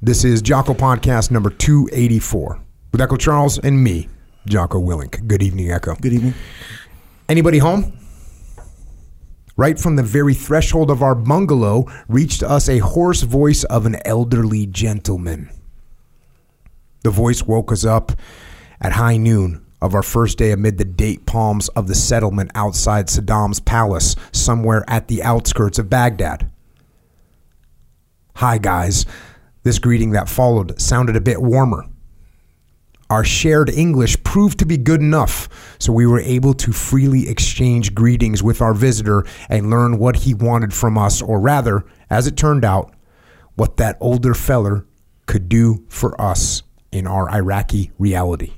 This is Jocko Podcast number 284 with Echo Charles and me, Jocko Willink. Good evening, Echo. Good evening. Anybody home? Right from the very threshold of our bungalow reached us a hoarse voice of an elderly gentleman. The voice woke us up at high noon of our first day amid the date palms of the settlement outside Saddam's palace, somewhere at the outskirts of Baghdad. Hi, guys. This greeting that followed sounded a bit warmer. Our shared English proved to be good enough, so we were able to freely exchange greetings with our visitor and learn what he wanted from us, or rather, as it turned out, what that older feller could do for us in our Iraqi reality.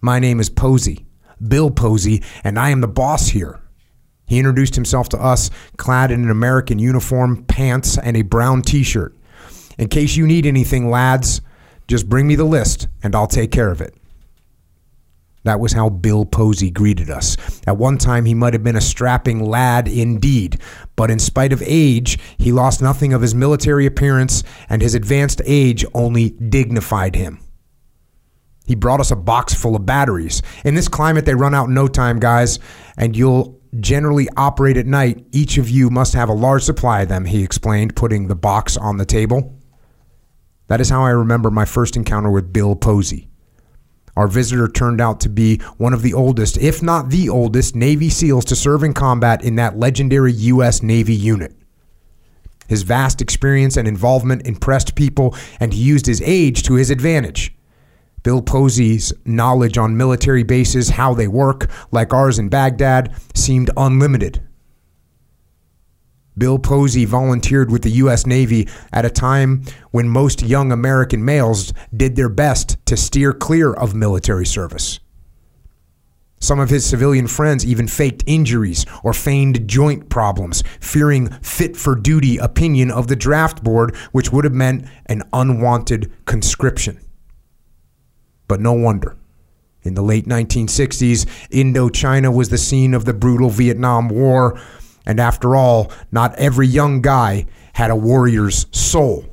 My name is Pozzi, Bill Pozzi, and I am the boss here. He introduced himself to us clad in an American uniform, pants, and a brown t shirt. In case you need anything, lads, just bring me the list and I'll take care of it. That was how Bill Pozzi greeted us. At one time, he might have been a strapping lad indeed, but in spite of age, he lost nothing of his military appearance, and his advanced age only dignified him. He brought us a box full of batteries. In this climate, they run out in no time, guys, and you'll generally operate at night. Each of you must have a large supply of them, he explained, putting the box on the table. That is how I remember my first encounter with Bill Pozzi. Our visitor turned out to be one of the oldest, if not the oldest, Navy SEALs to serve in combat in that legendary U.S. Navy unit. His vast experience and involvement impressed people, and he used his age to his advantage. Bill Pozzi's knowledge on military bases, how they work, like ours in Baghdad, seemed unlimited. Bill Pozzi volunteered with the U.S. Navy at a time when most young American males did their best to steer clear of military service. Some of his civilian friends even faked injuries or feigned joint problems, fearing fit for duty opinion of the draft board, which would have meant an unwanted conscription. But no wonder. In the late 1960s, Indochina was the scene of the brutal Vietnam War, and after all, not every young guy had a warrior's soul.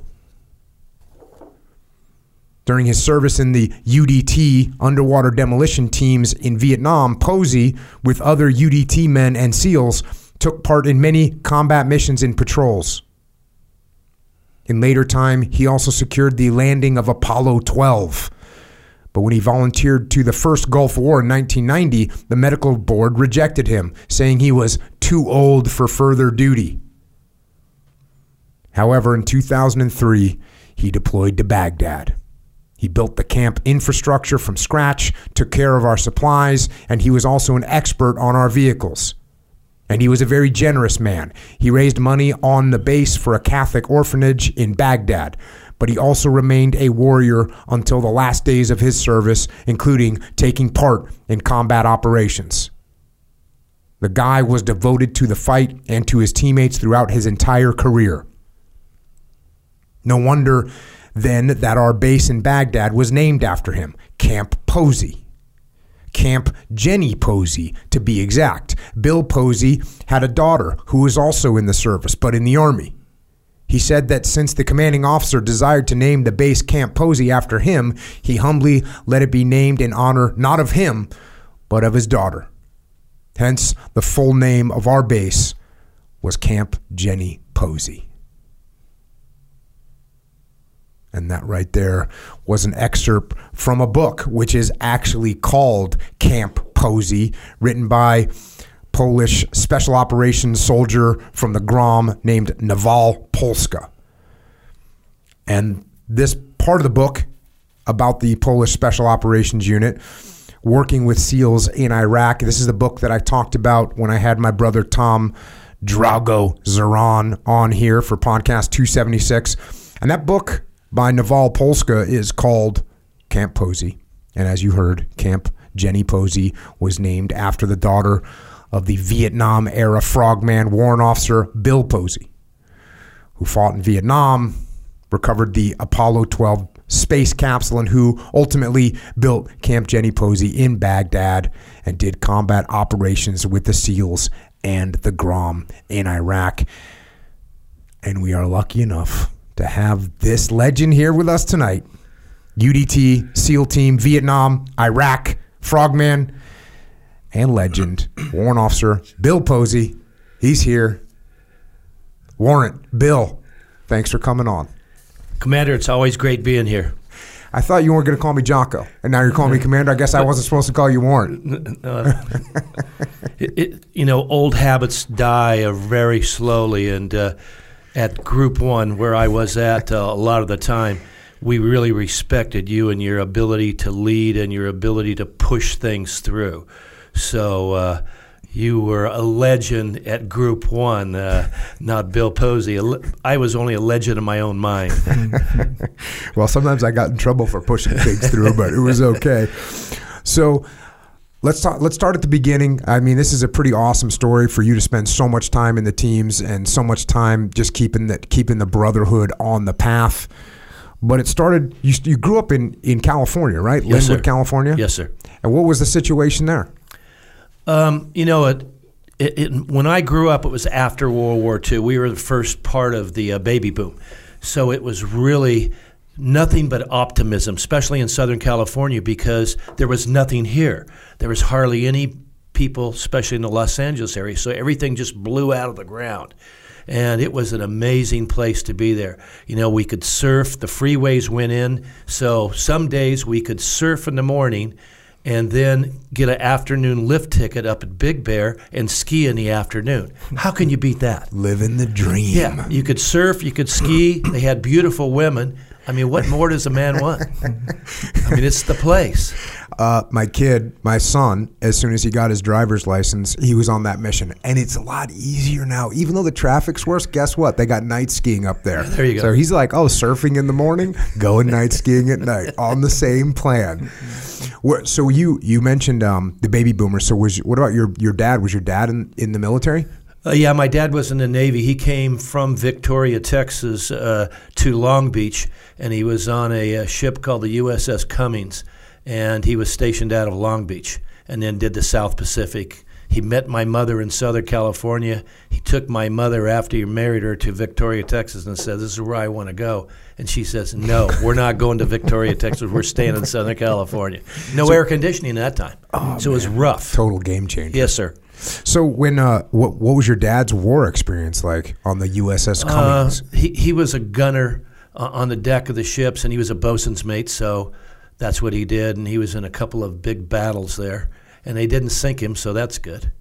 During his service in the UDT underwater demolition teams in Vietnam, Pozzi, with other UDT men and SEALs, took part in many combat missions and patrols. In later time, he also secured the landing of Apollo 12. But when he volunteered to the first Gulf War in 1990, the medical board rejected him, saying he was too old for further duty. However, in 2003, he deployed to Baghdad. He built the camp infrastructure from scratch, took care of our supplies, and he was also an expert on our vehicles. And he was a very generous man. He raised money on the base for a Catholic orphanage in Baghdad, but he also remained a warrior until the last days of his service, including taking part in combat operations. The guy was devoted to the fight and to his teammates throughout his entire career. No wonder then that our base in Baghdad was named after him Camp Pozzi. Camp Jenny Pozzi, to be exact. Bill Pozzi had a daughter who was also in the service, but in the Army. He said that since the commanding officer desired to name the base Camp Pozzi after him, he humbly let it be named in honor not of him, but of his daughter. Hence, the full name of our base was Camp Jenny Pozzi. And that right there was an excerpt from a book, which is actually called Camp Pozzi, written by Polish special operations soldier from the GROM named Naval Polska. And this part of the book about the Polish special operations unit working with SEALs in Iraq. This is the book that I talked about when I had my brother Tom Drago Zaran on here for podcast 276. And that book by Naval Polska is called Camp Pozzi. And as you heard, Camp Jenny Pozzi was named after the daughter of the Vietnam era frogman warrant officer Bill Pozzi, who fought in Vietnam, recovered the Apollo 12 space capsule, and who ultimately built Camp Jenny Pozzi in Baghdad and did combat operations with the SEALs and the GROM in Iraq. And we are lucky enough to have this legend here with us tonight. UDT, SEAL Team, Vietnam, Iraq, Frogman, and legend, Warrant Officer Bill Pozzi. He's here. Warrant, Bill, thanks for coming on. Commander, it's always great being here. I thought you weren't going to call me Jocko, and now you're calling me Commander. I guess I wasn't supposed to call you Warrant. Uh, it, it, you know, old habits die very slowly, and uh, at Group One, where I was at uh, a lot of the time, we really respected you and your ability to lead and your ability to push things through. So uh, you were a legend at Group One, uh, not Bill Pozzi. I was only a legend in my own mind. well, sometimes I got in trouble for pushing things through, but it was okay. So let's talk, let's start at the beginning. I mean, this is a pretty awesome story for you to spend so much time in the teams and so much time just keeping that keeping the brotherhood on the path. But it started. You, you grew up in in California, right? Yes, Lynwood, sir. California. Yes, sir. And what was the situation there? Um, you know, it, it, it, when I grew up, it was after World War II. We were the first part of the uh, baby boom. So it was really nothing but optimism, especially in Southern California, because there was nothing here. There was hardly any people, especially in the Los Angeles area. So everything just blew out of the ground. And it was an amazing place to be there. You know, we could surf, the freeways went in. So some days we could surf in the morning and then get an afternoon lift ticket up at Big Bear and ski in the afternoon. How can you beat that? Living the dream. Yeah, you could surf, you could ski. They had beautiful women. I mean, what more does a man want? I mean, it's the place. Uh, my kid, my son, as soon as he got his driver's license, he was on that mission. And it's a lot easier now. Even though the traffic's worse, guess what? They got night skiing up there. There you go. So he's like, oh, surfing in the morning, going night skiing at night on the same plan. So you you mentioned um, the baby boomers. So was what about your your dad? Was your dad in, in the military? Uh, yeah, my dad was in the Navy. He came from Victoria, Texas, uh, to Long Beach, and he was on a, a, ship called the USS Cummings, and he was stationed out of Long Beach, and then did the South Pacific. He met my mother in Southern California. He took my mother after he married her to Victoria, Texas, and said, "This is where I want to go." And she says, "No, we're not going to Victoria, Texas. We're staying in Southern California. No so, air conditioning at that time, oh, so man. it was rough. Total game changer. Yes, sir." So when uh, what what was your dad's war experience like on the USS Cummings? Uh, he he was a gunner uh, on the deck of the ships, and he was a bosun's mate. So that's what he did, and he was in a couple of big battles there, and they didn't sink him, so that's good.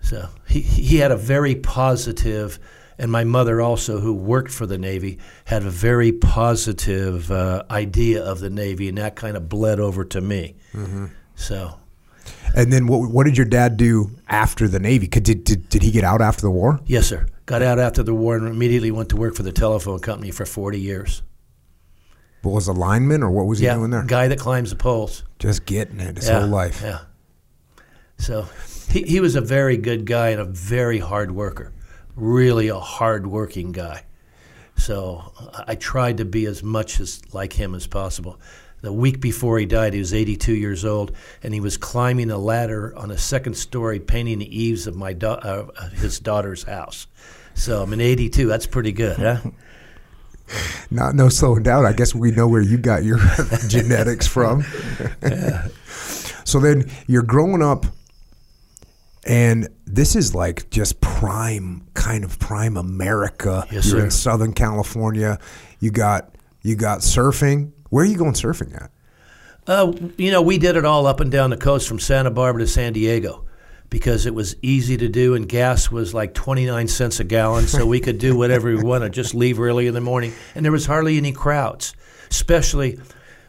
So he he had a very positive, and my mother also, who worked for the Navy, had a very positive uh, idea of the Navy, and that kind of bled over to me. Mm-hmm. So and then what, what did your dad do after the Navy? Did, did, did he get out after the war? Yes, sir. Got out after the war and immediately went to work for the telephone company for 40 years. Was a lineman or what was he yeah, doing there? guy that climbs the poles. Just getting it his yeah, whole life. Yeah. So he, he was a very good guy and a very hard worker. Really a hard working guy. So I tried to be as much as like him as possible. The week before he died, he was 82 years old, and he was climbing a ladder on a second story, painting the eaves of my da- uh, his daughter's house. So I'm in 82. That's pretty good, huh? Not no slowing down. I guess we know where you got your genetics from. so then you're growing up, and this is like just prime kind of prime America. Yes, you're sir. in Southern California. You got you got surfing. Where are you going surfing at? Uh, you know, we did it all up and down the coast from Santa Barbara to San Diego because it was easy to do and gas was like 29 cents a gallon so we could do whatever we wanted just leave early in the morning and there was hardly any crowds especially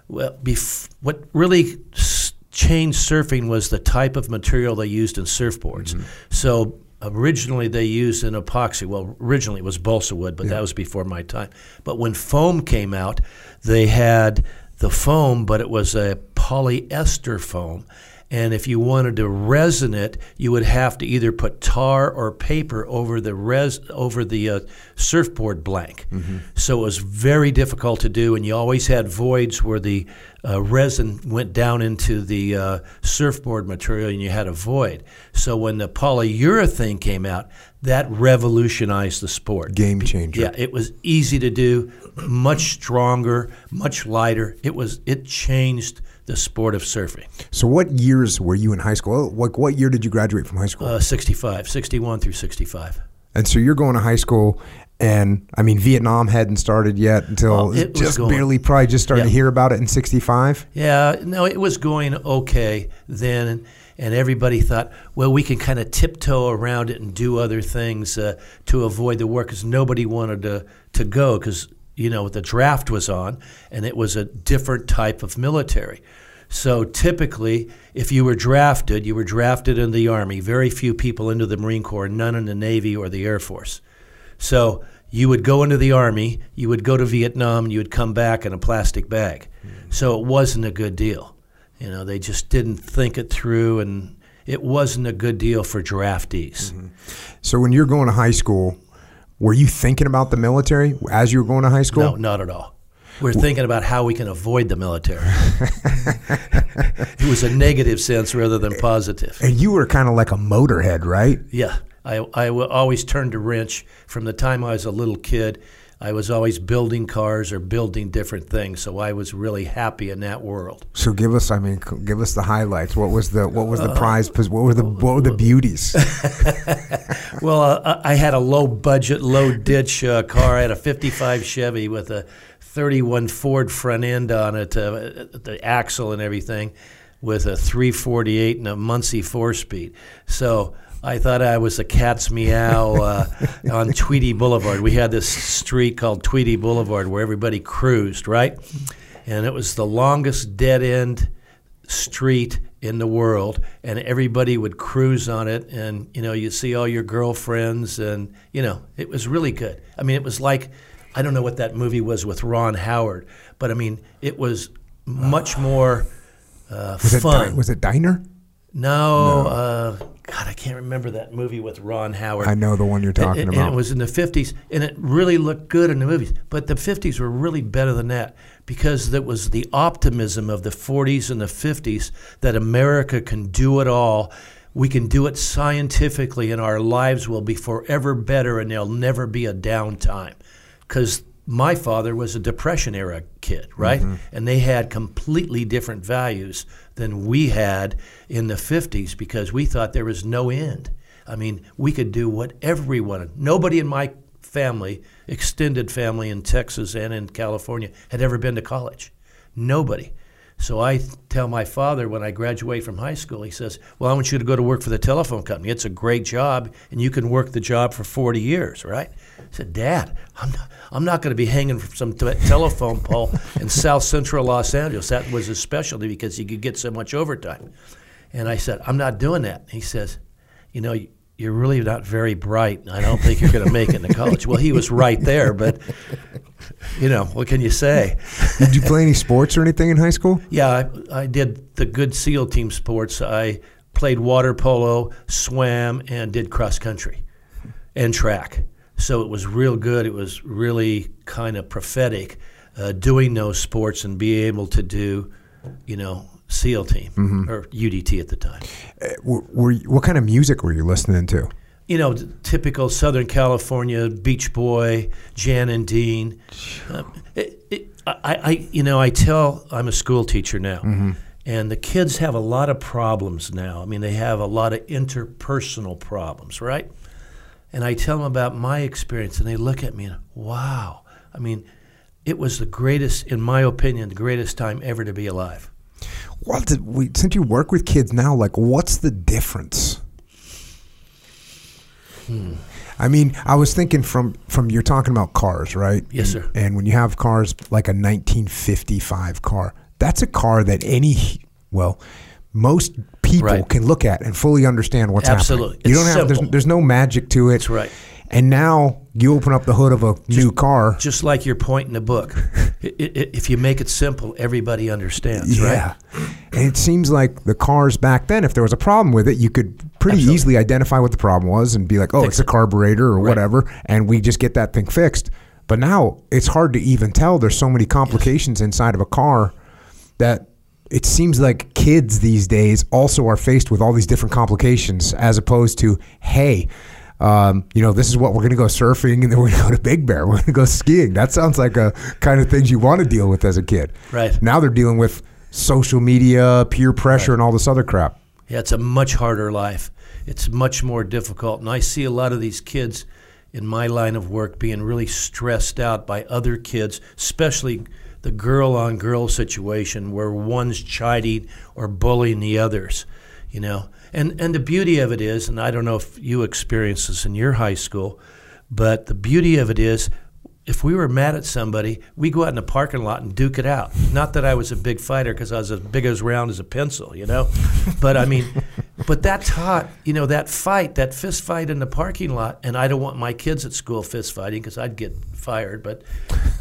well, bef- what really s- changed surfing was the type of material they used in surfboards mm-hmm. so originally they used an epoxy well originally it was balsa wood but yeah. that was before my time but when foam came out they had the foam, but it was a polyester foam. And if you wanted to resin it, you would have to either put tar or paper over the res over the uh, surfboard blank. Mm-hmm. So it was very difficult to do, and you always had voids where the uh, resin went down into the uh, surfboard material, and you had a void. So when the polyurethane came out, that revolutionized the sport. Game changer. Yeah, it was easy to do, much stronger, much lighter. It was it changed the sport of surfing. So, what years were you in high school? Like, what year did you graduate from high school? Uh, 65, 61 through 65. and so you're going to high school, and I mean, Vietnam hadn't started yet until Well, it just going- barely, probably just starting to hear about it in '65. Yeah, no, it was going okay then, and, and everybody thought, well, we can kind of tiptoe around it and do other things uh, to avoid the war because nobody wanted to to go because you know the draft was on and it was a different type of military. So typically, if you were drafted, you were drafted in the army. Very few people into the Marine Corps, none in the Navy or the Air Force. So you would go into the army, you would go to Vietnam, and you would come back in a plastic bag. Hmm. So it wasn't a good deal. You know, they just didn't think it through, and it wasn't a good deal for draftees. Mm-hmm. So, when you're going to high school, were you thinking about the military as you were going to high school? No, not at all. We're thinking about how we can avoid the military. it was a negative sense rather than positive. And you were kind of like a motorhead, right? Yeah, I, I always turned to wrench from the time I was a little kid. I was always building cars or building different things, so I was really happy in that world. So give us, I mean, give us the highlights. What was the what was Uh, the prize? pos- What were the what were the beauties? Well, uh, I had a low budget, low ditch uh, car. I had a 55 Chevy with a 31 Ford front end on it, uh, the axle and everything, with a 348 and a Muncie four speed. So I thought I was a cat's meow uh, on Tweedy Boulevard. We had this street called Tweedy Boulevard where everybody cruised, right? And it was the longest dead end street in the world and everybody would cruise on it and you know you see all your girlfriends and you know it was really good i mean it was like i don't know what that movie was with ron howard but i mean it was much more uh, Was it fun Di- was it Diner? No, Uh, god i can't remember that movie with ron howard I know the one you're talking and, and about. it was in the 50s, and it really looked good in the movies. But the 50s were really better than that because it was the optimism of the 40s and the 50s that America can do it all. We can do it scientifically, and our lives will be forever better, and there'll never be a downtime. Because my father was a Depression era kid, right? And they had completely different values than we had in the 50s because we thought there was no end. I mean, we could do whatever we wanted. Nobody in my family, extended family in Texas and in California, had ever been to college. Nobody. So I tell my father when I graduate from high school, he says, Well, I want you to go to work for the telephone company. It's a great job, and you can work the job for 40 years, right? I said, Dad, I'm not, I'm not going to be hanging from some te- telephone pole in South Central Los Angeles. That was his specialty because he could get so much overtime. And I said, I'm not doing that. He says, You know, you're really not very bright. I don't think you're going to make it into college. Well, he was right there, but, you know, what can you say? Did you play any sports or anything in high school? Yeah, I, I did the good SEAL team sports. I played water polo, swam, and did cross country and track. So it was real good. It was really kind of prophetic uh, doing those sports and be able to do, you know, SEAL team or UDT at the time. Were, were you- what kind of music were you listening to? You know, typical Southern California Beach Boy, Jan and Dean. Uh, it, it, I, I, you know, I tell I'm a school teacher now, and the kids have a lot of problems now. I mean, they have a lot of interpersonal problems, right? And I tell them about my experience, and they look at me and, wow. I mean, it was the greatest, in my opinion, the greatest time ever to be alive. What did we, since you work with kids now, like what's the difference? Hmm. I mean, I was thinking from from you're talking about cars, right? Yes, sir. And when you have cars like a 1955 car, that's a car that any well, most people Right. can look at and fully understand what's Absolutely. happening. You It's don't have there's, simple. there's no magic to it. That's right. And now you open up the hood of a new car. Just like your point in the book. I- I- if you make it simple, everybody understands, Yeah. right? And it seems like the cars back then, if there was a problem with it, you could pretty Absolutely. easily identify what the problem was and be like, oh, Fix it's a carburetor or Right. whatever, and we just get that thing fixed. But now it's hard to even tell. There's so many complications inside of a car that it seems like kids these days also are faced with all these different complications as opposed to, hey, um, you know, this is what we're going to go surfing, and then we're going to go to Big Bear. We're going to go skiing. That sounds like a kind of things you want to deal with as a kid. Right. Now they're dealing with social media, peer pressure, and all this other crap. Yeah, it's a much harder life. It's much more difficult. And I see a lot of these kids in my line of work being really stressed out by other kids, especially the girl on girl situation where one's chiding or bullying the others, you know. And and the beauty of it is, and I don't know if you experienced this in your high school, but the beauty of it is if we were mad at somebody, we go out in the parking lot and duke it out. Not that I was a big fighter because I was as big as round as a pencil, you know. But I mean, but that taught, you know, that fight, that fist fight in the parking lot. And I don't want my kids at school fist fighting because I'd get fired. But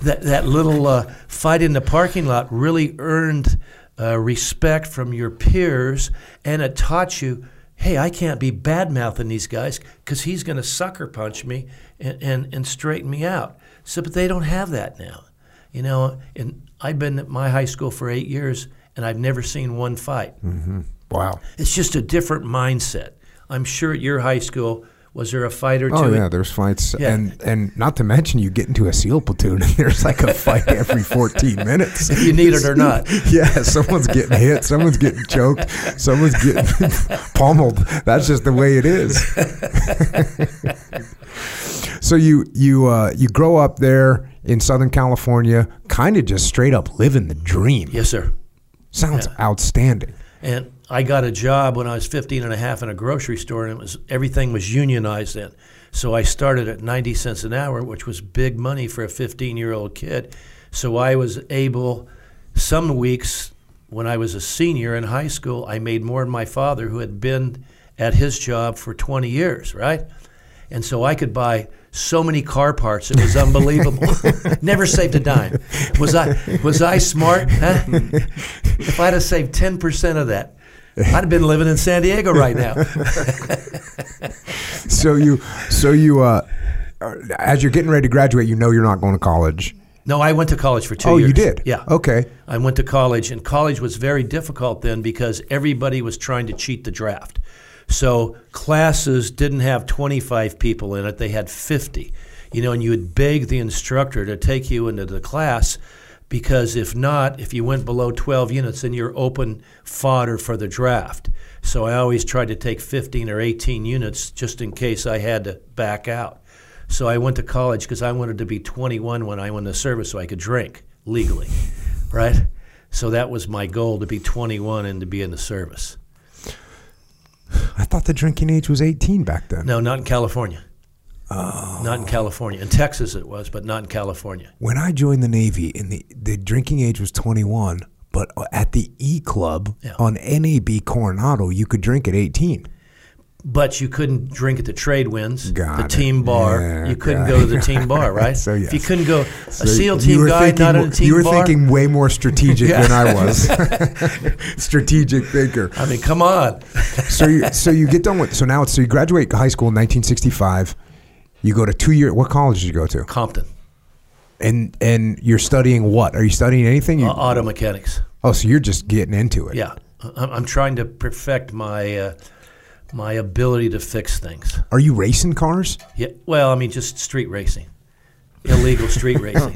that that little uh, fight in the parking lot really earned uh, respect from your peers, and it taught you hey, I can't be bad mouthing these guys because he's going to sucker punch me and, and, and straighten me out. So, but they don't have that now. You know, and I've been at my high school for eight years and I've never seen one fight. Mm-hmm. Wow. It's just a different mindset. I'm sure at your high school, was there a fight or two? Oh yeah, there's fights, Yeah. and and not to mention you get into a SEAL platoon and there's like a fight every 14 minutes. If you need it or not. yeah, someone's getting hit, someone's getting choked, someone's getting pummeled. That's just the way it is. so you you uh, you grow up there in Southern California, kind of just straight up living the dream. Yes, sir. Sounds outstanding. And I got a job when I was 15 and a half in a grocery store, and it was everything was unionized then. So I started at 90 cents an hour, which was big money for a 15 year old kid. So I was able, some weeks when I was a senior in high school, I made more than my father, who had been at his job for 20 years, right? And so I could buy so many car parts; it was unbelievable. Never saved a dime. Was I was I smart? Huh? If I'd have saved ten percent of that, I'd have been living in San Diego right now. So you so you uh, as you're getting ready to graduate, you know you're not going to college. No, I went to college for two Oh, years. you did? Yeah. Okay. I went to college, and college was very difficult then because everybody was trying to cheat the draft. So classes didn't have 25 people in it, they had 50. You know, and you would beg the instructor to take you into the class because if not, if you went below 12 units, then you're open fodder for the draft. So I always tried to take 15 or 18 units just in case I had to back out. So I went to college because I wanted to be 21 when I went to service so I could drink legally, right? So that was my goal to be 21 and to be in the service. I thought the drinking age was 18 back then. No, not in California. Oh. Not in California. In Texas it was, but not in California. When I joined the Navy, in the the drinking age was 21, but uh, at the E Club Yeah. on NAB Coronado, you could drink at 18. But you couldn't drink at the trade winds, Got the it. team bar. Yeah, you couldn't go to the team bar, right? So, If you couldn't go, a So SEAL team guy, thinking not at a team You were bar. thinking way more strategic Yeah. than I was. strategic thinker. I mean, come on. So you so you get done with so now it's so you graduate high school in 1965. You go to two year. What college did you go to? Compton, And and you're studying what? Are you studying anything? You, uh, auto mechanics. oh, so you're just getting into it. Yeah, I'm I'm trying to perfect my uh, my ability to fix things. Are you racing cars? Yeah, well, I mean, just street racing, illegal street racing.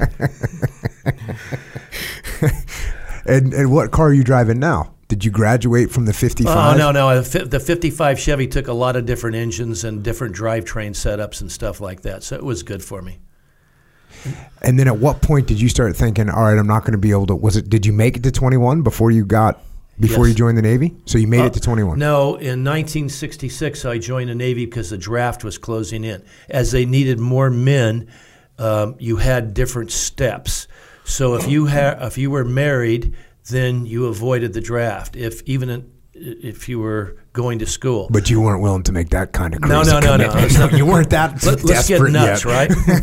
And and what car are you driving now? Did you graduate from the 55? Oh no, no, the the '55 Chevy took a lot of different engines and different drivetrain setups and stuff like that, so it was good for me. And then at what point did you start thinking, all right, I'm not going to be able to? Was it? Did you make it to 21 before you got before Yes. you joined the Navy? So you made Uh, it to 21. No, in 1966, I joined the Navy because the draft was closing in. As they needed more men, um, you had different steps. So if you ha- if you were married, then you avoided the draft. If even in, if you were going to school, But you weren't willing to make that kind of no, crazy no, no, no, commitment. not- you weren't that Let, us get nuts, yet.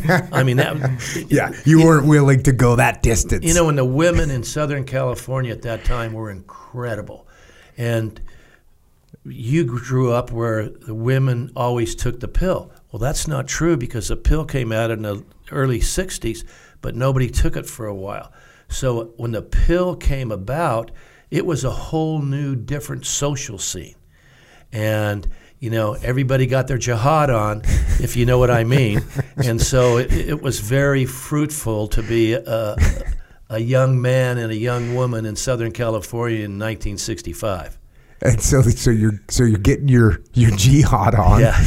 right? I mean that. Yeah, you weren't willing to go that distance. You know, and the women in Southern California at that time were incredible. And you grew up where the women always took the pill. Well, that's not true because the pill came out in the early 60s, but nobody took it for a while. So when the pill came about, it was a whole new, different social scene. And you know, everybody got their jihad on, if you know what I mean. And so it, it was very fruitful to be a, a young man and a young woman in Southern California in 1965. And so, so you're so you're getting your your jihad on, Yeah.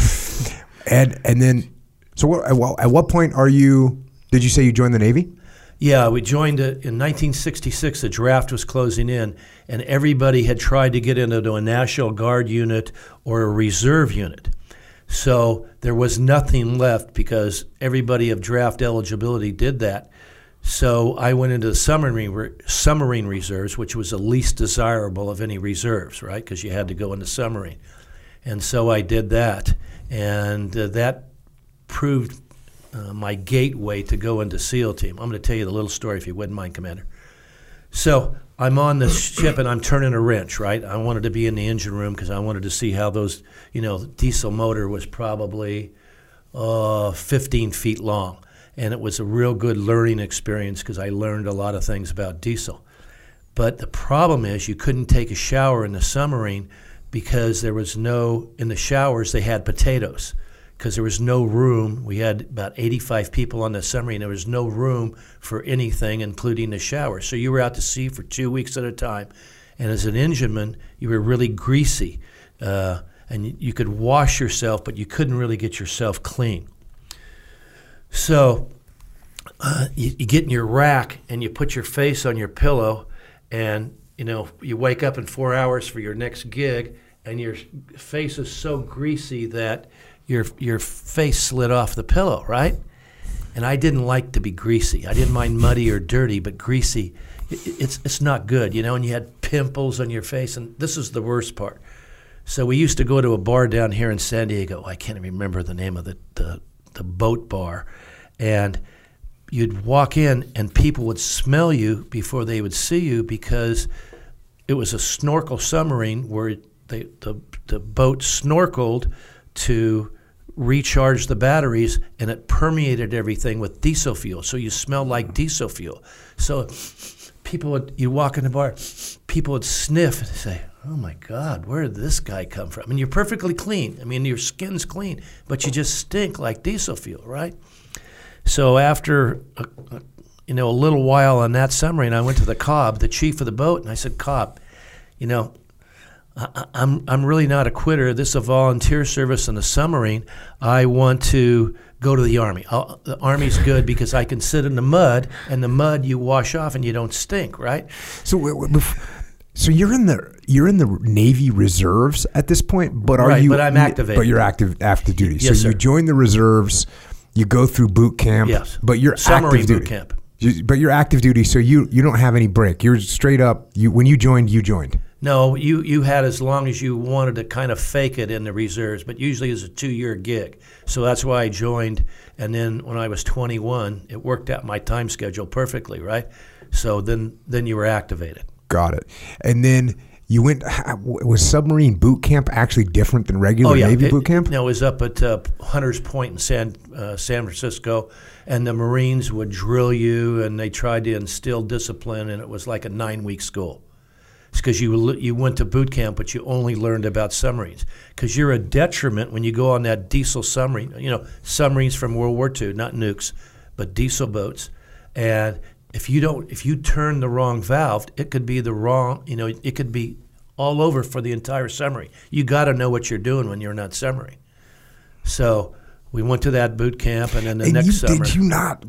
and and then so what, at what- at what point are you? Did you say you joined the Navy? Yeah, we joined it in 1966. The draft was closing in, and everybody had tried to get into a National Guard unit or a reserve unit. So there was nothing left because everybody of draft eligibility did that. So I went into the submarine, re- submarine reserves, which was the least desirable of any reserves, right? Because you had to go into submarine. And so I did that. And uh, that proved uh, my gateway to go into SEAL team. I'm going to tell you the little story if you wouldn't mind, Commander. So I'm on the ship and I'm turning a wrench, right? I wanted to be in the engine room because I wanted to see how those, you know, diesel motor was probably uh, 15 feet long. And it was a real good learning experience because I learned a lot of things about diesel. But the problem is you couldn't take a shower in the submarine because there was no, in the showers, they had potatoes because there was no room. We had about 85 people on the submarine. There was no room for anything, including the shower. So you were out to sea for two weeks at a time. And as an engineman, you were really greasy. Uh, and you, you could wash yourself, but you couldn't really get yourself clean. So uh, you, you get in your rack and you put your face on your pillow, and you know you wake up in four hours for your next gig, and your face is so greasy that your your face slid off the pillow, right? And I didn't like to be greasy. I didn't mind muddy or dirty, but greasy, i- i- it's it's not good, you know. And you had pimples on your face, and this is the worst part. So we used to go to a bar down here in San Diego. I can't even remember the name of the, the, the boat bar. And you'd walk in and people would smell you before they would see you because it was a snorkel submarine where they, the, the boat snorkeled to recharge the batteries and it permeated everything with diesel fuel. So you smelled like diesel fuel. So people would, you walk in the bar, people would sniff and say, Oh my God, where did this guy come from? I mean, you're perfectly clean. I mean, your skin's clean, but you just stink like diesel fuel, right? So after a, a, you know a little while on that submarine, I went to the COB, the chief of the boat, and I said, COB, you know, I, I- I'm I'm really not a quitter. This is a volunteer service on the submarine. I want to go to the army. I'll, the army's good because I can sit in the mud, and the mud you wash off and you don't stink, right? So, w- w- bef- so you're in the you're in the Navy Reserves at this point, but are Right, you? but I'm activated. But you're active active duty. Yes, so you sir. join the reserves, you go through boot camp. Yes. but you're Submarine active boot duty. camp. You- but you're active duty, so you you don't have any break. You're straight up. You when you joined, you joined. No, you, you had as long as you wanted to kind of fake it in the reserves, but usually it's a two year gig. So that's why I joined. And then when I was 21, it worked out my time schedule perfectly, right? So then, then you were activated. Got it. And then you went. Was submarine boot camp actually different than regular Navy Oh, It- boot camp? No, it was up at uh, Hunters Point in San uh, San Francisco, and the Marines would drill you, and they tried to instill discipline, and it was like a nine week school. It's because you you went to boot camp, but you only learned about submarines. Because you're a detriment when you go on that diesel submarine. You know, submarines from World War II, not nukes, but diesel boats, and if you don't, if you turn the wrong valve, it could be the wrong. You know, it could be all over for the entire submarine. You got to know what you're doing when you're that submarine. So we went to that boot camp, and then the And next you, summer, did you not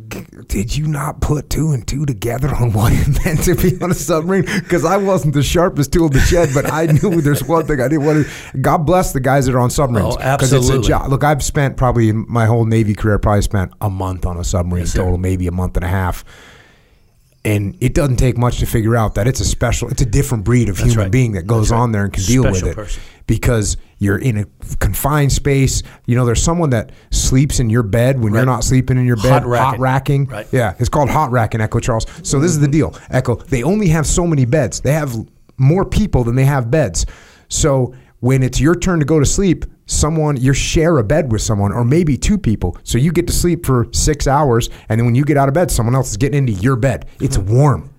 did you not put two and two together on what it meant to be on a submarine? Because I wasn't the sharpest tool in the shed, but I knew there's one thing I didn't want to. God bless the guys that are on submarines. Oh, 'Cause It's a absolutely. job. Look, I've spent probably in my whole Navy career, probably spent a month on a submarine Yes, total, maybe a month and a half. And it doesn't take much to figure out that it's a special, it's a different breed of human right. being that goes right. on there and can deal with it person. because you're in a confined space. You know, there's someone that sleeps in your bed when you're not sleeping in your bed. Hot racking. racking. Right. Yeah, it's called hot racking, Echo Charles. So this is the deal, Echo. They only have so many beds. They have more people than they have beds. So when it's your turn to go to sleep, someone you share a bed with someone, or maybe two people. So you get to sleep for six hours, and then when you get out of bed, someone else is getting into your bed. It's hmm. warm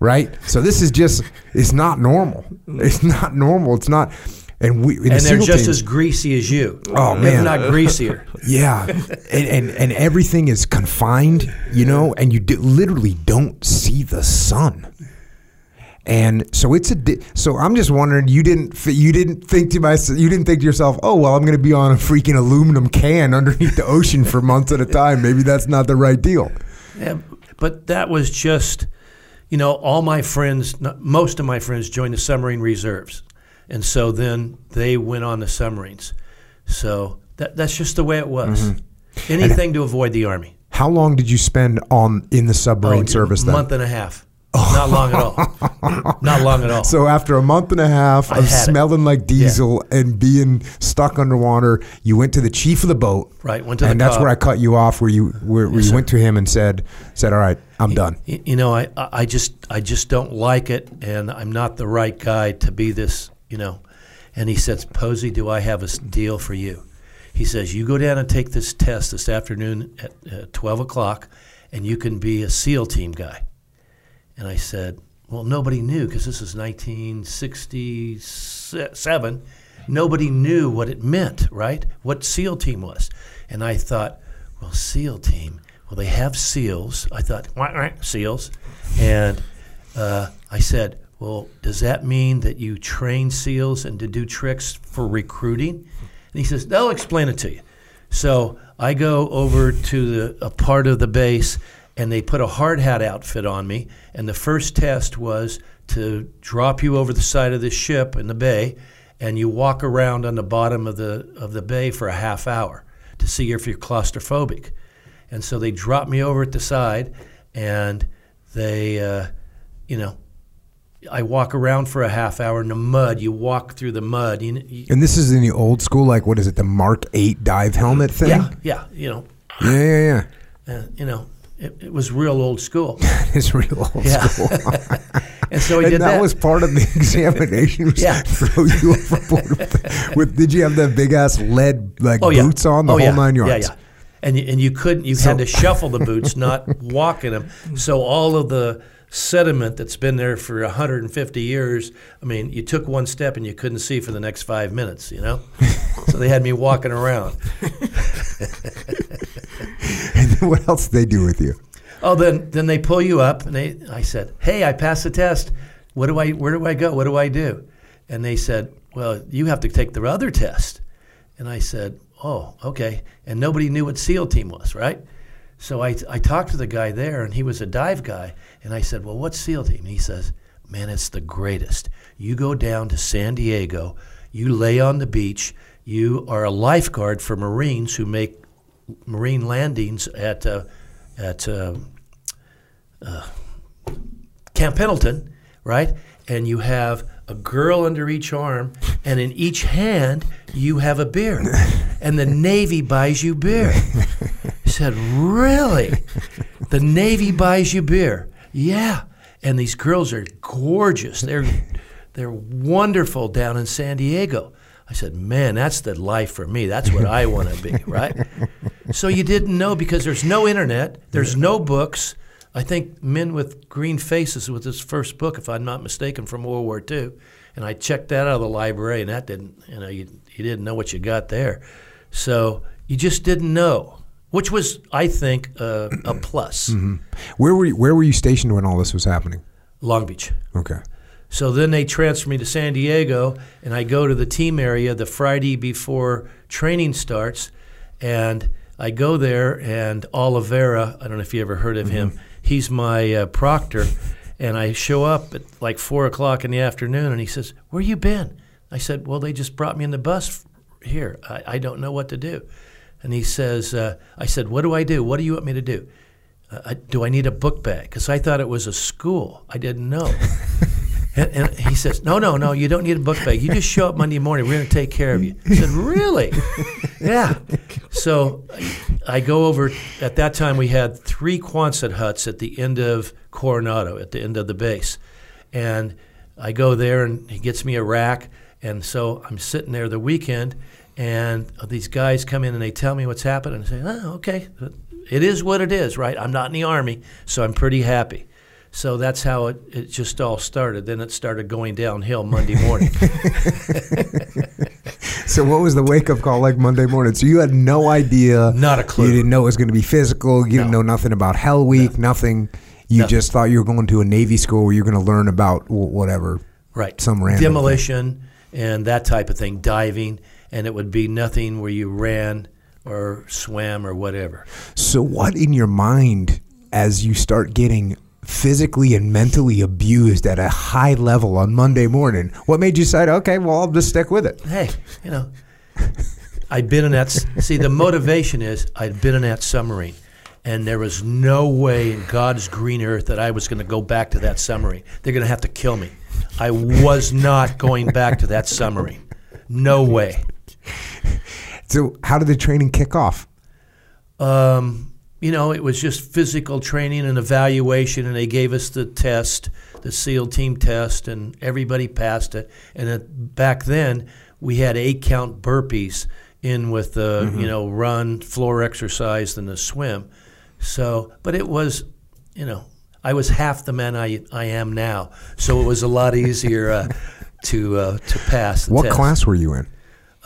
right? So this is just it's not normal. Hmm. It's not normal. It's not And we and the they're just team- as greasy as you. Oh, man. if not greasier. Yeah, and, and and everything is confined, you know, and you d- literally don't see the sun. And so it's a di- so I'm just wondering you didn't f- you didn't think to myself you didn't think to yourself oh well I'm going to be on a freaking aluminum can underneath the ocean for months at a time maybe that's not the right deal Yeah, but that was just, you know, all my friends, most of my friends joined the submarine reserves, and so then they went on the submarines. So that that's just the way it was. Mm-hmm. Anything to avoid the army. how long did you spend on in the submarine Oh, service a then month and a half. Not long at all. Not long at all. So after a month and a half I of had it. smelling like diesel and being stuck underwater, you went to the chief of the boat. Right, went to the and that's cop. where I cut you off. Where you where, where you went to him and said said, "All right, I'm done." Y- You know, I, I I just I just don't like it, and I'm not the right guy to be this. You know, and he says, Pozzi, do I have a s- deal for you? He says, you go down and take this test this afternoon at uh, 12 o'clock, and you can be a SEAL team guy. And I said, well, nobody knew because this is 1967. Nobody knew what it meant, right? What SEAL team was. And I thought, well, SEAL team. Well, they have SEALs. I thought, "Wah, wah, SEALs. And uh, I said, well, does that mean that you train SEALs and to do tricks for recruiting? And he says, they'll explain it to you. So I go over to the, a part of the base, and they put a hard hat outfit on me. And the first test was to drop you over the side of the ship in the bay, and you walk around on the bottom of the of the bay for a half hour to see if you're claustrophobic. And so they drop me over at the side, and they, uh, you know, I walk around for a half hour in the mud. You walk through the mud. You, you, And this is in the old school, like what is it, the Mark Eight dive helmet thing? yeah, yeah, you know, yeah, yeah. yeah. uh, you know, it, it was real old school. It's real old Yeah. school. And so he and did that, that. was part of the examination. Yeah. throw you overboard with, with. Did you have the big ass lead like oh, yeah. boots on the oh, whole yeah. nine yards? Yeah, yeah. And you, and you couldn't. You So- had to shuffle the boots, not walk in them. So all of the sediment that's been there for 150 years. I mean, you took one step and you couldn't see for the next five minutes. You know, so they had me walking around. And then what else did they do with you? Oh, then then they pull you up, and they. I said, "Hey, I passed the test. What do I? Where do I go? What do I do?" And they said, "Well, you have to take the other test." And I said, "Oh, okay." And nobody knew what SEAL team was, right? So I I talked to the guy there, and he was a dive guy, and I said, "Well, what's SEAL team?" And he says, "Man, it's the greatest. You go down to San Diego, you lay on the beach, you are a lifeguard for Marines who make marine landings at uh, at." Uh, Camp Pendleton, right? And you have a girl under each arm, and in each hand you have a beer, and the Navy buys you beer. He said, "Really? The Navy buys you beer? Yeah." And these girls are gorgeous. They're they're wonderful down in San Diego. I said, "Man, that's the life for me. That's what I want to be." Right? So you didn't know because there's no internet, there's no books. I think Men with Green Faces was his first book, if I'm not mistaken, from World War II. And I checked that out of the library, and that didn't, you know, you, you didn't know what you got there. So you just didn't know, which was, I think, uh, a plus. Where were you, where were you stationed when all this was happening? Long Beach. Okay. So then they transfer me to San Diego, and I go to the team area the Friday before training starts, and I go there, and Oliveira, I don't know if you ever heard of him, he's my uh, proctor, and I show up at like four o'clock in the afternoon, and he says, "Where you been?" I said, "Well, they just brought me in the bus here. I, I don't know what to do." And he says, uh, "I said, what do I do? What do you want me to do? Uh, do I need a book bag? Because I thought it was a school. I didn't know." And, and he says, "No, no, no. You don't need a book bag. You just show up Monday morning. We're going to take care of you." I said, "Really? yeah." So I go over. At that time, we had three Quonset huts at the end of Coronado, at the end of the base, and I go there, and he gets me a rack, and so I'm sitting there the weekend, and these guys come in and they tell me what's happened, and I say, "Oh, okay, it is what it is, right? I'm not in the army, so I'm pretty happy." So that's how it, it just all started. Then it started going downhill Monday morning. So what was the wake up call like Monday morning? So you had no idea. Not a clue. You didn't know it was going to be physical. You didn't know nothing about Hell Week. Nothing. You Nothing. just thought you were going to a Navy school where you're going to learn about whatever. right. Some random thing. demolition and that type of thing, diving, and it would be nothing where you ran or swam or whatever. So what in your mind as you start getting physically and mentally abused at a high level on Monday morning? What made you decide, okay, well, I'll just stick with it? Hey, you know, I'd been in that. See, the motivation is I'd been in that submarine, and there was no way in God's green earth that I was going to go back to that submarine. They're going to have to kill me. I was not going back to that submarine. No way. So how did the training kick off? Um, you know, it was just physical training and evaluation, and they gave us the test, the SEAL team test, and everybody passed it. And it, back then, we had eight count burpees in with the you know run, floor exercise, and the swim. So, but it was, you know, I was half the man I I am now, so it was a lot easier uh, to uh, to pass. The What test. class were you in?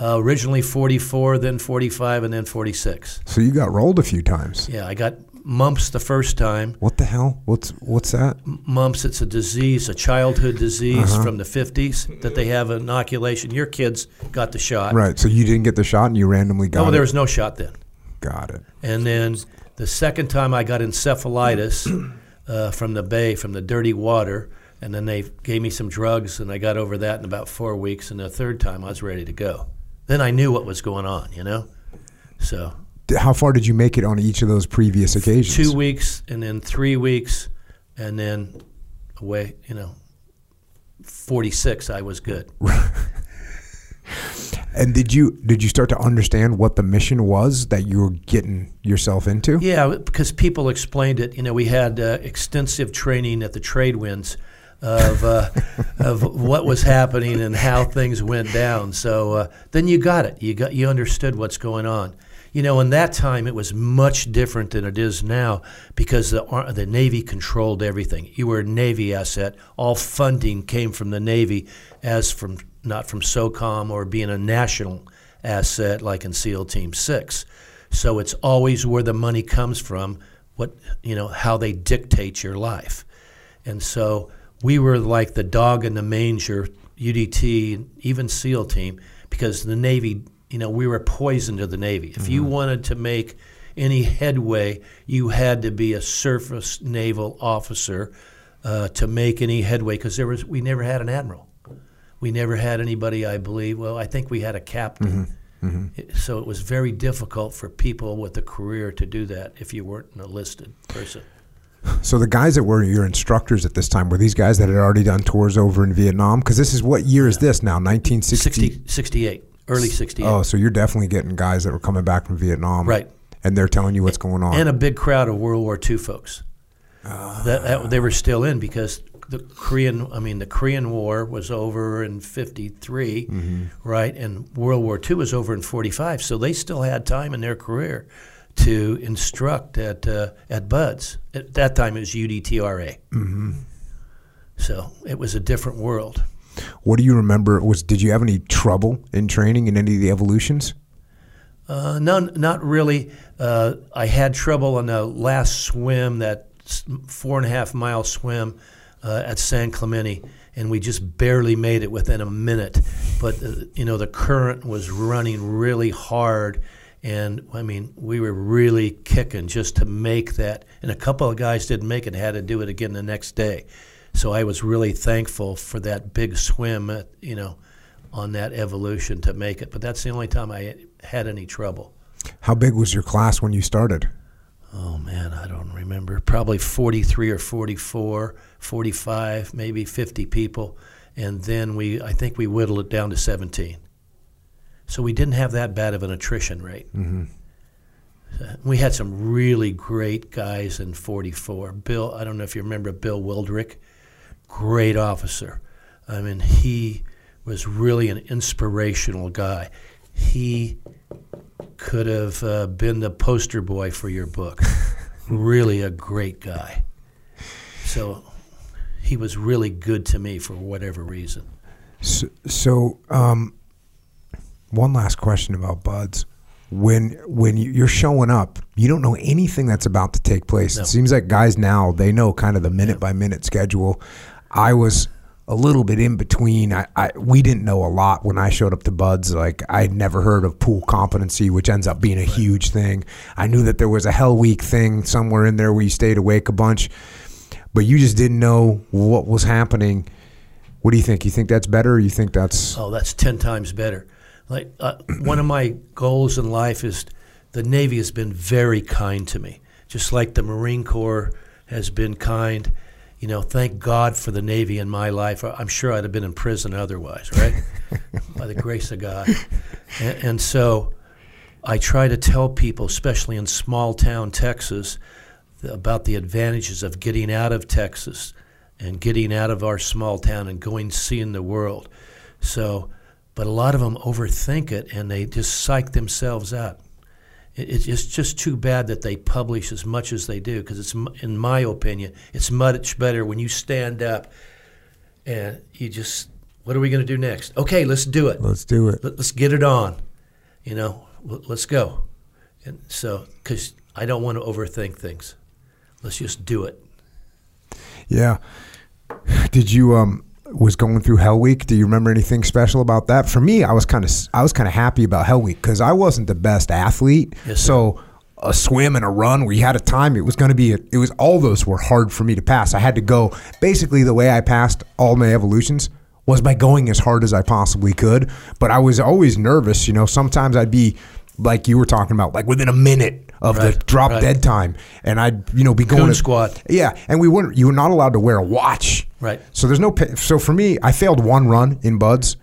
Uh, originally 44, then 45, and then 46. So you got rolled a few times. Yeah, I got mumps the first time. What the hell? What's what's that? Mumps, it's a disease, a childhood disease from the 50s that they have an inoculation. Your kids got the shot. Right. So you didn't get the shot and you randomly got No, it. there was no shot then. got it. And then the second time I got encephalitis uh, from the bay, from the dirty water, and then they gave me some drugs, and I got over that in about four weeks. And the third time I was ready to go. Then I knew what was going on, you know? So How far did you make it on each of those previous occasions? two weeks, and then three weeks, and then away, you know, 46, I was good. And did you did you start to understand what the mission was that you were getting yourself into? Yeah, because people explained it. You know, we had uh, extensive training at the trade winds of uh, of what was happening and how things went down. So uh, then you got it. You got you understood what's going on. You know, in that time it was much different than it is now because the the Navy controlled everything. You were a Navy asset. All funding came from the Navy, as from not from SOCOM or being a national asset like in SEAL Team Six. So it's always where the money comes from, what you know, how they dictate your life. And so we were like the dog in the manger, UDT, even SEAL team, because the Navy, you know, we were poison to the Navy. If you mm-hmm. wanted to make any headway, you had to be a surface naval officer uh, to make any headway, because there was we never had an admiral. We never had anybody, I believe. Well, I think we had a captain. It- So it was very difficult for people with a career to do that if you weren't an enlisted person. So the guys that were your instructors at this time were these guys that had already done tours over in Vietnam? Because this is what year is this now? 1960. 60, 68, early 68. Oh, so you're definitely getting guys that were coming back from Vietnam, Right. And they're telling you what's going on. and a big crowd of World War II folks. Ah. that, that they were still in because the Korean, I mean, the Korean War was over in '53, Mm-hmm. right? And World War II was over in '45, so they still had time in their career to instruct at uh, at Buds. At that time, it was UDTRA. Mm-hmm. So it was a different world. what do you remember? Was did you have any trouble in training in any of the evolutions? Uh, none, not really. Uh, I had trouble on the last swim, that four and a half mile swim uh, at San Clemente, and we just barely made it within a minute. But uh, you know, the current was running really hard, and I mean, we were really kicking just to make that. And a couple of guys didn't make it; had to do it again the next day. So I was really thankful for that big swim, at, you know, on that evolution to make it. But that's the only time I had any trouble. How big was your class when you started? Oh man, I don't remember. Probably 43 or 44, 45, maybe 50 people. And then we, I think we whittled it down to 17. So we didn't have that bad of an attrition rate. Mm-hmm. We had some really great guys in 44. Bill, I don't know if you remember Bill Wildrick, great officer. I mean, he was really an inspirational guy. He could have uh, been the poster boy for your book. really a great guy. So he was really good to me for whatever reason. So, so um, one last question about buds. When when you- you're showing up, you don't know anything that's about to take place. No. It seems like guys now they know kind of the minute by minute schedule. I was a little bit in between. I, I we didn't know a lot when I showed up to Buds. Like I'd never heard of pool competency, which ends up being a huge thing. I knew that there was a Hell Week thing somewhere in there where you stayed awake a bunch, but you just didn't know what was happening. What do you think? You think that's better? Or you think that's Oh, that's 10 times better. Like, uh, one of my goals in life is the Navy has been very kind to me, just like the Marine Corps has been kind. You know, thank God for the Navy in my life. I'm sure I'd have been in prison otherwise, right? By the grace of God. And, and so I try to tell people, especially in small town Texas, about the advantages of getting out of Texas and getting out of our small town and going seeing the world. So, but a lot of them overthink it and they just psych themselves out. It, it's just too bad that they publish as much as they do because it's, in my opinion, it's much better when you stand up and you just, what are we going to do next? Okay, let's do it. let's do it. Let, let's get it on. You know, let's go. And so, because I don't want to overthink things. Let's just do it. Yeah. Did you um was going through Hell Week? Do you remember anything special about that? For me, I was kind of I was kind of happy about Hell Week because I wasn't the best athlete. Yes, so a swim and a run where you had a time, it was going to be. A, it was all those were hard for me to pass. I had to go basically the way I passed all my evolutions was by going as hard as I possibly could. But I was always nervous. You know, sometimes I'd be like you were talking about, like within a minute of the drop right. dead time, and I'd you know be going Coon to- squat. yeah, and we weren't. You were not allowed to wear a watch. Right. So there's no. So for me, I failed one run in buds,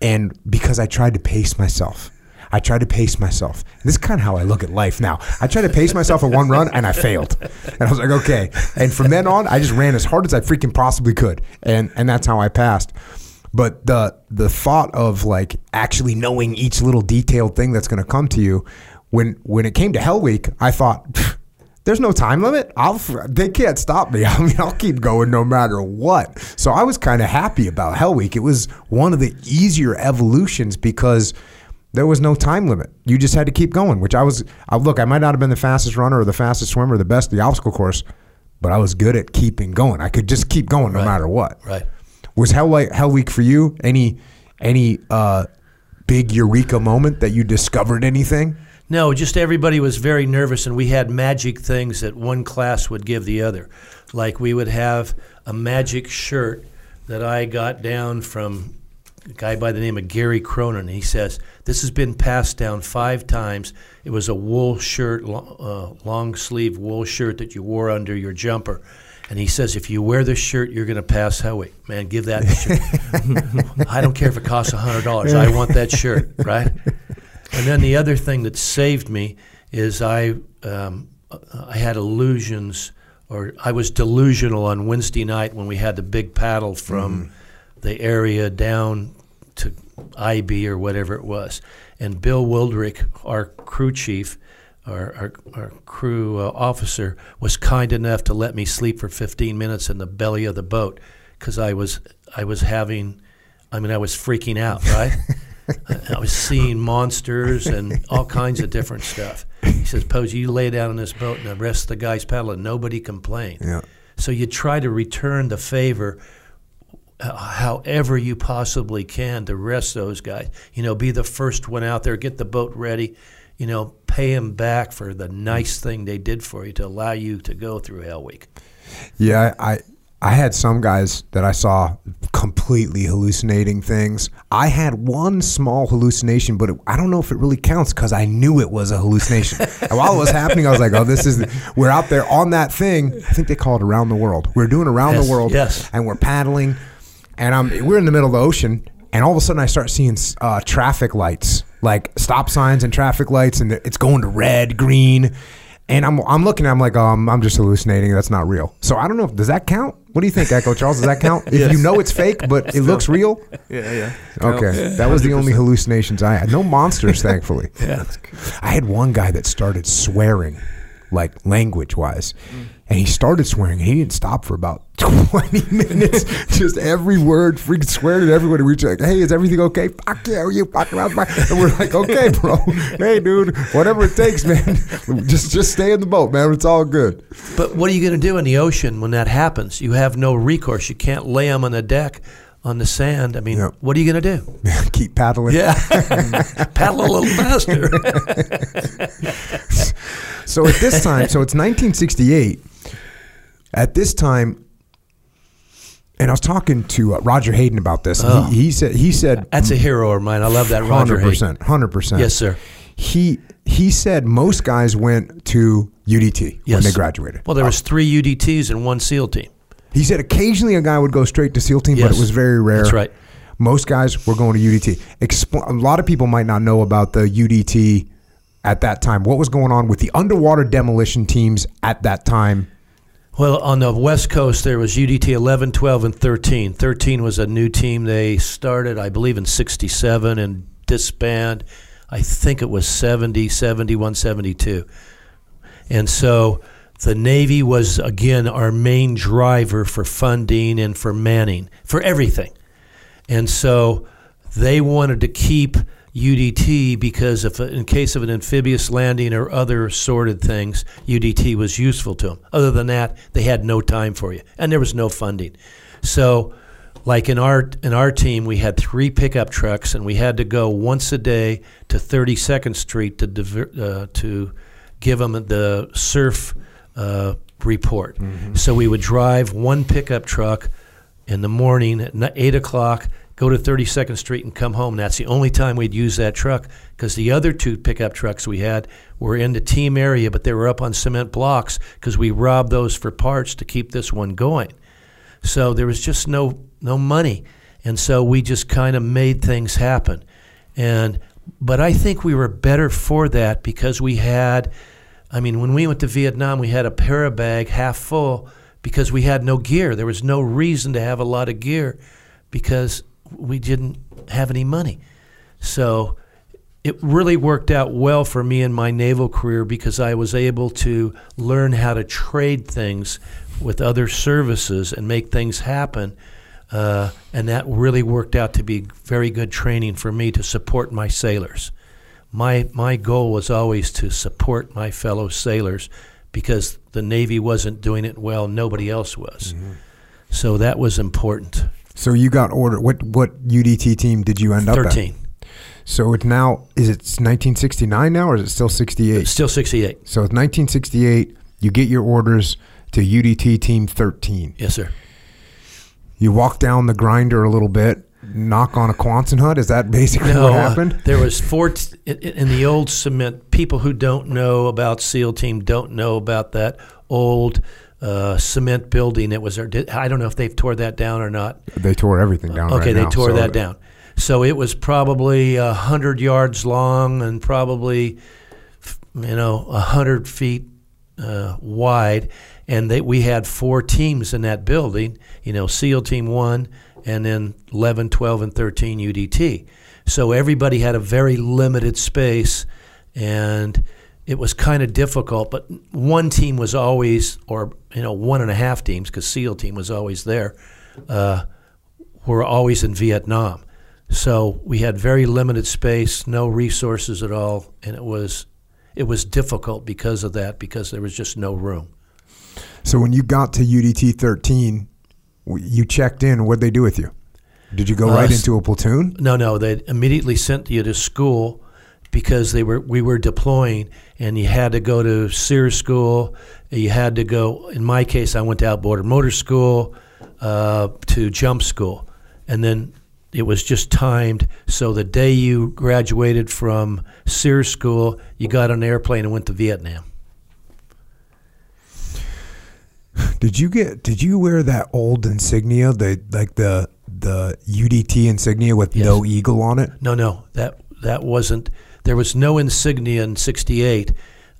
and because I tried to pace myself, I tried to pace myself. This is kind of how I look at life now. I tried to pace myself at one run, and I failed. And I was like, okay. And from then on, I just ran as hard as I freaking possibly could, and and that's how I passed. But the the thought of like actually knowing each little detailed thing that's going to come to you, when when it came to Hell Week, I thought. There's no time limit. I'll they can't stop me. I mean, I'll keep going no matter what. So I was kind of happy about Hell Week. It was one of the easier evolutions because there was no time limit. You just had to keep going. Which I was. I, look, I might not have been the fastest runner or the fastest swimmer, or the best at the obstacle course, but I was good at keeping going. I could just keep going no Right. matter what. Right. Was Hell Week, Hell Week for you? Any any uh, big eureka moment that you discovered anything? No, just everybody was very nervous, and we had magic things that one class would give the other. Like we would have a magic shirt that I got down from a guy by the name of Gary Cronin. He says, This has been passed down five times. It was a wool shirt, uh, long sleeve wool shirt that you wore under your jumper. And he says, if you wear this shirt, you're going to pass Week. Man, give that shirt. I don't care if it costs $100. I want that shirt, right? And then the other thing that saved me is I um, I had illusions, or I was delusional on Wednesday night when we had the big paddle from the area down to IB or whatever it was. And Bill Wildrick, our crew chief, our, our, our crew uh, officer, was kind enough to let me sleep for 15 minutes in the belly of the boat because I was I was having, I mean I was freaking out, right? I- I was seeing monsters and all kinds of different stuff. He says, Pozzi, you lay down in this boat and the rest of the guys paddling. Nobody complained. Yeah. So you try to return the favor uh, however you possibly can to rest those guys. You know, be the first one out there, get the boat ready, you know, pay them back for the nice thing they did for you to allow you to go through Hell Week. Yeah, I I had some guys that I saw completely hallucinating things. I had one small hallucination, but it, I don't know if it really counts because I knew it was a hallucination. and while it was happening, I was like, "Oh, this is." The, we're out there on that thing. I think they call it around the world. We're doing around Yes, the world, yes. and we're paddling, and I'm we're in the middle of the ocean, and all of a sudden I start seeing uh, traffic lights, like stop signs and traffic lights, and it's going to red, green. And I'm, I'm looking, I'm like, um, I'm just hallucinating. That's not real. So I don't know. if Does that count? What do you think, Echo Charles? Does that count? If you know it's fake, but it looks real? Yeah, yeah. Okay. That was the only hallucinations I had. No monsters, thankfully. Yeah. I had one guy that started swearing like language wise. Mm. And he started swearing. He didn't stop for about 20 minutes. Just every word, freaking swearing at everyone. And we were like, hey, is everything okay? Fuck yeah, are you fucking out? And we're like, okay, bro. hey, dude, whatever it takes, man. just just stay in the boat, man. It's all good. But what are you going to do in the ocean when that happens? You have no recourse. You can't lay them on the deck on the sand. I mean, Yep. what are you going to do? Keep paddling. Yeah, paddle a little faster. So at this time, so it's 1968. At this time, and I was talking to uh, Roger Hayden about this. Oh. He, he said he said That's a hero of mine. I love that, Roger. hundred Hayden. percent, hundred percent. Yes, sir. He he said most guys went to UDT when they graduated. Well, there was three UDTs and one SEAL team. He said occasionally a guy would go straight to SEAL team, but it was very rare. That's right. Most guys were going to UDT. Expl- a lot of people might not know about the UDT at that time. What was going on with the underwater demolition teams at that time? Well, on the West Coast, there was UDT 11, 12, and 13. 13 was a new team. They started, I believe, in 67 and disbanded, I think it was 70, 71, 72. And so the Navy was, again, our main driver for funding and for manning, for everything. And so they wanted to keep UDT because if in case of an amphibious landing or other assorted things, UDT was useful to them. Other than that, they had no time for you, and there was no funding. So, like in our in our team, we had three pickup trucks, and we had to go once a day to 32nd Street to uh, to give them the surf uh, report. So we would drive one pickup truck in the morning at eight o'clock, go to 32nd Street and come home. That's the only time we'd use that truck because the other two pickup trucks we had were in the team area, but they were up on cement blocks because we robbed those for parts to keep this one going. So there was just no no money, and so we just kind of made things happen. And but I think we were better for that because we had, I mean, when we went to Vietnam, we had a parabag half full because we had no gear. There was no reason to have a lot of gear because we didn't have any money. So it really worked out well for me in my naval career because I was able to learn how to trade things with other services and make things happen. Uh, and that really worked out to be very good training for me to support my sailors. My, my goal was always to support my fellow sailors because the Navy wasn't doing it well, nobody else was. So that was important. So you got ordered. What what UDT team did you end up at? 13. So it's now is it 1969 now or is it still 68? Still 68. So it's 1968. You get your orders to UDT Team 13. Yes, sir. You walk down the grinder a little bit, knock on a Quonset hut. Is that basically what uh, happened? there was four t- in the old cement. People who don't know about SEAL Team don't know about that old uh, cement building. It was. I don't know if they've tore that down or not. They tore everything down. Okay, right they now, tore so- that down. So it was probably a hundred yards long and probably, you know, a hundred feet uh, wide. And they, we had four teams in that building. You know, SEAL Team One, and then 11, 12, and 13 UDT. So everybody had a very limited space, and it was kind of difficult. But one team was always, or you know, one and a half teams, because SEAL Team was always there. Uh, were always in Vietnam. So we had very limited space, no resources at all, and it was it was difficult because of that because there was just no room. So when you got to UDT 13, you checked in. What'd they do with you? Did you go Uh, right into a platoon? No, no, they immediately sent you to school because they were we were deploying, and you had to go to SERE School. You had to go. In my case, I went to Outboard Motor School, uh, to Jump School, and then it was just timed. So the day you graduated from SERE School, you got on an airplane and went to Vietnam. Did you get? Did you wear that old insignia, the like the the UDT insignia with Yes. no eagle on it? No, no, that that wasn't. There was no insignia in '68.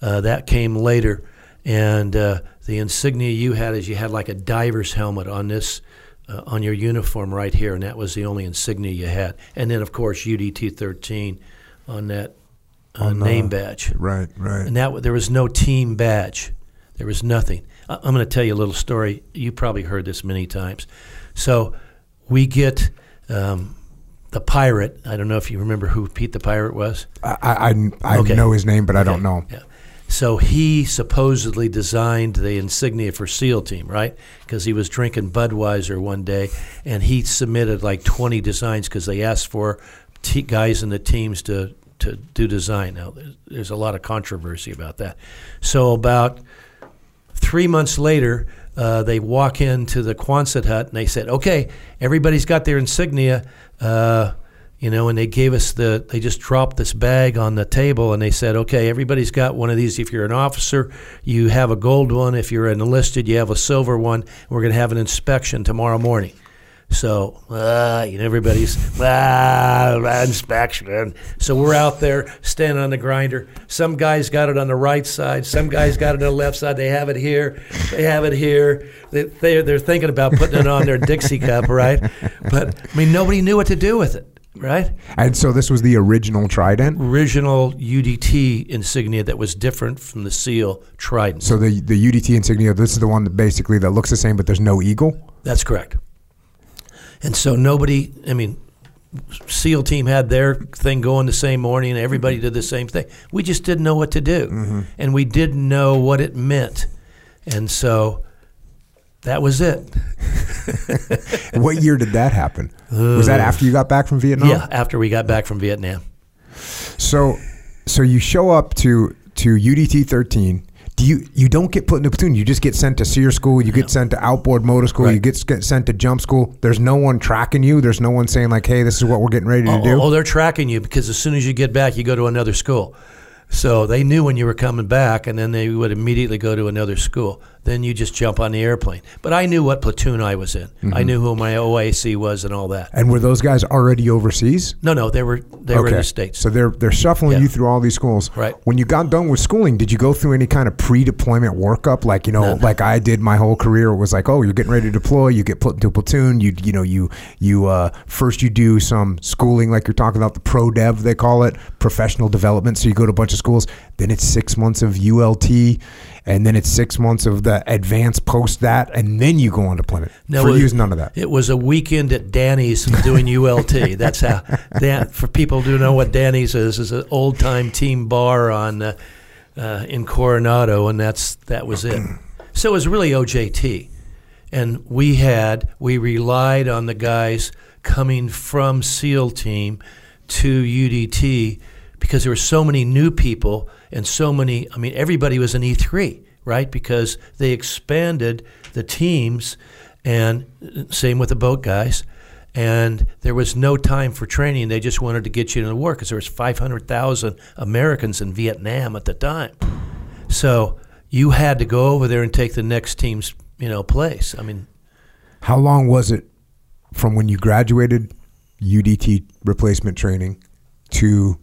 Uh, that came later, and uh, the insignia you had is you had like a diver's helmet on this uh, on your uniform right here, and that was the only insignia you had. And then, of course, UDT 13 on that uh, On the- name badge, Right, right. and that there was no team badge. There was nothing. I- I'm going to tell you a little story. You probably heard this many times. So we get um, the pirate. I don't know if you remember who Pete the pirate was. I I, I Okay. know his name, but I don't know. Yeah. So he supposedly designed the insignia for SEAL Team, right? Because he was drinking Budweiser one day, and he submitted like 20 designs because they asked for t- guys in the teams to to do design. Now, there's, there's a lot of controversy about that. So about three months later, uh, they walk into the Quonset hut and they said, "Okay, everybody's got their insignia." Uh, you know, and they gave us the. They just dropped this bag on the table and they said, "Okay, everybody's got one of these. If you're an officer, you have a gold one. If you're enlisted, you have a silver one. We're going to have an inspection tomorrow morning." So, uh, you know, everybody's ah, inspection. So we're out there standing on the grinder. Some guys got it on the right side. Some guys got it on the left side. They have it here. They have it here. They, they're, they're thinking about putting it on their Dixie cup, right? But I mean, nobody knew what to do with it, right? And so this was the original Trident. Original UDT insignia that was different from the SEAL Trident. So the the UDT insignia. This is the one that basically that looks the same, but there's no eagle. That's correct. And so nobody, I mean, SEAL team had their thing going the same morning, and everybody mm-hmm. did the same thing. We just didn't know what to do, mm-hmm. and we didn't know what it meant, and so that was it. what year did that happen? was that after you got back from Vietnam? Yeah, after we got back from Vietnam. So, so you show up to to UDT 13. Do you you don't get put in a platoon? You just get sent to SERE school. You get sent to outboard motor school. You get, get sent to jump school. There's no one tracking you. There's no one saying like, "Hey, this is what we're getting ready to Oh, do." Oh, oh, they're tracking you because as soon as you get back, you go to another school. So they knew when you were coming back, and then they would immediately go to another school. Then you just jump on the airplane. But I knew what platoon I was in. Mm-hmm. I knew who my OAC was and all that. And were those guys already overseas? No, no, they were they were in the states. So they're they're shuffling Yeah. you through all these schools. Right. When you got done with schooling, did you go through any kind of pre-deployment workup? Like you know, like I did my whole career. It was like, oh, you're getting ready to deploy. You get put into a platoon. You you know you you uh, first you do some schooling, like you're talking about the pro dev they call it, professional development. So you go to a bunch of schools. Then it's six months of ULT, and then it's six months of the advance post that, and then you go on to deployment. No, For you, none of that. It was a weekend at Danny's doing ULT. That's how. Dan, for people who know what Danny's is, is an old time team bar on uh, uh, in Coronado, and that's that was it. So it was really OJT, and we had we relied on the guys coming from SEAL team to UDT because there were so many new people and so many. I mean, everybody was an E3, right? Because they expanded the teams, and uh, same with the boat guys. And there was no time for training. They just wanted to get you into the war because there was 500,000 Americans in Vietnam at the time. So you had to go over there and take the next team's, you know, place. I mean, How long was it from when you graduated UDT replacement training to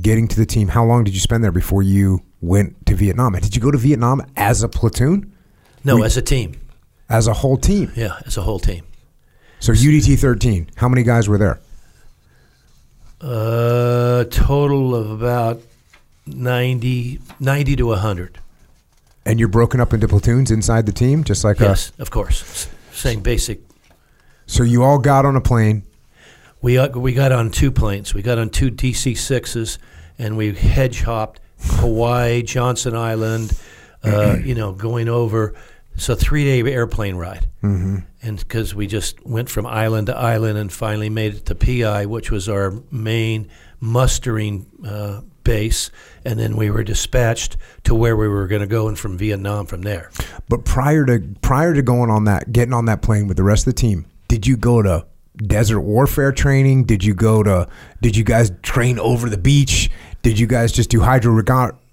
getting to the team? How long did you spend there before you went to Vietnam? And did you go to Vietnam as a platoon, no, We- as a team, as a whole team? yeah, as a whole team. So UDT 13, how many guys were there? A total of about 90, 90 to 100. And you're broken up into platoons inside the team, just like us. Yes, of course. Same basic. So you all got on a plane. We, uh, we got on two planes. We got on two DC 6s and we hedge hopped Hawaii, Johnston Island, uh, you know, going over. It's a three day airplane ride. Mm-hmm. and because we just went from island to island and finally made it to PI, which was our main mustering uh, base, and then we were dispatched to where we were going to go and from Vietnam from there. But prior to prior to going on that, getting on that plane with the rest of the team, did you go to desert warfare training? Did you go to? Did you guys train over the beach? Did you guys just do hydro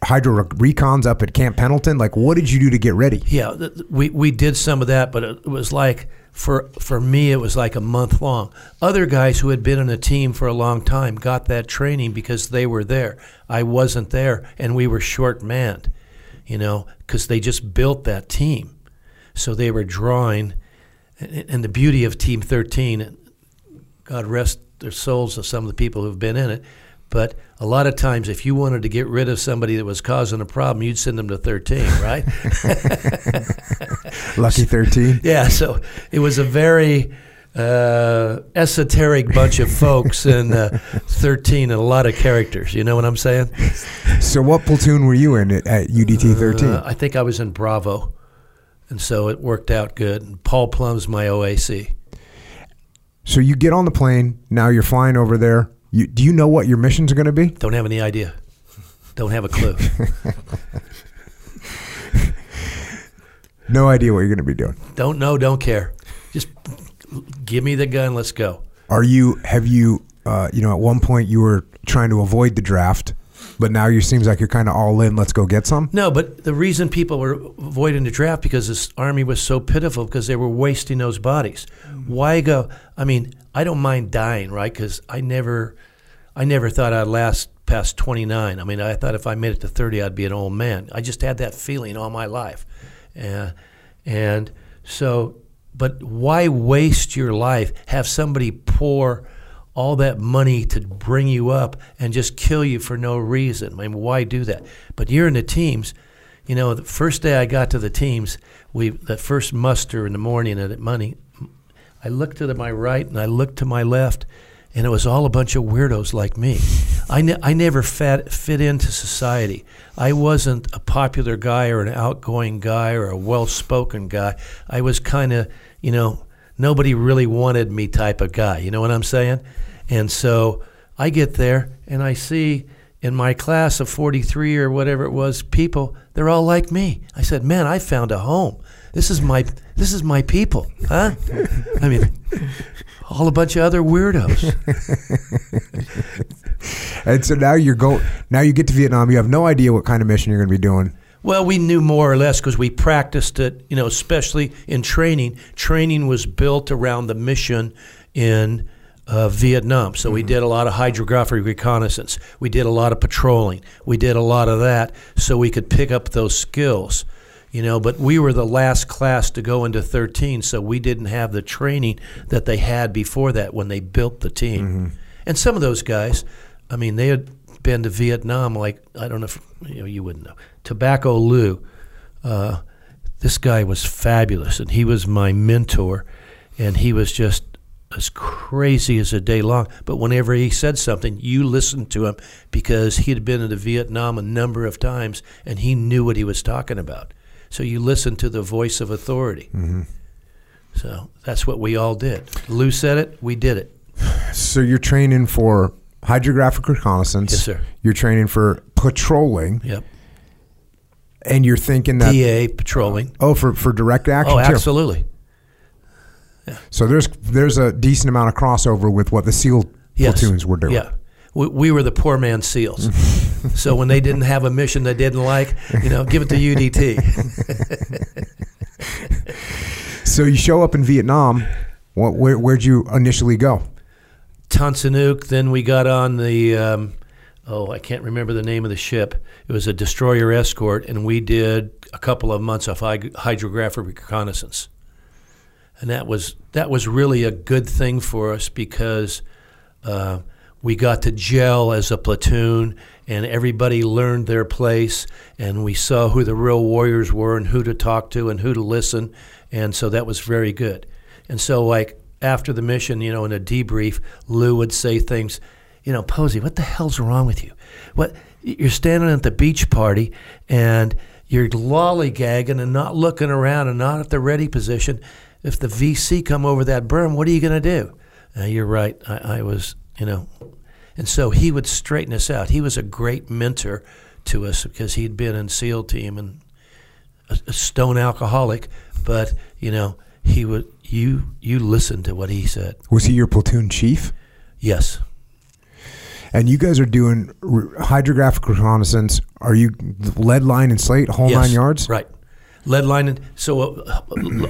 hydro recons up at Camp Pendleton? Like, what did you do to get ready? Yeah, th- we we did some of that, but it was like for for me it was like a month long. Other guys who had been in a team for a long time got that training because they were there. I wasn't there, and we were short manned, you know, because they just built that team, so they were drawing. And the beauty of Team Thirteen, God rest their souls of some of the people who've been in it, But a lot of times, if you wanted to get rid of somebody that was causing a problem, you'd send them to 13, right? Lucky 13. yeah, so it was a very uh, esoteric bunch of folks and uh, 13 and a lot of characters. You know what I'm saying? So, what platoon were you in at, at UDT 13? Uh, I think I was in Bravo, and so it worked out good. And Paul Plum's my OAC. So, you get on the plane. Now you're flying over there. You, do you know what your missions are going to be? Don't have any idea. Don't have a clue. No idea what you're going to be doing. don't know, don't care. Just give me the gun, let's go. Are you, have you, uh, you know, at one point you were trying to avoid the draft, but now you seems like you're kind of all in. Let's go get some. No, but the reason people were avoiding the draft because this army was so pitiful because they were wasting those bodies. Why go? I mean, I don't mind dying, right? Because I never, I never thought I'd last past 29. I mean, I thought if I made it to 30, I'd be an old man. I just had that feeling all my life, uh, and so. But why waste your life? Have somebody pour all that money to bring you up and just kill you for no reason. I mean, why do that? But you're in the teams. You know, the first day I got to the teams, we that first muster in the morning at money, I looked to my right and I looked to my left, and it was all a bunch of weirdos like me. I, ne- I never fat, fit into society. I wasn't a popular guy or an outgoing guy or a well-spoken guy. I was kind of, you know, nobody really wanted me type of guy. You know what I'm saying? And so I get there and I see in my class of 43 or whatever it was people, they're all like me. I said, "Man, I found a home. This is my this is my people." Huh? I mean, all a bunch of other weirdos. And so now you're going Now you get to Vietnam. You have no idea what kind of mission you're going to be doing. Well, we knew more or less because we practiced it, you know, especially in training. Training was built around the mission in uh, Vietnam. So we did a lot of hydrographic reconnaissance. We did a lot of patrolling. We did a lot of that so we could pick up those skills, you know. But we were the last class to go into 13, so we didn't have the training that they had before that when they built the team. And some of those guys, I mean, they had been to Vietnam. Like I don't know if you know, you wouldn't know. Tobacco Lou, uh, this guy was fabulous, and he was my mentor, and he was just as crazy as a day long. But whenever he said something, you listened to him because he had been into Vietnam a number of times, and he knew what he was talking about. So you listened to the voice of authority. So that's what we all did. Lou said it, we did it. So you're training for hydrographic reconnaissance. Yes, sir. You're training for patrolling, Yep. And you're thinking that PA patrolling. oh, for for direct action Oh, absolutely. So there's there's a decent amount of crossover with what the SEAL Yes. platoons were doing. Yeah. We, we were the poor man SEALs. so when they didn't have a mission they didn't like, you know, give it to UDT. So you show up in Vietnam. What, where, where'd you initially go? Nhut, then we got on the, um, oh, I can't remember the name of the ship. It was a destroyer escort, and we did a couple of months of hy- hydrographic reconnaissance. And that was that was really a good thing for us because uh, we got to gel as a platoon, and everybody learned their place, and we saw who the real warriors were, and who to talk to, and who to listen, and so that was very good. And so, like after the mission, you know, in a debrief, Lou would say things, you know, Pozzi, what the hell's wrong with you? What you're standing at the beach party and you're lollygagging and not looking around and not at the ready position. If the VC come over that berm, what are you going to do? Uh, you're right. I, I was, you know, and so he would straighten us out. He was a great mentor to us because he'd been in SEAL team and a, a stone alcoholic, but you know he would you you listened to what he said. Was he your platoon chief? Yes, And you guys are doing re- hydrographic reconnaissance. Are you lead line and slate, whole yes, nine yards? right. Lead line. And, so uh,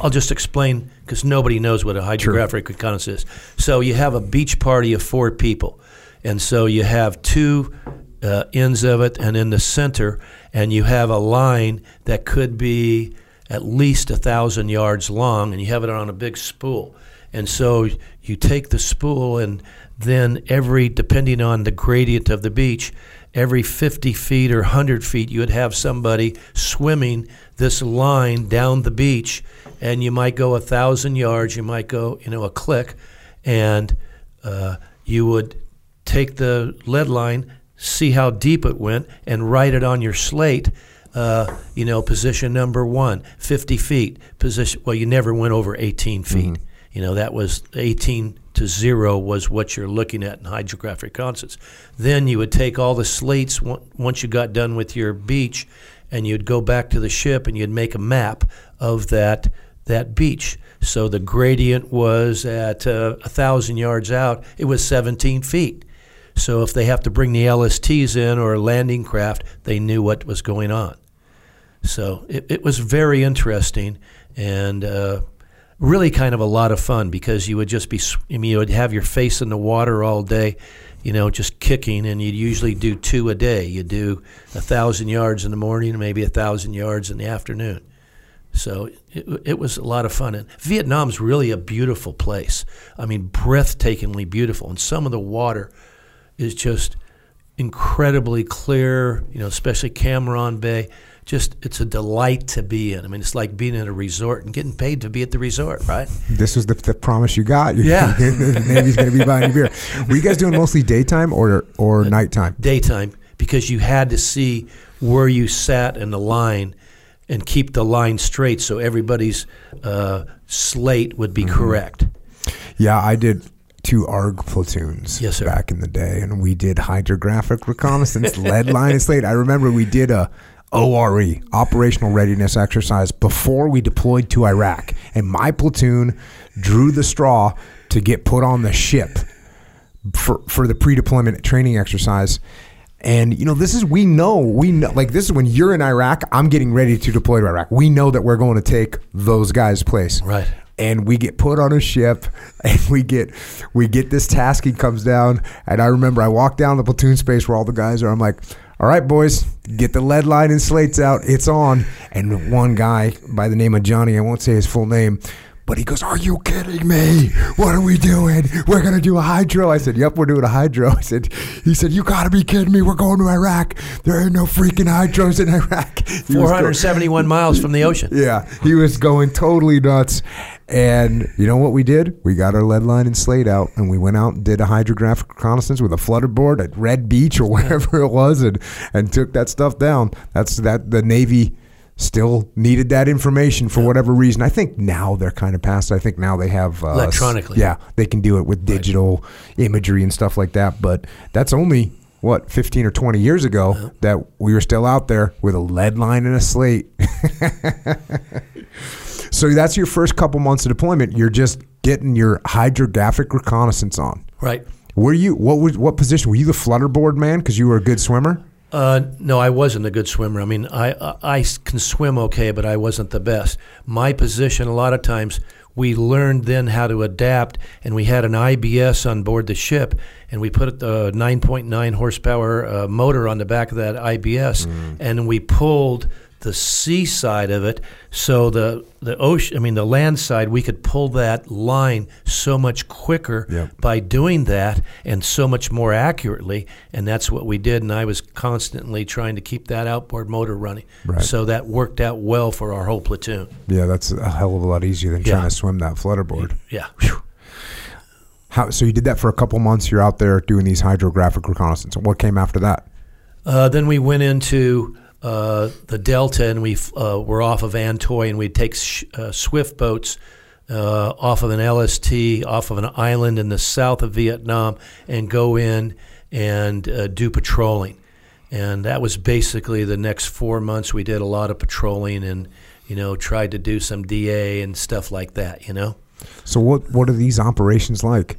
I'll just explain because nobody knows what a hydrographic reconnaissance is. So you have a beach party of four people, and so you have two uh, ends of it, and in the center, and you have a line that could be at least a thousand yards long, and you have it on a big spool. And so you take the spool, and then every, depending on the gradient of the beach, every 50 feet or 100 feet, you would have somebody swimming this line down the beach, and you might go a thousand yards, you might go, you know, a click, and uh, you would take the lead line, see how deep it went, and write it on your slate. Uh, you know, position number one, 50 feet. Position. Well, you never went over 18 feet. Mm-hmm. You know, that was 18 to zero was what you're looking at in hydrographic constants. Then you would take all the slates once you got done with your beach, and you'd go back to the ship and you'd make a map of that that beach. So the gradient was at uh, a thousand yards out. It was 17 feet. So if they have to bring the LSTs in or a landing craft, they knew what was going on. So it, it was very interesting and uh, really kind of a lot of fun because you would just be, I mean, you would have your face in the water all day, you know, just kicking, and you'd usually do two a day. You'd do a thousand yards in the morning maybe a thousand yards in the afternoon. So it, it was a lot of fun. And Vietnam's really a beautiful place. I mean, breathtakingly beautiful. And some of the water is just incredibly clear, you know, especially Cam Ranh Bay. Just, it's a delight to be in. I mean, it's like being in a resort and getting paid to be at the resort, right? This was the, the promise you got. Yeah. the Navy's going to be buying you beer. Were you guys doing mostly daytime or, or uh, nighttime? Daytime, because you had to see where you sat in the line and keep the line straight so everybody's uh, slate would be mm-hmm. correct. Yeah, I did two ARG platoons yes, back in the day, and we did hydrographic reconnaissance, lead line and slate. I remember we did a ORE, operational readiness exercise, before we deployed to Iraq, and my platoon drew the straw to get put on the ship for for the pre-deployment training exercise. And you know, this is we know we know like this is when you're in Iraq. I'm getting ready to deploy to Iraq. We know that we're going to take those guys' place. Right. And we get put on a ship, and we get we get this tasking comes down. And I remember I walk down the platoon space where all the guys are. I'm like, all right, boys, get the lead line and slates out. It's on. And one guy by the name of Johnny, I won't say his full name, but he goes, Are you kidding me? What are we doing? We're going to do a hydro. I said, Yep, we're doing a hydro. I said, He said, You got to be kidding me. We're going to Iraq. There ain't no freaking hydros in Iraq. He 471 miles from the ocean. Yeah, he was going totally nuts. And you know what we did? We got our lead line and slate out, and we went out and did a hydrographic reconnaissance with a flutter board at Red Beach or wherever it was, and and took that stuff down. That's that the Navy still needed that information for whatever reason. I think now they're kind of past. I think now they have uh, electronically. Yeah, they can do it with digital right. imagery and stuff like that. But that's only what 15 or 20 years ago uh-huh. that we were still out there with a lead line and a slate. so that's your first couple months of deployment. You're just getting your hydrographic reconnaissance on. Right. Were you what was what position? Were you the flutterboard man because you were a good swimmer? Uh, no, I wasn't a good swimmer. I mean, I, I can swim okay, but I wasn't the best. My position, a lot of times, we learned then how to adapt, and we had an IBS on board the ship, and we put a 9.9 horsepower uh, motor on the back of that IBS, mm. and we pulled the sea side of it. So the the ocean, I mean the land side, we could pull that line so much quicker yep. by doing that, and so much more accurately. And that's what we did. And I was constantly trying to keep that outboard motor running. Right. So that worked out well for our whole platoon. Yeah, that's a hell of a lot easier than yeah. trying to swim that flutterboard. Yeah. Whew. How, so you did that for a couple months. You're out there doing these hydrographic reconnaissance. What came after that? Uh, then we went into uh, the Delta, and we uh, were off of An Thoi, and we'd take sh- uh, swift boats uh, off of an LST, off of an island in the south of Vietnam, and go in and uh, do patrolling. And that was basically the next four months. We did a lot of patrolling and, you know, tried to do some DA and stuff like that. You know. So what what are these operations like?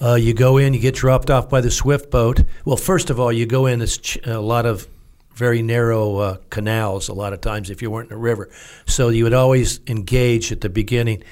Uh, you go in, you get dropped off by the swift boat. Well, first of all, you go in. It's ch- a lot of very narrow uh, canals a lot of times if you weren't in a river. So you would always engage at the beginning.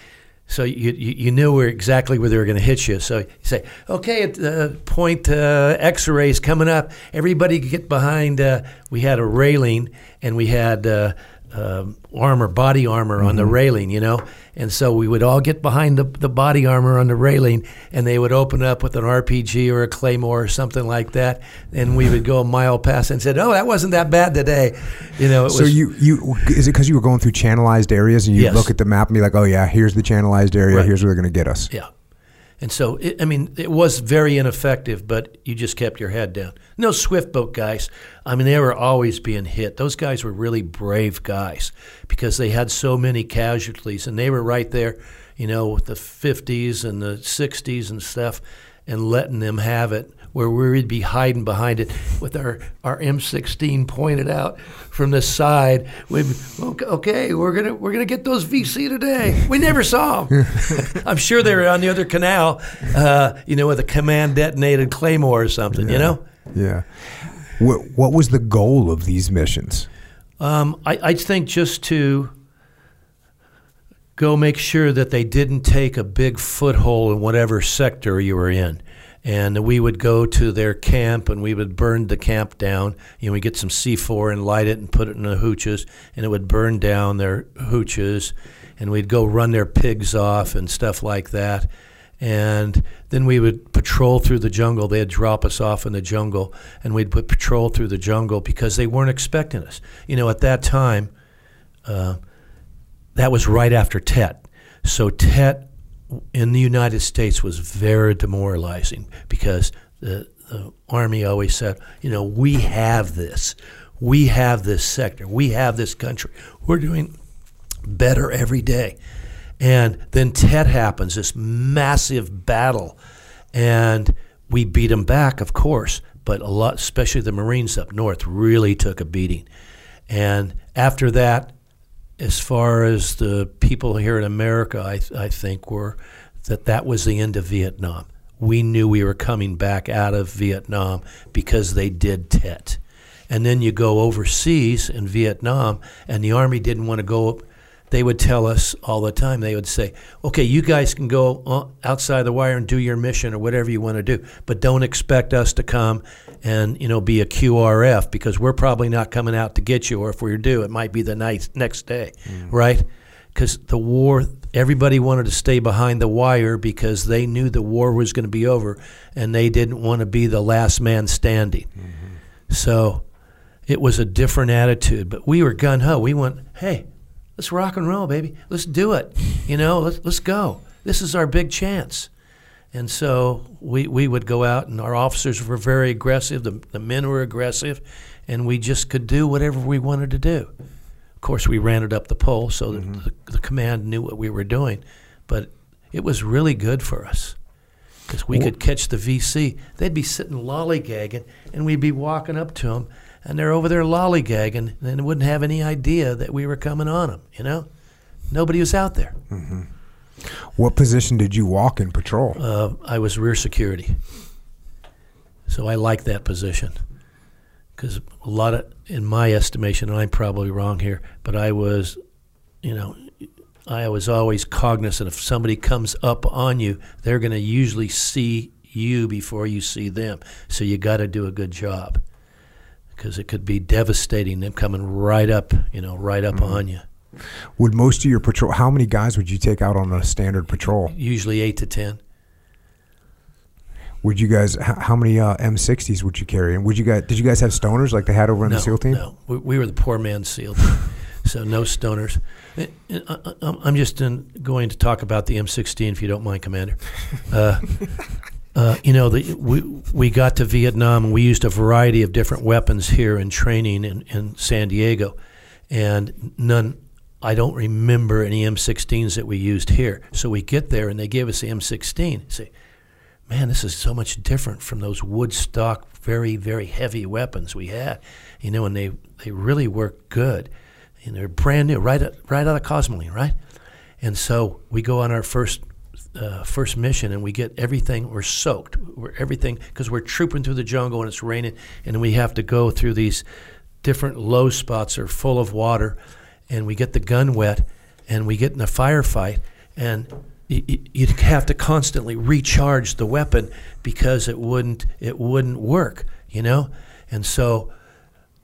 So you, you, you knew where exactly where they were going to hit you. So you say, okay, at the point uh, X-ray is coming up, everybody get behind. Uh, we had a railing and we had uh, um, armor, body armor on the railing, you know. And so we would all get behind the, the body armor on the railing, and they would open up with an RPG or a claymore or something like that, and we would go a mile past and said, "Oh, that wasn't that bad today," you know. It So was, you you is it because you were going through channelized areas and you Yes. look at the map and be like, oh yeah, here's the channelized area. Right. Here's where they're going to get us. Yeah. And so, it, I mean, it was very ineffective, but you just kept your head down. No swift boat guys. I mean, they were always being hit. Those guys were really brave guys because they had so many casualties, and they were right there, you know, with the 50s and the 60s and stuff, and letting them have it. Where we'd be hiding behind it with our, our M16 pointed out from the side. We'd be, okay, we're gonna we're gonna get those VC today. We never saw them. I'm sure they were on the other canal, uh, you know, with a command detonated claymore or something. You know, Yeah. What what was the goal of these missions? um, I, I think just to go make sure that they didn't take a big foothold in whatever sector you were in. And we would go to their camp and we would burn the camp down. You know, we get some C4 and light it and put it in the hooches, and it would burn down their hooches. And we'd go run their pigs off and stuff like that. And then we would patrol through the jungle. They'd drop us off in the jungle, and we'd put patrol through the jungle because they weren't expecting us. You know, at that time, uh, that was right after Tet. So Tet in the United States was very demoralizing because the, the Army always said, you know, we have this. We have this sector. We have this country. We're doing better every day. And then Tet happens, this massive battle. And we beat them back, of course, but a lot, especially the Marines up north, really took a beating. And after that, as far as the people here in America, I, I think were that that was the end of Vietnam. We knew we were coming back out of Vietnam because they did Tet. And then you go overseas in Vietnam, and the Army didn't want to go. They would tell us all the time, they would say, okay, you guys can go uh, outside the wire and do your mission or whatever you want to do, but don't expect us to come and you know be a QRF because we're probably not coming out to get you, or if we do, it might be the night, next day, mm. right? Because the war, everybody wanted to stay behind the wire because they knew the war was going to be over, and they didn't want to be the last man standing. Mm-hmm. So it was a different attitude, but we were gun ho. We went, hey, let's rock and roll, baby. Let's do it. You know, let's let's go. This is our big chance. And so we, we would go out, and our officers were very aggressive. The, the men were aggressive, and we just could do whatever we wanted to do. Of course, we ran it up the pole so that mm-hmm. the, the command knew what we were doing, but it was really good for us because we could catch the VC. They'd be sitting lollygagging, and we'd be walking up to them, and they're over there lollygagging, and they wouldn't have any idea that we were coming on them. You know, nobody was out there. Mm-hmm. What position did you walk in patrol? Uh, I was rear security, so I liked that position because a lot of, in my estimation, and I'm probably wrong here, but I was, you know, I was always cognizant if somebody comes up on you, they're going to usually see you before you see them. So you got to do a good job because it could be devastating them coming right up, you know, right up on you. Would most of your patrol? How many guys would you take out on a standard patrol? Usually eight to ten. Would you guys? h- How many uh, M60s would you carry? And would you guys? Did you guys have stoners like they had over in no, the SEAL team? No, we, we were the poor man's SEAL team, so no stoners. Eh, eh, I- I- I'm just in, going to talk about the M16, if you don't mind, Commander. Uh, uh, you know, the, we we got to Vietnam and we used a variety of different weapons here in training in, in San Diego, and none. I don't remember any M16s that we used here. So we get there and they give us the M16. Say, man, this is so much different from those wood stock, very, very heavy weapons we had. You know, and they, they really work good. And they're brand new, right, out- right out of Cosmoline, right? And so we go on our first uh, first mission and we get everything, we're soaked. We're everything, because we're trooping through the jungle and it's raining, and we have to go through these different low spots that are full of water, and we get the gun wet, and we get in a firefight, and you'd have to constantly recharge the weapon because it wouldn't it wouldn't work, you know, and so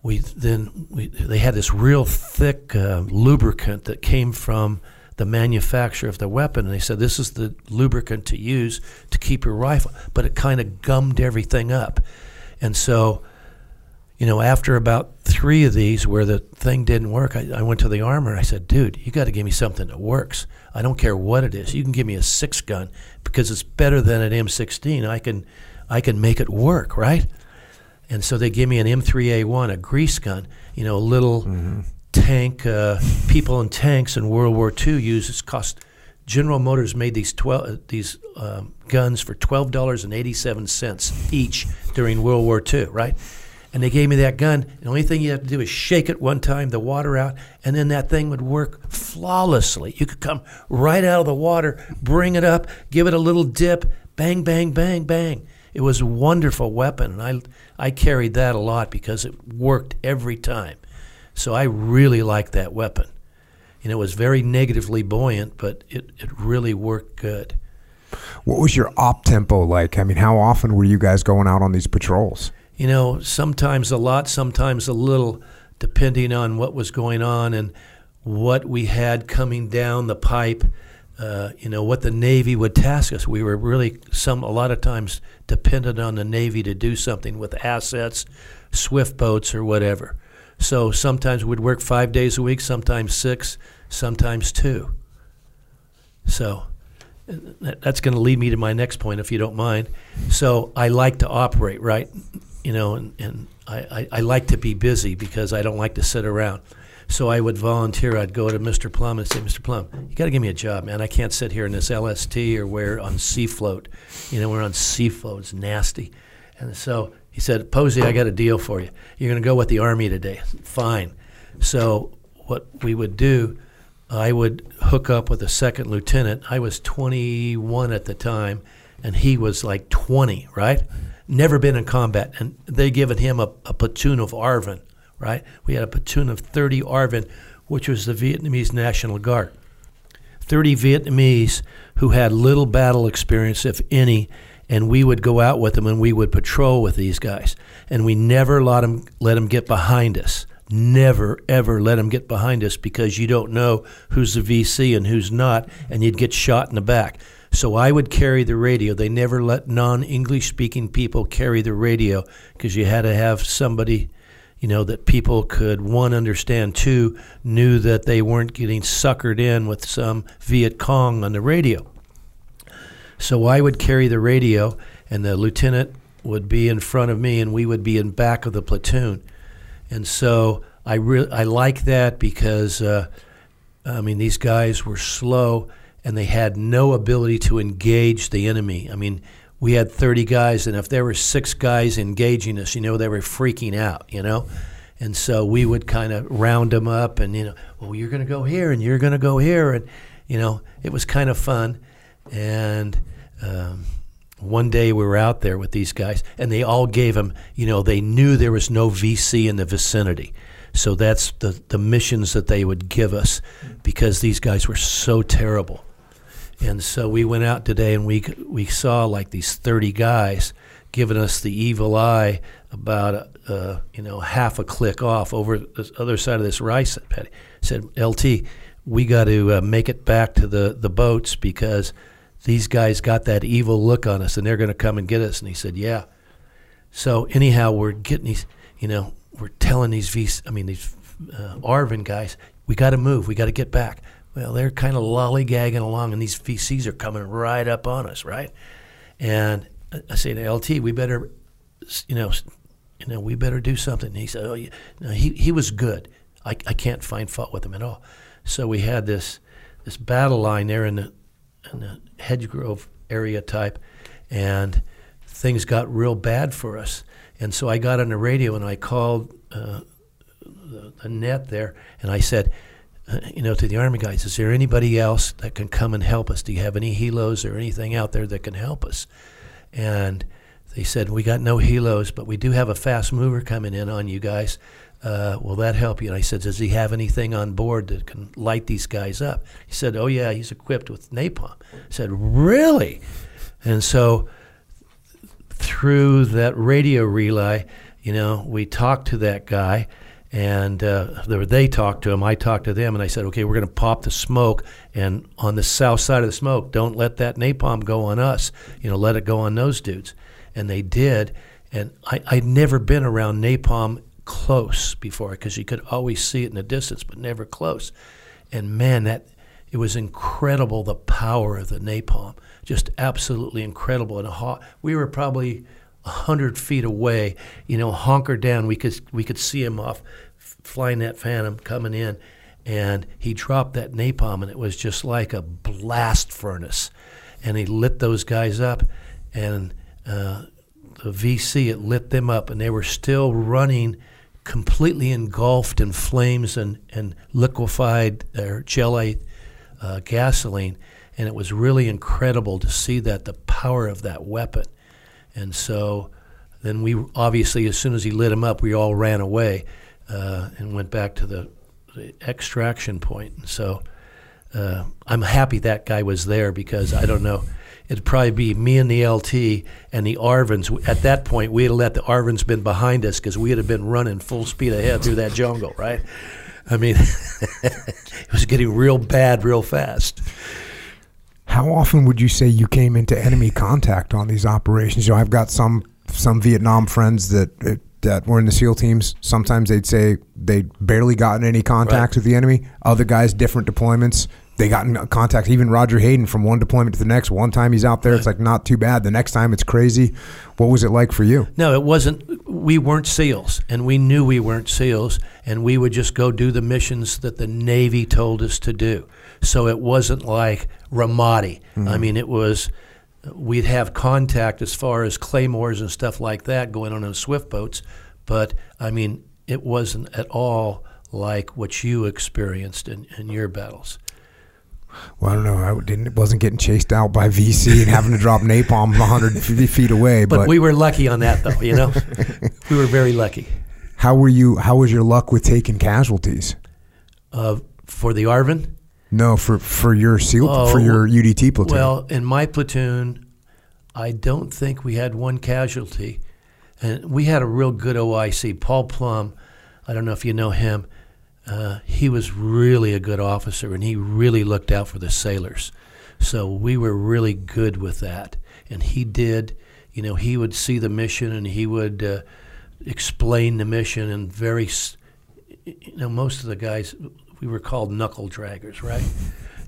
we then we, they had this real thick uh, lubricant that came from the manufacturer of the weapon, and they said this is the lubricant to use to keep your rifle, but it kind of gummed everything up, and so. You know, after about three of these where the thing didn't work, I, I went to the armor. I said, "Dude, you got to give me something that works. I don't care what it is. You can give me a six gun because it's better than an M16. I can, I can make it work, right?" And so they gave me an M3A1, a grease gun, you know, a little mm-hmm. tank. Uh, people in tanks in World War II used. It's cost. General Motors made these twelve uh, these um, guns for twelve dollars and eighty seven cents each during World War II, right? And they gave me that gun. The only thing you have to do is shake it one time, the water out, and then that thing would work flawlessly. You could come right out of the water, bring it up, give it a little dip, bang, bang, bang, bang. It was a wonderful weapon, and I I carried that a lot because it worked every time. So I really liked that weapon. Know, it was very negatively buoyant, but it, it really worked good. What was your op tempo like? I mean, how often were you guys going out on these patrols? You know, sometimes a lot, sometimes a little, depending on what was going on and what we had coming down the pipe uh, you know what the Navy would task us. We were really some a lot of times dependent on the Navy to do something with assets, swift boats or whatever. So sometimes we'd work five days a week, sometimes six, sometimes two. So that's going to lead me to my next point, if you don't mind. So I like to operate, right? You know, and, and I, I, I like to be busy because I don't like to sit around. So I would volunteer. I'd go to Mr. Plum and say, Mr. Plum, you got to give me a job, man. I can't sit here in this LST or we're on sea float. You know, we're on sea float. It's nasty. And so he said, Pozzi, I got a deal for you. You're going to go with the Army today. Fine. So what we would do, I would hook up with a second lieutenant. I was 21 at the time, and he was like 20, right? Never been in combat. And they given him a, a platoon of ARVN, right? We had a platoon of 30 ARVN, which was the Vietnamese National Guard. 30 Vietnamese who had little battle experience, if any, and we would go out with them and we would patrol with these guys. And we never let them, let them get behind us. Never, ever let them get behind us because you don't know who's the VC and who's not, and you'd get shot in the back. So I would carry the radio. They never let non English speaking people carry the radio because you had to have somebody you know, that people could, one, understand, two, knew that they weren't getting suckered in with some Viet Cong on the radio. So I would carry the radio, and the lieutenant would be in front of me, and we would be in back of the platoon. And so I re- I like that because, uh, I mean, these guys were slow and they had no ability to engage the enemy. I mean, we had 30 guys, and if there were six guys engaging us, you know, they were freaking out, you know? And so we would kind of round them up and, you know, well, you're going to go here and you're going to go here. And, you know, it was kind of fun. And um, one day we were out there with these guys, and they all gave them, you know, they knew there was no VC in the vicinity. So that's the, the missions that they would give us because these guys were so terrible. And so we went out today and we we saw like these 30 guys giving us the evil eye about uh, you know half a click off over the other side of this rice paddy. Said LT, we got to uh, make it back to the the boats because these guys got that evil look on us and they're going to come and get us. And he said, yeah. So anyhow, we're getting these, you know, we're telling these V, I mean these uh, ARVN guys, we got to move, we got to get back. Well, they're kind of lollygagging along, and these VCs are coming right up on us, right? And I say to LT, we better, you know, you know, we better do something. And he said, oh, no, he he was good. I, I can't find fault with him at all. So we had this this battle line there in the in the hedgegrove area type, and things got real bad for us. And so I got on the radio and I called uh, the, the net there, and I said you know, to the Army guys, is there anybody else that can come and help us? Do you have any helos or anything out there that can help us? And they said, We got no helos, but we do have a fast mover coming in on you guys. Uh, will that help you? And I said, Does he have anything on board that can light these guys up? He said, Oh, yeah, he's equipped with napalm. I said, Really? And so through that radio relay, you know, we talked to that guy, and uh, they, talked to him. I talked to them, and I said, okay, we're going to pop the smoke, and on the south side of the smoke, don't let that napalm go on us. You know, let it go on those dudes. And they did. And I, I'd never been around napalm close before because you could always see it in the distance, but never close. And man, that it was incredible the power of the napalm, just absolutely incredible. And a we were probably hundred feet away, you know, honker down. We could we could see him off flying that Phantom coming in, and he dropped that napalm, and it was just like a blast furnace, and he lit those guys up, and uh, the VC it lit them up, and they were still running completely engulfed in flames and, and liquefied or gelate uh, gasoline. And it was really incredible to see that, the power of that weapon. And so then we obviously, as soon as he lit him up, we all ran away uh, and went back to the, the extraction point. And so uh, I'm happy that guy was there because I don't know it'd probably be me and the LT and the ARVNs. At that point, we had let the ARVNs been behind us because we had have been running full speed ahead through that jungle, right? I mean, it was getting real bad real fast. How often would you say you came into enemy contact on these operations? You know, I've got some some Vietnam friends that that were in the SEAL teams. Sometimes they'd say they'd barely gotten any contacts right. with the enemy. Other guys, different deployments they got in contact. Even Roger Hayden from one deployment to the next. One time he's out there, it's like not too bad. The next time it's crazy. What was it like for you? No, it wasn't. We weren't SEALs, and we knew we weren't SEALs, and we would just go do the missions that the Navy told us to do. So it wasn't like Ramadi. Mm-hmm. I mean, it was. We'd have contact as far as claymores and stuff like that going on in swift boats, but I mean, it wasn't at all like what you experienced in, in your battles. Well, I don't know. I didn't wasn't getting chased out by VC and having to drop napalm 150 feet away. But, but we were lucky on that, though. You know, we were very lucky. How were you? How was your luck with taking casualties? Uh, for the ARVN? No, for for your SEAL oh, for your UDT platoon. Well, in my platoon, I don't think we had one casualty, and we had a real good OIC. Paul Plum, I don't know if you know him uh, he was really a good officer and he really looked out for the sailors. So we were really good with that. And he did, you know, he would see the mission and he would uh, explain the mission and very, you know, most of the guys, we were called knuckle draggers, right?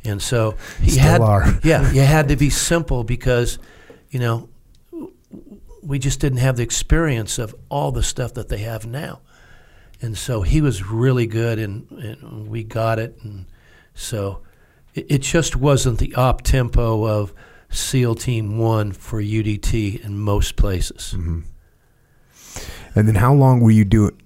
And so he Still had, are. yeah, you had to be simple because, you know, we just didn't have the experience of all the stuff that they have now and so he was really good, and, and we got it, and so it, it just wasn't the op tempo of SEAL Team One for UDT in most places. Mm-hmm. And then how long were you doing?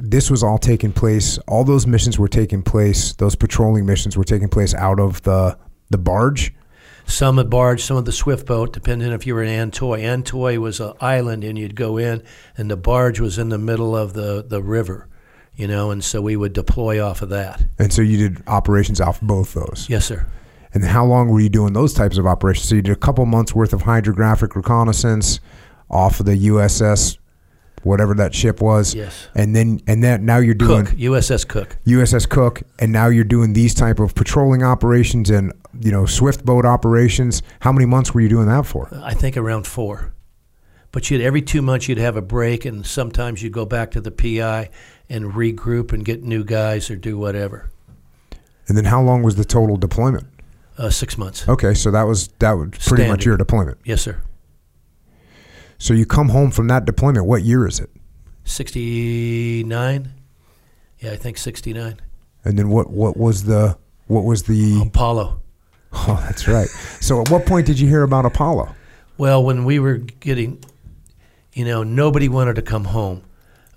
This was all taking place. All those missions were taking place. Those patrolling missions were taking place out of the the barge. Some at barge, some of the swift boat, depending if you were in An Thoi. Antoy was an island, and you'd go in, and the barge was in the middle of the, the river, you know, and so we would deploy off of that. And so you did operations off both those? Yes, sir. And how long were you doing those types of operations? So you did a couple months worth of hydrographic reconnaissance off of the USS whatever that ship was. Yes. And then and then now you're doing Cook, USS Cook. USS Cook, and now you're doing these type of patrolling operations and you know swift boat operations. How many months were you doing that for? I think around four. But you'd every two months you'd have a break, and sometimes you'd go back to the PI and regroup and get new guys or do whatever. And then how long was the total deployment? Uh, six months. Okay, so that was that was pretty Standard. much your deployment. Yes, sir. So you come home from that deployment. What year is it? Sixty nine. Yeah, I think sixty nine. And then what? What was the? What was the Apollo? Oh, that's right. so at what point did you hear about Apollo? Well, when we were getting, you know, nobody wanted to come home.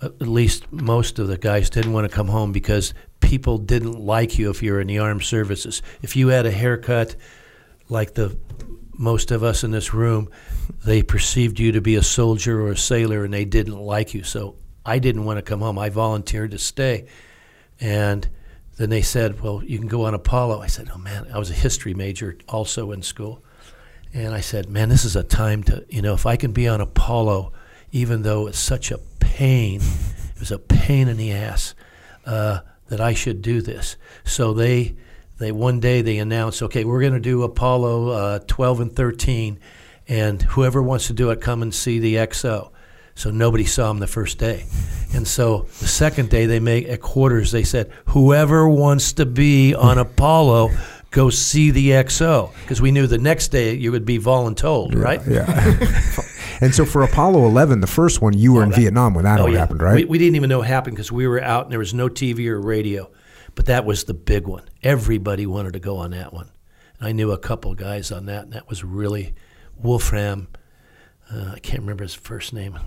At least most of the guys didn't want to come home because people didn't like you if you were in the armed services. If you had a haircut like the most of us in this room, they perceived you to be a soldier or a sailor and they didn't like you. So I didn't want to come home. I volunteered to stay. And then they said, Well, you can go on Apollo. I said, Oh, man, I was a history major also in school. And I said, Man, this is a time to, you know, if I can be on Apollo, even though it's such a pain. It was a pain in the ass uh, that I should do this. So they they one day they announced, okay, we're going to do Apollo uh, 12 and 13, and whoever wants to do it, come and see the XO. So nobody saw him the first day, and so the second day they make at quarters they said, whoever wants to be on Apollo. Go see the XO because we knew the next day you would be voluntold, right? Yeah. and so for Apollo 11, the first one, you were in Vietnam when that all Oh, yeah. happened, right? We, we didn't even know it happened because we were out and there was no TV or radio. But that was the big one. Everybody wanted to go on that one. And I knew a couple guys on that, and that was really Wolfram. Uh, I can't remember his first name,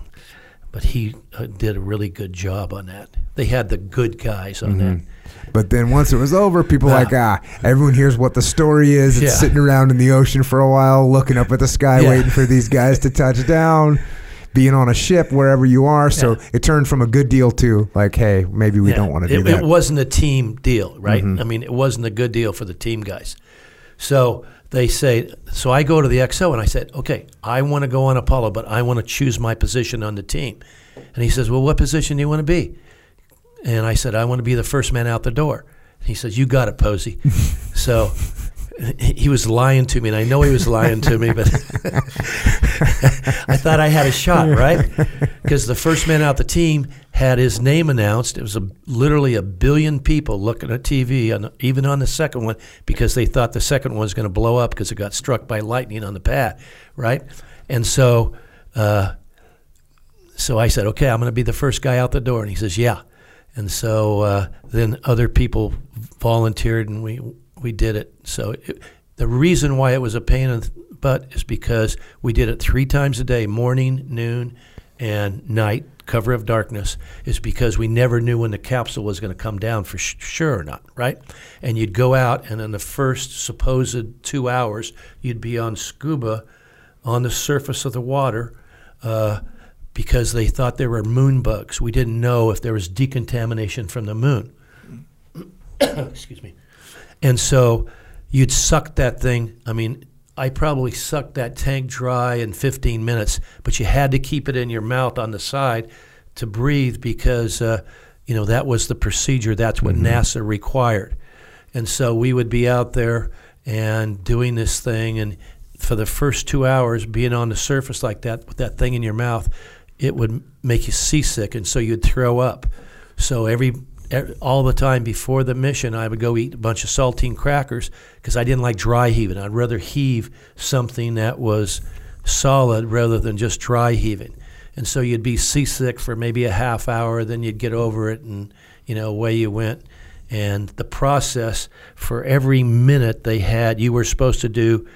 but he uh, did a really good job on that. They had the good guys on that. But then once it was over, people were like, ah, everyone hears what the story is. It's Yeah. sitting around in the ocean for a while, looking up at the sky, Yeah. waiting for these guys to touch down, being on a ship wherever you are. So Yeah. it turned from a good deal to like, hey, maybe we don't want to do it, that. Mm-hmm. It wasn't a team deal, right? I mean, it wasn't a good deal for the team guys. So they say, so I go to the XO and I said, okay, I want to go on Apollo, but I want to choose my position on the team. And he says, well, what position do you want to be? And I said, I want to be the first man out the door. He says, you got it, Pozzi. so he was lying to me, and I know he was lying to me, but I thought I had a shot, right? Because the first man out the team had his name announced. It was a, literally a billion people looking at TV, on, even on the second one, because they thought the second one was going to blow up because it got struck by lightning on the pad, right? And so, uh, so I said, okay, I'm going to be the first guy out the door. And he says, yeah. And so uh, then other people volunteered, and we we did it. So it, the reason why it was a pain in the butt is because we did it three times a day, morning, noon, and night. Cover of darkness is because we never knew when the capsule was going to come down for sh- sure or not, right? And you'd go out, and in the first supposed two hours, you'd be on scuba on the surface of the water. Uh, because they thought there were moon bugs. We didn't know if there was decontamination from the moon. Excuse me. And so you'd suck that thing. I mean, I probably sucked that tank dry in 15 minutes, but you had to keep it in your mouth on the side to breathe because, uh, you know, that was the procedure. That's what NASA required. And so we would be out there and doing this thing. And for the first two hours, being on the surface like that with that thing in your mouth, it would make you seasick, and so you'd throw up. So every all the time before the mission, I would go eat a bunch of saltine crackers because I didn't like dry heaving. I'd rather heave something that was solid rather than just dry heaving. And so you'd be seasick for maybe a half hour, then you'd get over it, and you know away you went. And the process for every minute they had, you were supposed to do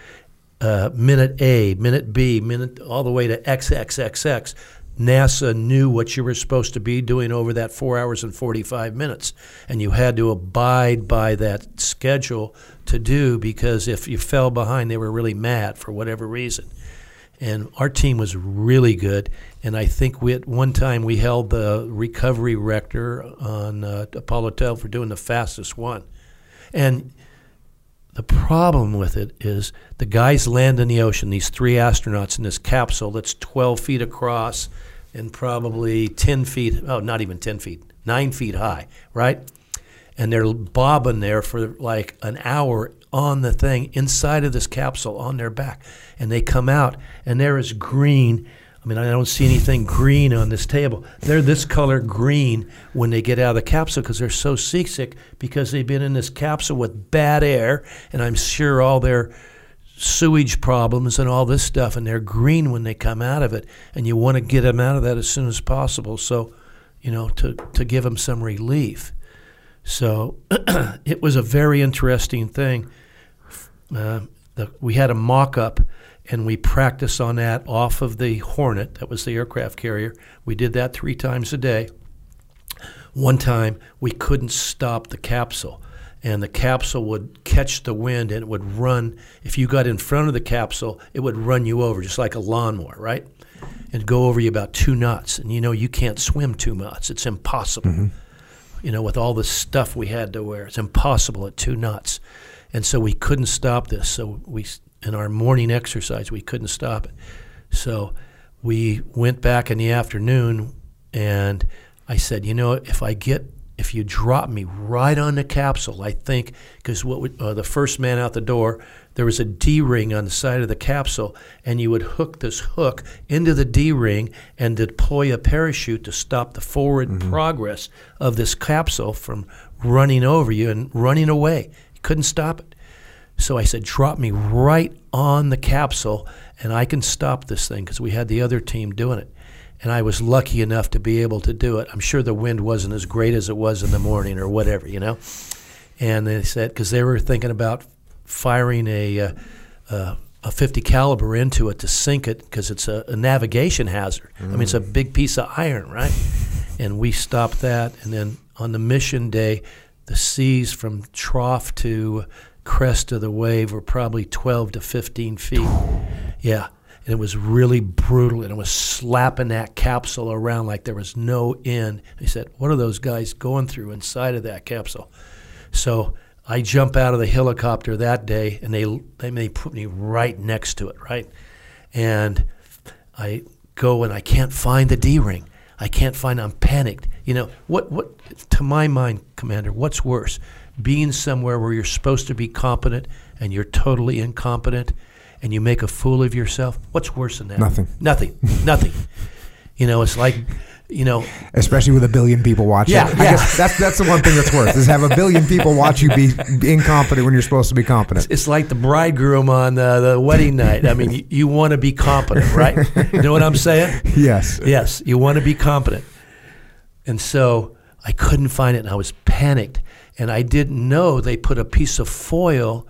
uh, minute A, minute B, minute all the way to XXXX. NASA knew what you were supposed to be doing over that four hours and 45 minutes. And you had to abide by that schedule to do because if you fell behind, they were really mad for whatever reason. And our team was really good. And I think we at one time we held the recovery record on uh, Apollo 12 for doing the fastest one. And the problem with it is the guys land in the ocean, these three astronauts in this capsule that's 12 feet across and probably 10 feet, oh, not even 10 feet, nine feet high, right? And they're bobbing there for like an hour on the thing inside of this capsule on their back. And they come out and there is green. I mean, I don't see anything green on this table. They're this color green when they get out of the capsule because they're so seasick because they've been in this capsule with bad air, and I'm sure all their sewage problems and all this stuff, and they're green when they come out of it, and you want to get them out of that as soon as possible. So, you know, to to give them some relief. So it was a very interesting thing. Uh, the, we had a mock up and we practiced on that off of the Hornet, that was the aircraft carrier. We did that three times a day. One time we couldn't stop the capsule, and the capsule would catch the wind and it would run. If you got in front of the capsule, it would run you over just like a lawnmower, right? And go over you about two knots. And you know, you can't swim two knots, it's impossible mm-hmm. you know, with all the stuff we had to wear. It's impossible at two knots. And so we couldn't stop this. So we, in our morning exercise, we couldn't stop it. So we went back in the afternoon and I said, you know, if I get if you drop me right on the capsule, I think because what would, uh, the first man out the door, there was a D ring on the side of the capsule, and you would hook this hook into the D ring and deploy a parachute to stop the forward Mm-hmm. progress of this capsule from running over you and running away. You couldn't stop it. So I said, drop me right on the capsule, and I can stop this thing because we had the other team doing it. And I was lucky enough to be able to do it. I'm sure the wind wasn't as great as it was in the morning or whatever, you know. And they said because they were thinking about firing a uh, uh, a 50 caliber into it to sink it because it's a, a navigation hazard. I mean, it's a big piece of iron, right? And we stopped that. And then on the mission day, the seas from trough to crest of the wave were probably 12 to 15 feet. Yeah. And it was really brutal, and it was slapping that capsule around like there was no end. He said, What are those guys going through inside of that capsule? So I jump out of the helicopter that day, and they they, they put me right next to it, right? And I go and I can't find the D ring. I can't find. I'm panicked. You know what? What to my mind, Commander? What's worse, being somewhere where you're supposed to be competent and you're totally incompetent, and you make a fool of yourself? What's worse than that? Nothing. Nothing. Nothing. You know, it's like, you know, Especially with a billion people watching. Yeah, I yeah. guess that's that's the one thing that's worse is have a billion people watch you be incompetent when you're supposed to be competent. it's like the bridegroom on the, the wedding night. I mean, you, you want to be competent, right? You know what I'm saying? Yes. Yes, you want to be competent. And so I couldn't find it, and I was panicked. And I didn't know they put a piece of foil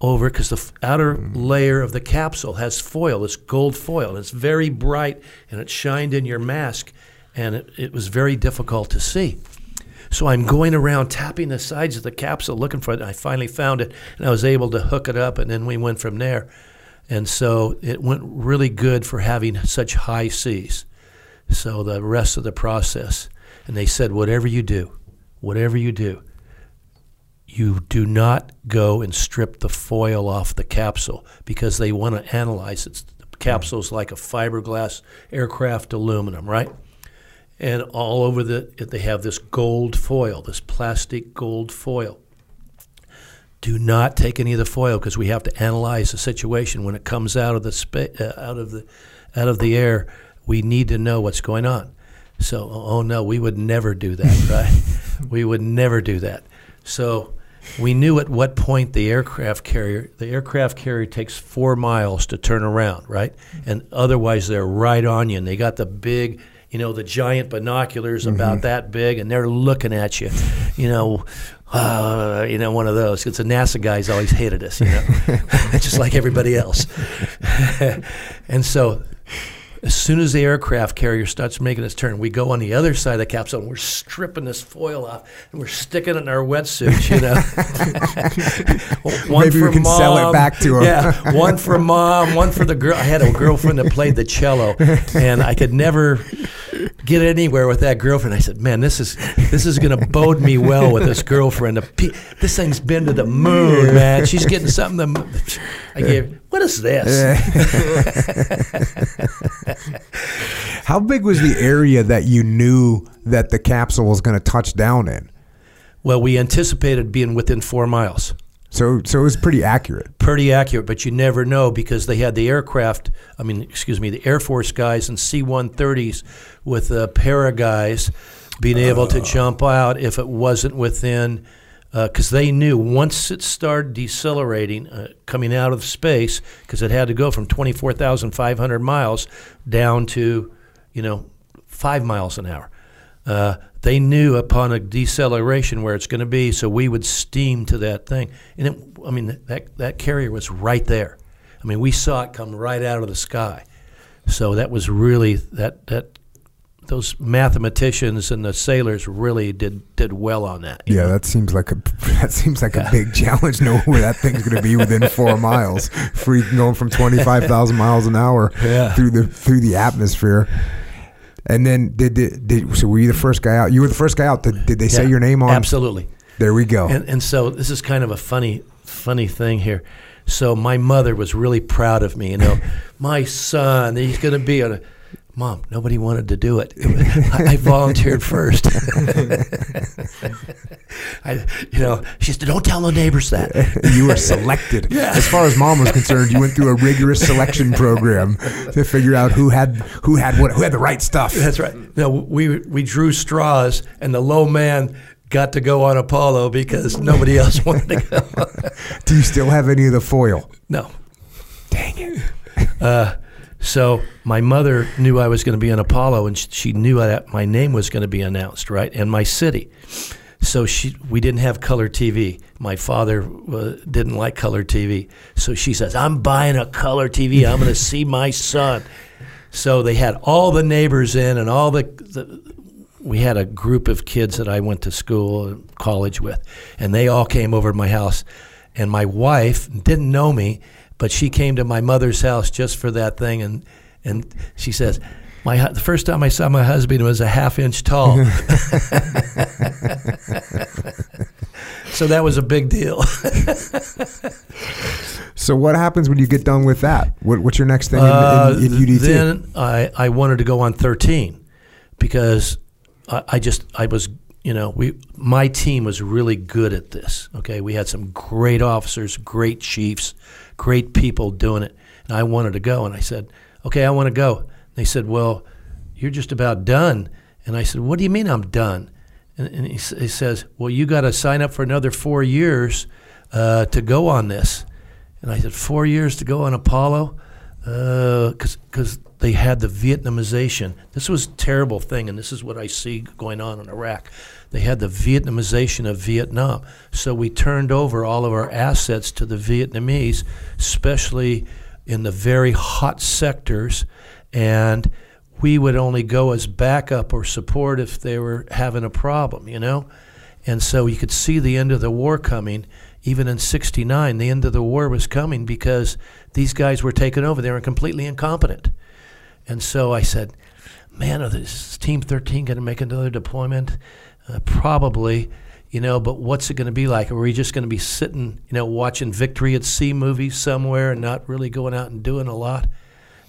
over because the outer layer of the capsule has foil, this gold foil. And it's very bright, and it shined in your mask, and it, it was very difficult to see. So I'm going around tapping the sides of the capsule looking for it. I finally found it, and I was able to hook it up, and then we went from there. And so it went really good for having such high seas. So the rest of the process, and they said, whatever you do, whatever you do, you do not go and strip the foil off the capsule because they want to analyze it. The capsule's like a fiberglass aircraft aluminum, right? And all over the, they have this gold foil, this plastic gold foil. Do not take any of the foil because we have to analyze the situation when it comes out of the spa- uh, out of the out of the air. We need to know what's going on. So, oh no, we would never do that, right? we would never do that. So, we knew at what point the aircraft carrier, the aircraft carrier takes four miles to turn around, right? And otherwise, they're right on you, and they got the big, you know, the giant binoculars about that big, and they're looking at you, you know. Uh, you know, one of those. It's the NASA guys always hated us, you know, just like everybody else. and so as soon as the aircraft carrier starts making its turn, we go on the other side of the capsule and we're stripping this foil off and we're sticking it in our wetsuits, you know. one Maybe we can mom, sell it back to 'em. Yeah, one for mom, one for the girl. I had a girlfriend that played the cello, and I could never get anywhere with that girlfriend. I said, "Man, this is this is going to bode me well with this girlfriend. This thing's been to the moon, man. She's getting something." To, I gave. What is this? How big was the area that you knew that the capsule was going to touch down in? Well, we anticipated being within four miles. So, so it was pretty accurate. Pretty accurate, but you never know because they had the aircraft, I mean, excuse me, the Air Force guys and C 130s with the para guys being able to jump out if it wasn't within, because they knew once it started decelerating, uh, coming out of space, because it had to go from 24,500 miles down to, you know, five miles an hour. Uh, they knew upon a deceleration where it's going to be, so we would steam to that thing. And it, I mean, that that carrier was right there. I mean, we saw it come right out of the sky. So that was really that that those mathematicians and the sailors really did did well on that. Yeah, know? that seems like a that seems like a big challenge. Know where that thing's going to be within four miles, free going from twenty five thousand miles an hour Yeah. through the through the atmosphere. And then did, did did so? Were you the first guy out? You were the first guy out. Did, did they say Yeah, your name on? Absolutely. There we go. And, and so this is kind of a funny, funny thing here. So my mother was really proud of me. You know, my son, he's going to be on a. Mom, nobody wanted to do it. I, volunteered first. I, you know, she said, "Don't tell the neighbors that." you were selected. As far as mom was concerned, you went through a rigorous selection program to figure out who had who had what who had the right stuff. That's right. No, we we drew straws, and the low man got to go on Apollo because nobody else wanted to go. Do you still have any of the foil? no. Dang it. Uh, so my mother knew I was going to be on Apollo, and she knew that my name was going to be announced, right, and my city. So she, we didn't have color TV. My father uh, didn't like color TV, so she says, "I'm buying a color TV. I'm going to see my son." So they had all the neighbors in, and all the, the we had a group of kids that I went to school and college with, and they all came over to my house. And my wife didn't know me, but she came to my mother's house just for that thing, and and she says, "My the first time I saw my husband was a half inch tall." so that was a big deal. So what happens when you get done with that? What, what's your next thing in, Uh, in, in UDT? Then I, I wanted to go on 13 because I, I just I was you know we my team was really good at this. Okay, we had some great officers, great chiefs, great people doing it, and I wanted to go. And I said, okay, I want to go. And they said, well, you're just about done. And I said, what do you mean I'm done? And, and he, he says, well, you got to sign up for another four years uh, to go on this. And I said, four years to go on Apollo? Because they had the Vietnamization. This was a terrible thing, and this is what I see going on in Iraq. They had the Vietnamization of Vietnam. So we turned over all of our assets to the Vietnamese, especially in the very hot sectors. And we would only go as backup or support if they were having a problem, you know? And so you could see the end of the war coming. Even in 69, the end of the war was coming because these guys were taken over. They were completely incompetent. And so I said, man, is Team 13 going to make another deployment? Uh, probably, you know, but what's it going to be like? Are we just going to be sitting, you know, watching Victory at Sea movies somewhere and not really going out and doing a lot?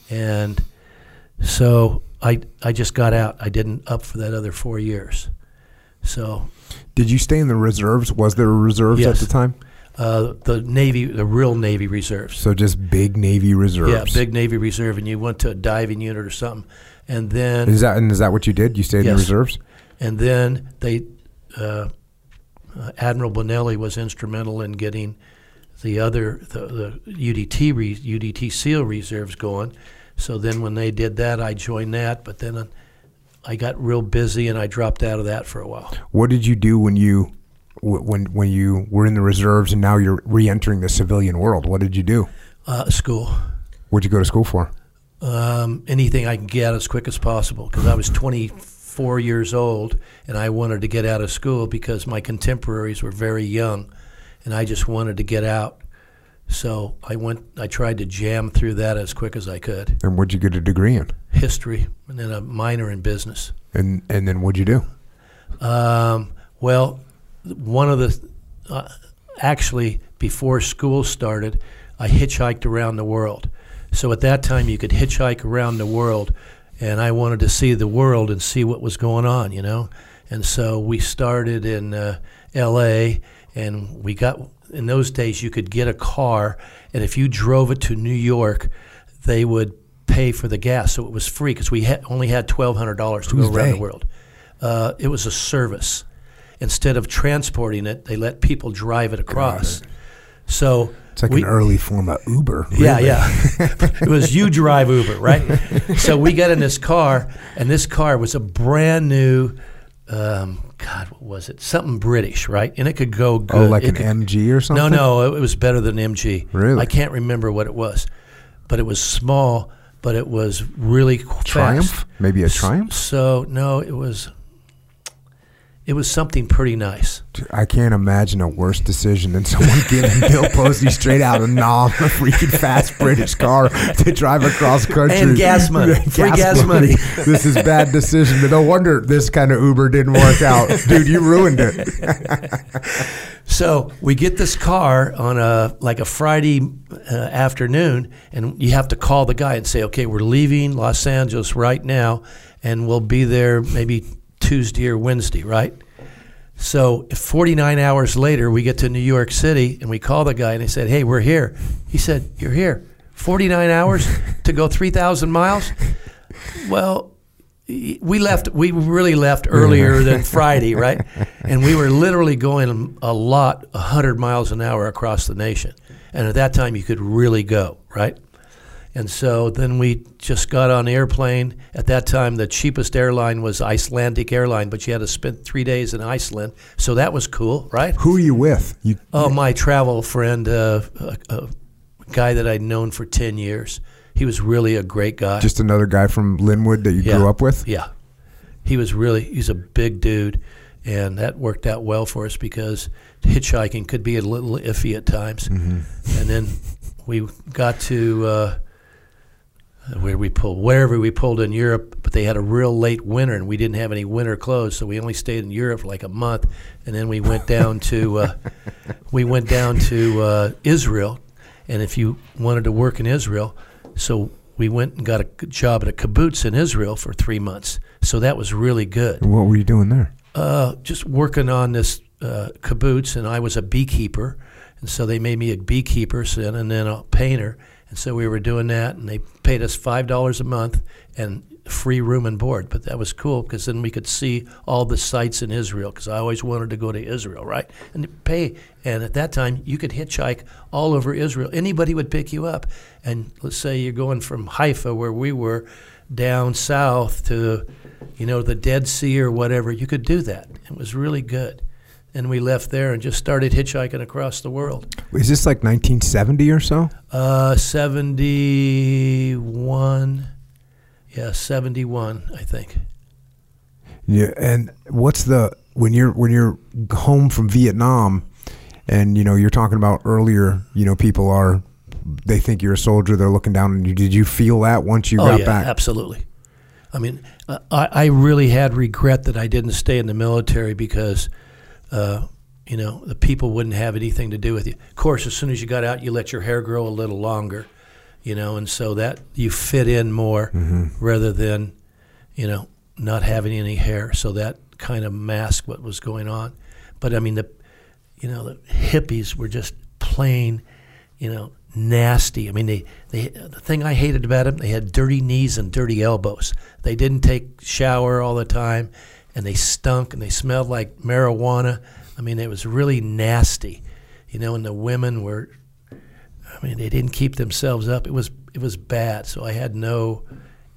And so I, I just got out. I didn't up for that other four years. So Did you stay in the reserves? Was there reserves Yes. at the time? uh, the Navy, the real Navy reserves. So just big Navy reserves. Yeah, big Navy reserve, and you went to a diving unit or something, and then Is that and is that what you did? You stayed in the reserves? And then they uh, uh, Admiral Bonelli was instrumental in getting the other the, the UDT re, UDT SEAL reserves going. So then when they did that, I joined that, but then uh, I got real busy and I dropped out of that for a while. What did you do when you when when you were in the reserves and now you're re-entering the civilian world? What did you do? Uh, school. What'd you go to school for? um, anything I can get as quick as possible because I was 24 years old and I wanted to get out of school because my contemporaries were very young and I just wanted to get out. So I went. I tried to jam through that as quick as I could. And what'd you get a degree in? History and then a minor in business. And and then what'd you do? Um, well, one of the uh, actually before school started, I hitchhiked around the world. So at that time, you could hitchhike around the world, and I wanted to see the world and see what was going on, you know. And so we started in uh, L.A. and we got in those days you could get a car, and if you drove it to New York, they would pay for the gas, so it was free because we had, only had twelve hundred dollars to Who's go around they? the world. Uh, it was a service. Instead of transporting it, they let people drive it across. So It's like we, an early form of Uber. yeah, really. yeah. it was you drive Uber, right? so we got in this car, and this car was a brand new. Um, God, what was it? Something British, right? And it could go good. Oh, like It an could- MG or something? no, no, it was better than MG. Really? I can't remember what it was, but it was small, but it was really Triumph? fast. Maybe a Triumph? So no, it was. It was something pretty nice. I can't imagine a worse decision than someone giving Bill Pozzi straight out of Nam a freaking fast British car to drive across country And gas money. Free gas money. this is bad decision. But no wonder this kind of Uber didn't work out, dude. You ruined it. So we get this car on a like a Friday uh, afternoon, and you have to call the guy and say, "Okay, we're leaving Los Angeles right now, and we'll be there maybe Tuesday or Wednesday, right?" So 49 hours later, we get to New York City, and we call the guy, and he said, "Hey, we're here." He said, "You're here. 49 hours to go 3,000 miles." Well, we left we really left earlier than friday right and we were literally going a lot 100 miles an hour across the nation and at that time you could really go right and so then we just got on airplane at that time the cheapest airline was icelandic airline but you had to spend three days in iceland so that was cool right Who are you with? You oh my travel friend uh, a, a guy that i'd known for 10 years he was really a great guy just another guy from Lynwood that you Yeah. grew up with? Yeah. He was really, he's a big dude. And that worked out well for us because hitchhiking could be a little iffy at times. And then we got to uh, where we pulled, wherever we pulled in Europe, but they had a real late winter and we didn't have any winter clothes. So we only stayed in Europe for like a month. And then we went down to, uh, we went down to uh, Israel. And if you wanted to work in Israel, so we went and got a job at a kibbutz in Israel for three months. So that was really good. What were you doing there? Uh, just working on this uh, kibbutz, and I was a beekeeper, and so they made me a beekeeper, and then a painter, and so we were doing that, and they paid us five dollars a month and free room and board. But that was cool because then we could see all the sites in Israel because I always wanted to go to Israel, right? And pay, and at that time you could hitchhike all over Israel. Anybody would pick you up, and let's say you're going from Haifa, where we were, down south to, you know, the Dead Sea or whatever. You could do that. It was really good. And we left there and just started hitchhiking across the world. Is this like 1970 or so? Uh, 71. Yeah, 71, I think. Yeah, and what's the when you're when you're home from Vietnam, and you know you're talking about earlier, you know people are they think you're a soldier, they're looking down on you. Did you feel that once you oh, got yeah, back? absolutely. I mean, I, I really had regret that I didn't stay in the military because, uh, you know, the people wouldn't have anything to do with you. Of course, as soon as you got out, you let your hair grow a little longer, you know, and so that you fit in more rather than, you know, not having any hair. So that kind of masked what was going on. But I mean, the, you know, the hippies were just plain, you know, nasty. I mean, they, they the thing I hated about them, they had dirty knees and dirty elbows. They didn't take shower all the time, and they stunk and they smelled like marijuana. I mean, it was really nasty, you know. And the women were, I mean, they didn't keep themselves up. It was it was bad. So I had no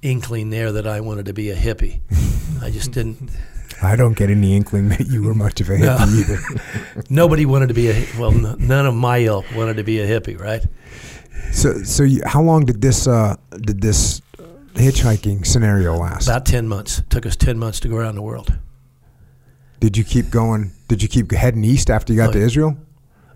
inkling there that I wanted to be a hippie. I just didn't. I don't get any inkling that you were much of a No. hippie either. Nobody wanted to be a well. n- None of my ilk wanted to be a hippie, right? So, so you, how long did this uh, did this hitchhiking scenario last? About ten months. took us ten months to go around the world. did you keep going? Did you keep heading east after you got Oh, to yeah. Israel?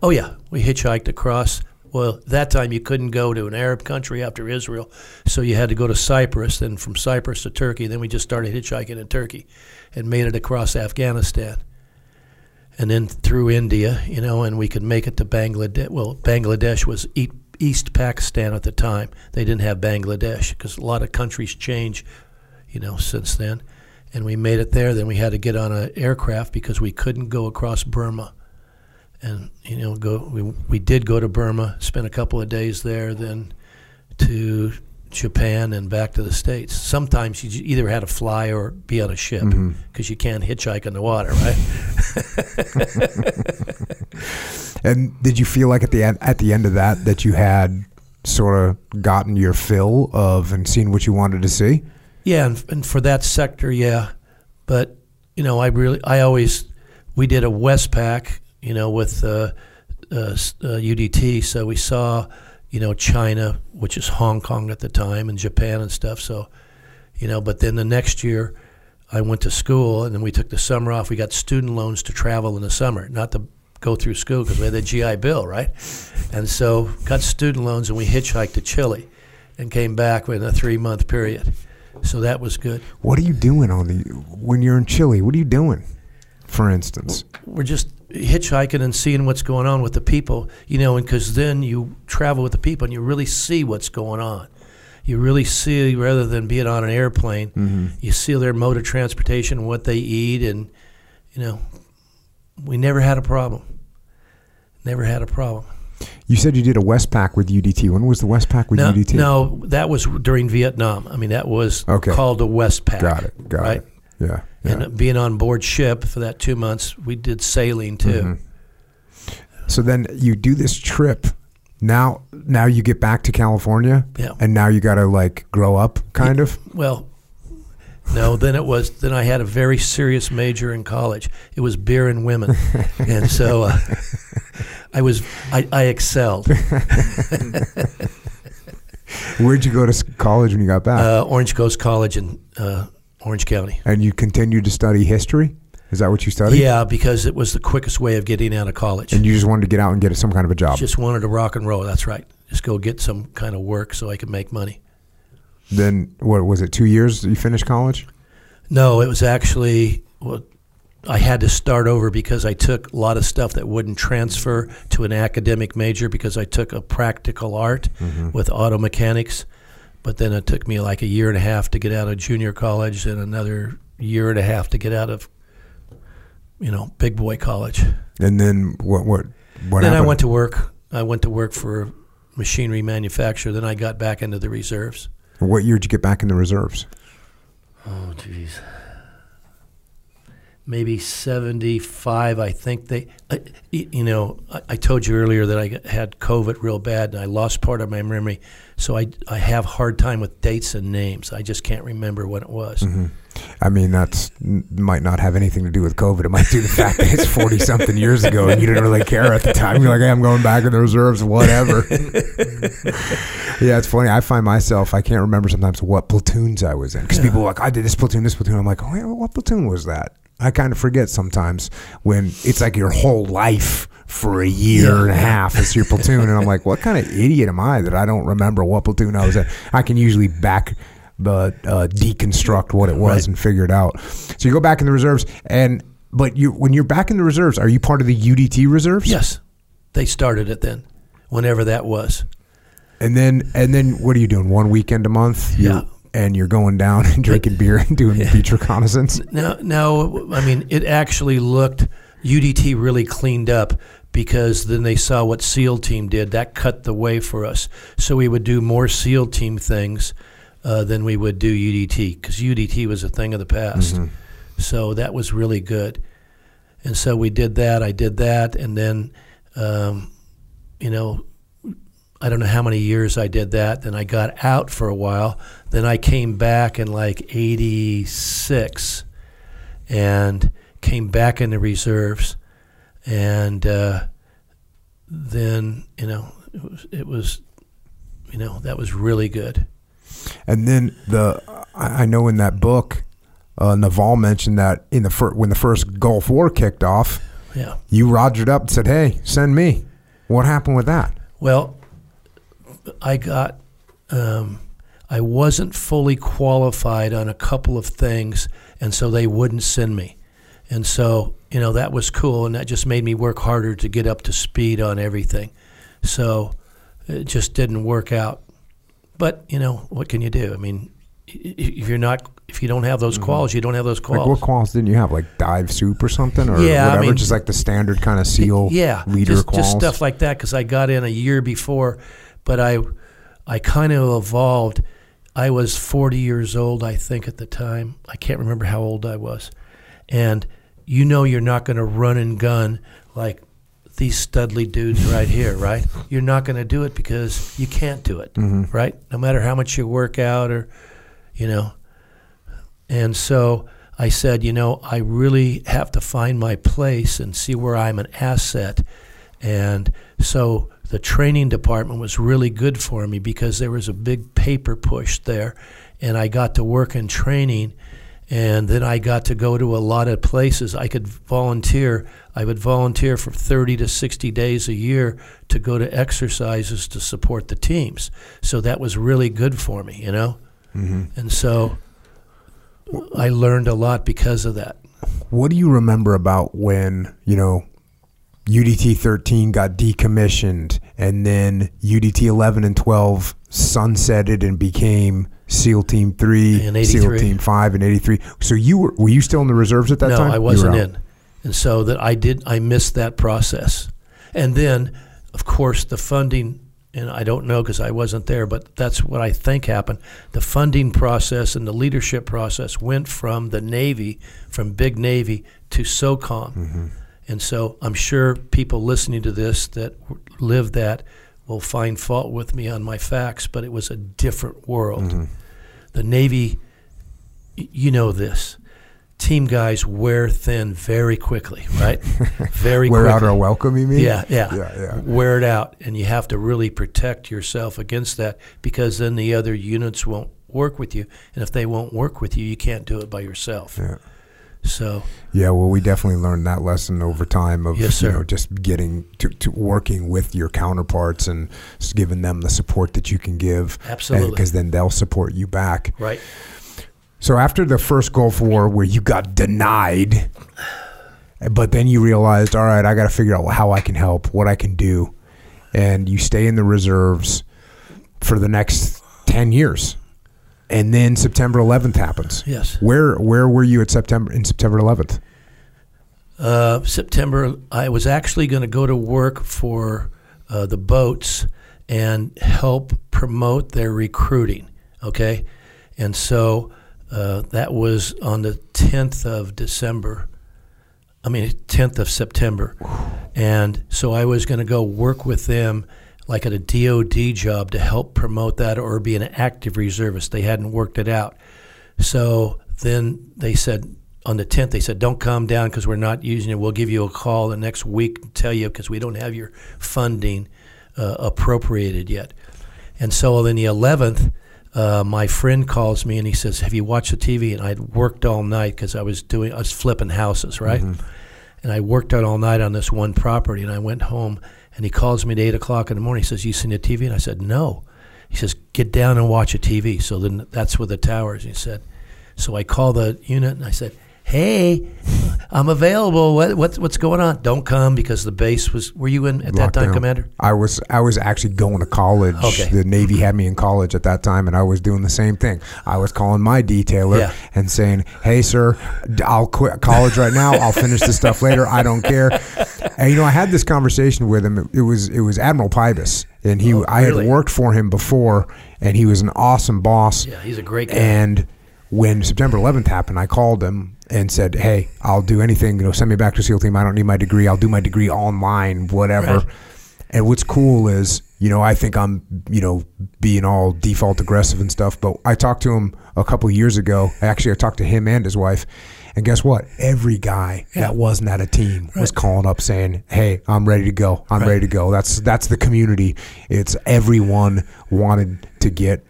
Oh yeah, we hitchhiked across. Well, that time you couldn't go to an Arab country after Israel, so you had to go to Cyprus. Then from Cyprus to Turkey. Then we just started hitchhiking in Turkey, and made it across Afghanistan, and then through India. You know, and we could make it to Bangladesh. Well, Bangladesh was e- East Pakistan at the time. They didn't have Bangladesh because a lot of countries change, you know, since then. And we made it there. Then we had to get on an aircraft because we couldn't go across Burma and you know go we, we did go to Burma spent a couple of days there then to Japan and back to the states sometimes you either had to fly or be on a ship because you can't hitchhike on the water right? And did you feel like at the end, at the end of that that you had sort of gotten your fill of and seen what you wanted to see? yeah and, and for that sector yeah. But you know I really I always we did a Westpac you know with uh, uh, uh, UDT so we saw you know China which is Hong Kong at the time and Japan and stuff so you know but then the next year I went to school, and then we took the summer off. We got student loans to travel in the summer, not to go through school because we had the GI Bill, right? And so got student loans, and we hitchhiked to Chile, and came back within a three month period. So that was good. What are you doing on the when you're in Chile? What are you doing, for instance? We're just hitchhiking and seeing what's going on with the people, you know, and because then you travel with the people and you really see what's going on. You really see, rather than being on an airplane, Mm-hmm. you see their mode of transportation, what they eat, and you know, we never had a problem. Never had a problem. You said you did a Westpac with UDT. When was the Westpac with No, UDT? no, that was during Vietnam. I mean, that was Okay. called the Westpac. Got it. Got right? it. Yeah. yeah. And being on board ship for that two months, we did sailing too. Mm-hmm. So then you do this trip. Now, now you get back to California, Yeah. and now you got to like grow up, kind of. Well, no, then it was. Then I had a very serious major in college. It was beer and women, and so uh, I was I, I excelled. Where'd you go to college when you got back? Uh, Orange Coast College in uh, Orange County. and you continued to study history. Is that what you studied? Yeah, because it was the quickest way of getting out of college. And you just wanted to get out and get some kind of a job. Just wanted to rock and roll. That's right. Just go get some kind of work so I could make money. then what was it? Two years you finished college? No, it was actually well, I had to start over because I took a lot of stuff that wouldn't transfer to an academic major because I took a practical art mm-hmm. with auto mechanics. But then it took me like a year and a half to get out of junior college and another year and a half to get out of you know, big boy college. And then what? What? What then happened? I went to work. I went to work for a machinery manufacturer. Then I got back into the reserves. What year did you get back in the reserves? Oh, jeez. Maybe 75, I think they, I, you know, I, I told you earlier that I had COVID real bad and I lost part of my memory. So I, I have hard time with dates and names. I just can't remember when it was. Mm-hmm. I mean, that's might not have anything to do with COVID. It might do the fact that it's forty something years ago and you didn't really care at the time. You're like, hey, I'm going back in the reserves, whatever. yeah, it's funny. I find myself I can't remember sometimes what platoons I was in because people are like, I did this platoon, this platoon. I'm like, oh, yeah, what platoon was that? I kind of forget sometimes when it's like your whole life for a year Yeah. and a half as your platoon, and I'm like, what kind of idiot am I that I don't remember what platoon I was in? I can usually back but uh, deconstruct what it was Right. and figure it out. So you go back in the reserves, and but you when you're back in the reserves, are you part of the UDT reserves? Yes. They started it then, whenever that was. And then and then what are you doing? One weekend a month? You're- Yeah. And you're going down and drinking beer and doing beach reconnaissance. No, no. I mean, it actually looked UDT really cleaned up because then they saw what SEAL Team did. That cut the way for us. So we would do more SEAL Team things uh, than we would do UDT because UDT was a thing of the past. So that was really good. And so we did that. I did that, and then, um, you know, I don't know how many years I did that. Then I got out for a while. Then I came back in like '86 and came back in the reserves. And uh, then, you know, it was, it was, you know, that was really good. And then the I know in that book, uh, Naval mentioned that in the fir- when the first Gulf War kicked off, Yeah. you rogered up and said, "Hey, send me." What happened with that? Well, I got, um, I wasn't fully qualified on a couple of things, and so they wouldn't send me. And so, you know, that was cool, and that just made me work harder to get up to speed on everything. So it just didn't work out. But, you know, what can you do? I mean, i- i- if you're not, if you don't have those quals, you don't have those Like, what quals didn't you have? Like dive soup or something, or Yeah, I whatever? mean- just like the standard kind of SEAL yeah, leader just, quals. just stuff like that because I got in a year before, but I, I kind of evolved. I was 40 years old, I think, at the time. I can't remember how old I was, and you know you're not going to run and gun like these studly dudes right here, right? You're not going to do it because you can't do it, mm-hmm. right? No matter how much you work out or, you know. And so I said, you know, I really have to find my place and see where I'm an asset. And so the training department was really good for me because there was a big paper push there. And I got to work in training. And then I got to go to a lot of places. I could volunteer. I would volunteer for 30 to 60 days a year to go to exercises to support the teams. So that was really good for me, you know? Mm-hmm. And so I learned a lot because of that. What do you remember about when, you know, UDT 13 got decommissioned and then UDT 11 and 12 sunsetted and became SEAL Team 3, In SEAL Team 5 and 83. So you were were you still in the reserves at that no, time? No, I wasn't in, and so that I did. I missed that process, and then, of course, the funding. And I don't know because I wasn't there, but that's what I think happened. The funding process and the leadership process went from the Navy, from Big Navy, to SOCOM. Mm-hmm. And so I'm sure people listening to this that live that will find fault with me on my facts, but it was a different world. Mm-hmm. The Navy, you know this, team guys wear thin very quickly, right? very Wear quickly. out our welcome, you mean? Yeah, yeah, Yeah, yeah. Wear it out, and you have to really protect yourself against that because then the other units won't work with you, and if they won't work with you, you can't do it by yourself. Yeah. So Yeah, well, we definitely learned that lesson over time of Yes, you know just getting to, to working with your counterparts and giving them the support that you can give. Absolutely. because then they'll support you back. right, So after the first Gulf War, where you got denied, but then you realized, all right, I got to figure out how I can help, what I can do, and you stay in the reserves for the next ten years, and then September 11th happens. yes. Where where were you at September in September 11th? Uh, September, I was actually going to go to work for uh, the boats and help promote their recruiting. Okay, and so uh, that was on the 10th of December. I mean, 10th of September, and so I was going to go work with them, like at a DoD job, to help promote that or be an active reservist. They hadn't worked it out. So then they said on the 10th, they said, don't come down because we're not using it. We'll give you a call the next week and tell you because we don't have your funding uh, appropriated yet. And so on the 11th, uh, my friend calls me and he says, have you watched the TV? And I'd worked all night because I was doing, I was flipping houses, right? And I worked out all night on this one property and I went home and he calls me at 8 o'clock in the morning. He says, you seen the TV? And I said, no. He says, get down and watch a TV. So then that's where the towers. He said, so I called the unit and I said, hey, I'm available. What, what's, what's going on? Don't come because the base was, were you in at that time, Lockdown. Commander? I was I was actually going to college. Okay. The Navy had me in college at that time, and I was doing the same thing. I was calling my detailer Yeah. and saying, "Hey, sir, d- I'll quit college right now. I'll finish this stuff later. I don't care." And you know, I had this conversation with him. It, was it was Admiral Pybus, and he Oh, I had really? worked for him before, and he was an awesome boss. Yeah, he's a great guy. And when September 11th happened, I called him and said, "Hey, I'll do anything. You know, send me back to SEAL Team. I don't need my degree. I'll do my degree online, whatever." Right. And what's cool is, you know, I think I'm, you know, being all default aggressive and stuff. But I talked to him a couple of years ago. Actually, I talked to him and his wife. And guess what? Every guy Yeah. that wasn't at a team was calling up saying, "Hey, I'm ready to go. I'm Right. ready to go." That's that's the community. It's everyone wanted to get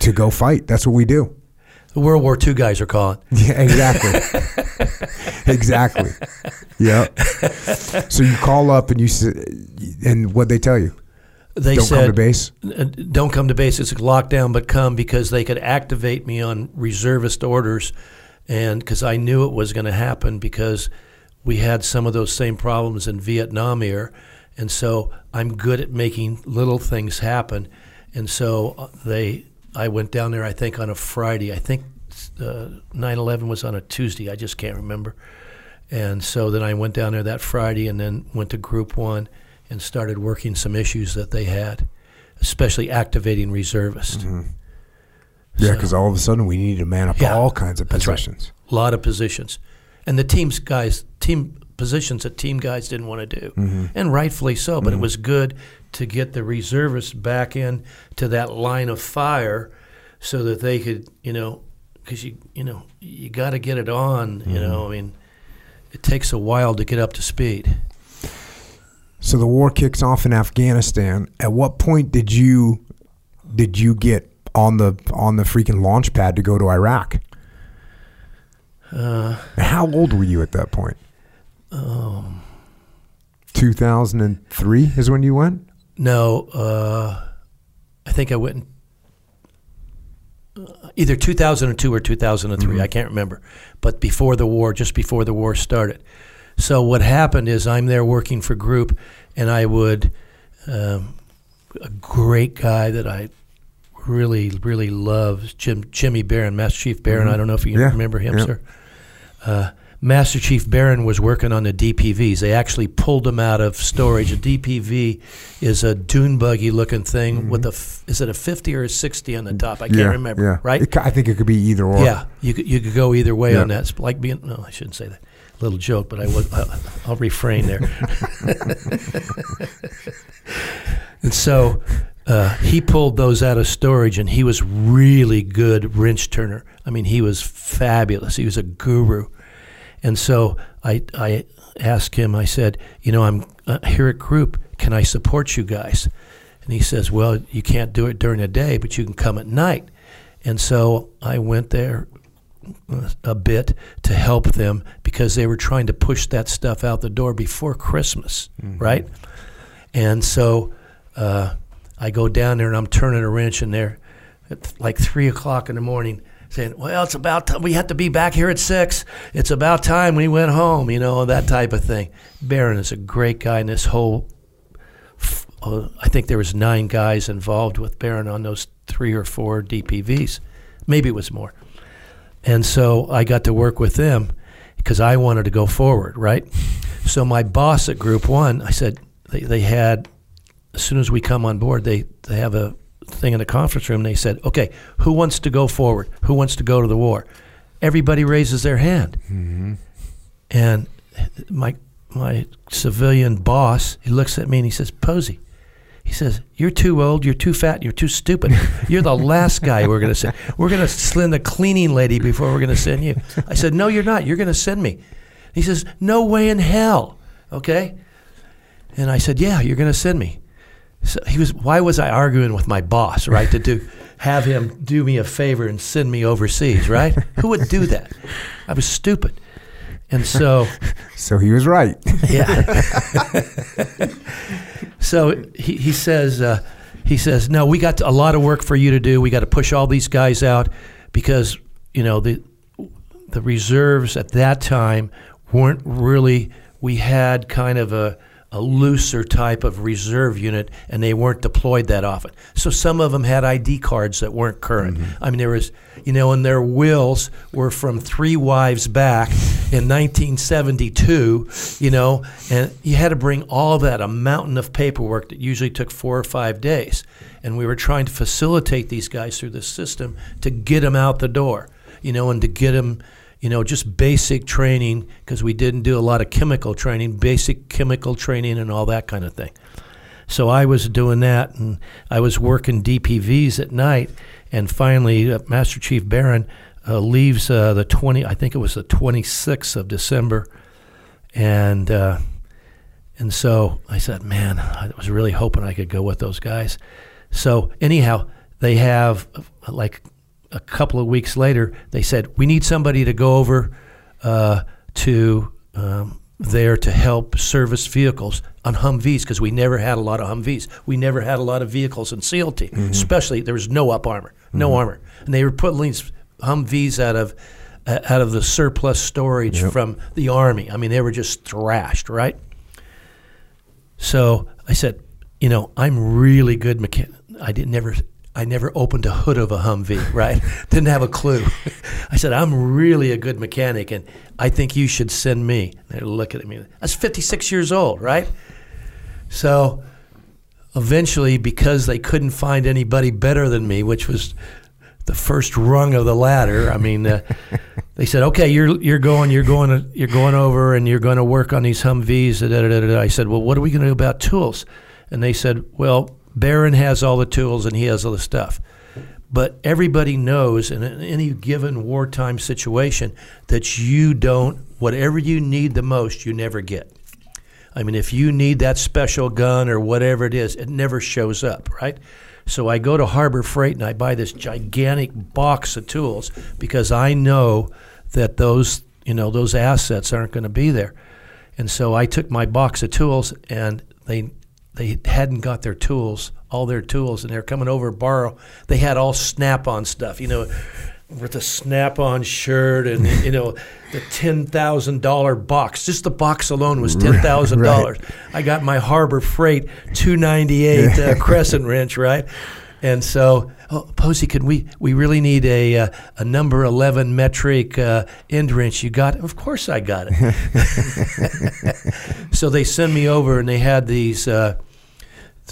to go fight. That's what we do. The World War II guys are calling. Yeah, exactly. exactly. Yeah. So you call up and you s- and what they tell you? They Don't said, come to base. Uh, don't come to base. It's a lockdown, but come because they could activate me on reservist orders, and because I knew it was going to happen because we had some of those same problems in Vietnam here, and so I'm good at making little things happen, and so uh, they. I went down there. I think on a Friday. I think uh, 9/11 was on a Tuesday. I just can't remember. And so then I went down there that Friday and then went to Group One and started working some issues that they had, especially activating reservists. Mm-hmm. Yeah, So- because all of a sudden we need to man up Yeah, all kinds of that's right. positions. A lot of positions, and the teams guys team positions that team guys didn't want to do, Mm-hmm. and rightfully so. But it was good to get the reservists back in to that line of fire, so that they could, you know, because you you know you got to get it on. You know, Mm-hmm. I mean, it takes a while to get up to speed. So the war kicks off in Afghanistan. At what point did you did you get on the on the freaking launch pad to go to Iraq? How old were you at that point? Um, 2003 is when you went? No, uh, I think I went in, uh, either 2002 or 2003. I can't remember. But before the war, just before the war started. So what happened is I'm there working for Group, and I would, um, a great guy that I really, really love, Jim, Jimmy Barron, Master Chief Barron. I don't know if you Yeah, remember him, yeah. sir. Uh, Master Chief Barron was working on the DPVs. They actually pulled them out of storage. A DPV is a dune buggy looking thing with a is it a 50 or a 60 on the top? I can't yeah, remember. Yeah. Right? It I think it could be either or. Yeah, you could, you could go either way Yeah. on that. It's like being no, I shouldn't say that. Little joke, but I would. I'll, I'll refrain there. and so uh, he pulled those out of storage, and he was really good wrench turner. I mean, he was fabulous. He was a guru. And so I I asked him. I said, you know, I'm uh, here at Group. Can I support you guys? And he says, well, you can't do it during the day, but you can come at night. And so I went there a bit to help them because they were trying to push that stuff out the door before Christmas, right? And so uh, I go down there and I'm turning a wrench in there at like three o'clock in the morning, saying, "Well, it's about time. we have to be back here at six. It's about time we went home," you know, that type of thing. Barron is a great guy, and this whole uh, I think there was nine guys involved with Barron on those three or four DPVs, maybe it was more. And so I got to work with them because I wanted to go forward, right? So my boss at Group One, I said they, they had as soon as we come on board, they they have a thing in the conference room. They said, "Okay, who wants to go forward? Who wants to go to the war?" Everybody raises their hand, mm-hmm. and my my civilian boss he looks at me and he says, "Pozzi." He says, "You're too old. You're too fat. You're too stupid. You're the last guy we're going to send. We're going to send the cleaning lady before we're going to send you." I said, "No, you're not. You're going to send me." He says, "No way in hell." Okay, and I said, "Yeah, you're going to send me." So he was. Why was I arguing with my boss? Right to do, have him do me a favor and send me overseas. Right? Who would do that? I was stupid, and so. So he was right. Yeah. so he, he says uh, he says no, we got a lot of work for you to do. We got to push all these guys out because you know the the reserves at that time weren't really. We had kind of a a looser type of reserve unit, and they weren't deployed that often. So some of them had ID cards that weren't current. Mm-hmm. I mean, there was, you know, and their wills were from three wives back in 1972, you know, and you had to bring all that, a mountain of paperwork that usually took four or five days. And we were trying to facilitate these guys through the system to get them out the door, you know, and to get them you know, just basic training because we didn't do a lot of chemical training, basic chemical training and all that kind of thing. So I was doing that, and I was working DPVs at night, and finally, uh, Master Chief Barron uh, leaves uh, the twenty. I think it was the twenty sixth of December, and uh, and so I said, man, I was really hoping I could go with those guys. So anyhow, they have uh, like a couple of weeks later, they said, We need somebody to go over uh, to um, there to help service vehicles on Humvees because we never had a lot of Humvees. We never had a lot of vehicles in SEALT, especially there was no up armor, no armor. And they were putting Humvees out of. Uh, out of the surplus storage from the army. I mean, they were just thrashed, right? So I said, you know, I'm really good mechanic. I didn't never I never opened a hood of a Humvee, right? Didn't have a clue. I said, I'm really a good mechanic and I think you should send me. They're looking at me. I was 56 years old, right? So eventually, because they couldn't find anybody better than me, which was the first rung of the ladder, I mean, uh, they said, "Okay, you're you're going, you're going, to, you're going over, and you're going to work on these Humvees." Da, da, da. I said, "Well, what are we going to do about tools?" And they said, "Well, Barron has all the tools and he has all the stuff." But everybody knows in any given wartime situation that you don't, whatever you need the most, you never get. I mean, if you need that special gun or whatever it is, it never shows up, right? So I go to Harbor Freight and I buy this gigantic box of tools because I know that those you know those assets aren't going to be there. And so I took my box of tools, and they they hadn't got their tools, all their tools, and they're coming over to borrow. They had all Snap-on stuff, you know, with a Snap-on shirt and you know the ten thousand dollar box. Just the box alone was ten thousand dollars. Right. I got my Harbor Freight two ninety eight uh, Crescent wrench, right? And so, oh, Pozzi, can we? We really need a uh, a number eleven metric uh, end wrench. You got? It? Of course, I got it. so they send me over, and they had these uh,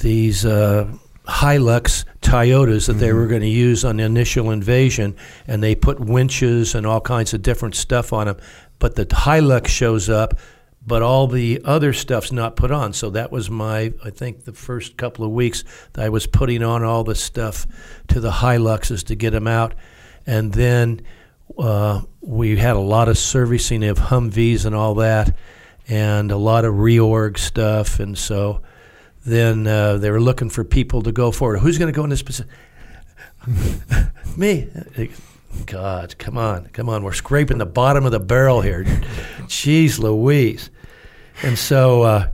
these uh, Hilux Toyotas that mm-hmm. they were going to use on the initial invasion, and they put winches and all kinds of different stuff on them. But the Hilux shows up, but all the other stuff's not put on. So that was my, I think, the first couple of weeks that I was putting on all the stuff to the Hiluxes to get them out, and then uh, we had a lot of servicing of Humvees and all that, and a lot of reorg stuff, and so then uh, they were looking for people to go forward. Who's going to go in this position? Me. God, come on, come on. We're scraping the bottom of the barrel here. Jeez Louise. And so, uh,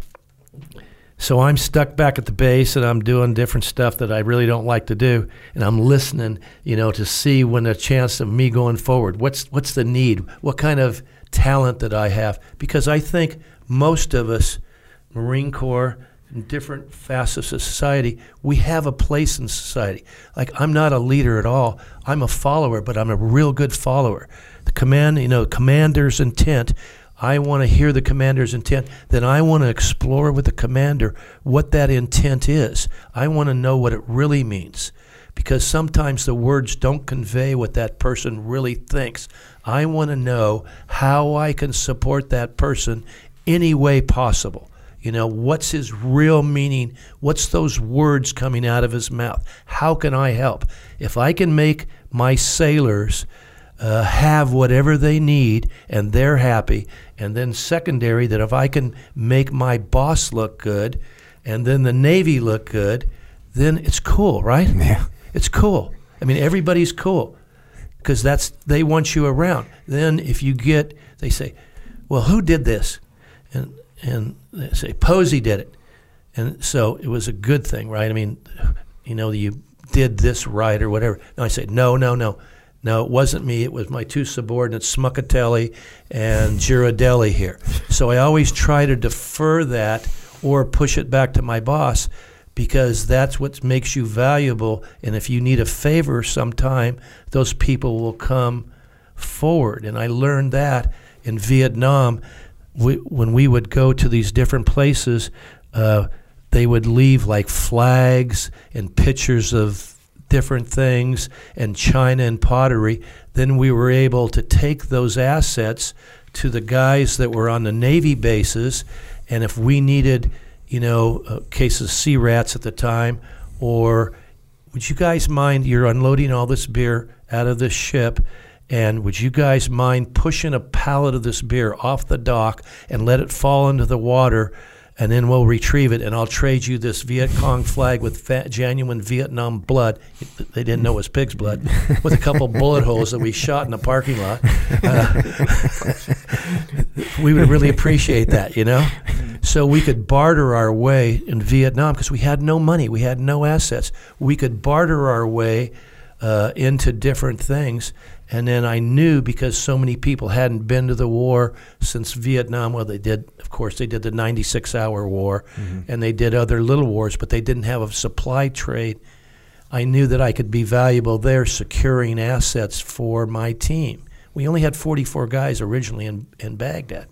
so I'm stuck back at the base and I'm doing different stuff that I really don't like to do. And I'm listening, you know, to see when a chance of me going forward. What's, what's the need? What kind of talent that I have? Because I think most of us, Marine Corps, in different facets of society, we have a place in society. Like I'm not a leader at all. I'm a follower, but I'm a real good follower. The command, you know, commander's intent. I want to hear the commander's intent. Then I want to explore with the commander what that intent is. I want to know what it really means. Because sometimes the words don't convey what that person really thinks. I want to know how I can support that person any way possible. You know, what's his real meaning? What's those words coming out of his mouth? How can I help? If I can make my sailors uh, have whatever they need and they're happy, and then secondary, that if I can make my boss look good and then the Navy look good, then it's cool, right? Yeah. It's cool. I mean, everybody's cool because that's they want you around. Then if you get, they say, well, who did this? And and they say Pozzi did it, and so it was a good thing, right? I mean, you know, you did this right or whatever. And I say, no, no, no, no, it wasn't me. It was my two subordinates, Smuckatelli and Girardelli here. So I always try to defer that or push it back to my boss because that's what makes you valuable. And if you need a favor sometime, those people will come forward. And I learned that in Vietnam we, when we would go to these different places, uh, they would leave like flags and pictures of different things and china and pottery. Then we were able to take those assets to the guys that were on the Navy bases, and if we needed, you know, a case of sea rats at the time, or would you guys mind you're unloading all this beer out of this ship and would you guys mind pushing a pallet of this beer off the dock and let it fall into the water? And then we'll retrieve it, and I'll trade you this Viet Cong flag with genuine Vietnam blood. They didn't know it was pig's blood, with a couple bullet holes that we shot in the parking lot. Uh, we would really appreciate that, you know? So we could barter our way in Vietnam because we had no money, we had no assets. We could barter our way uh, into different things. And then I knew because so many people hadn't been to the war since Vietnam. Well, they did, of course, they did the 96 hour war mm-hmm. and they did other little wars, but they didn't have a supply trade. I knew that I could be valuable there securing assets for my team. We only had 44 guys originally in, in Baghdad.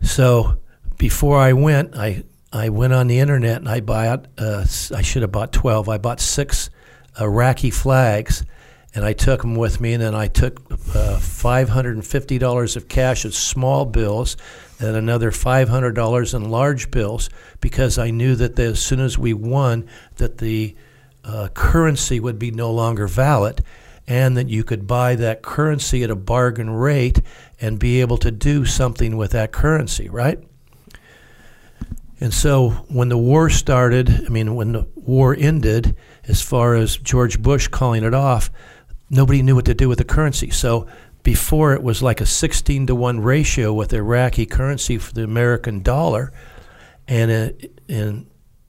So before I went, I, I went on the internet and I bought, uh, I should have bought 12. I bought six Iraqi flags and I took them with me. And then I took uh, $550 of cash as small bills and another $500 in large bills because I knew that as soon as we won, that the uh, currency would be no longer valid and that you could buy that currency at a bargain rate and be able to do something with that currency, right? And so when the war started, I mean, when the war ended, as far as George Bush calling it off, nobody knew what to do with the currency. So before it was like a 16 to 1 ratio with Iraqi currency for the American dollar. And, it, and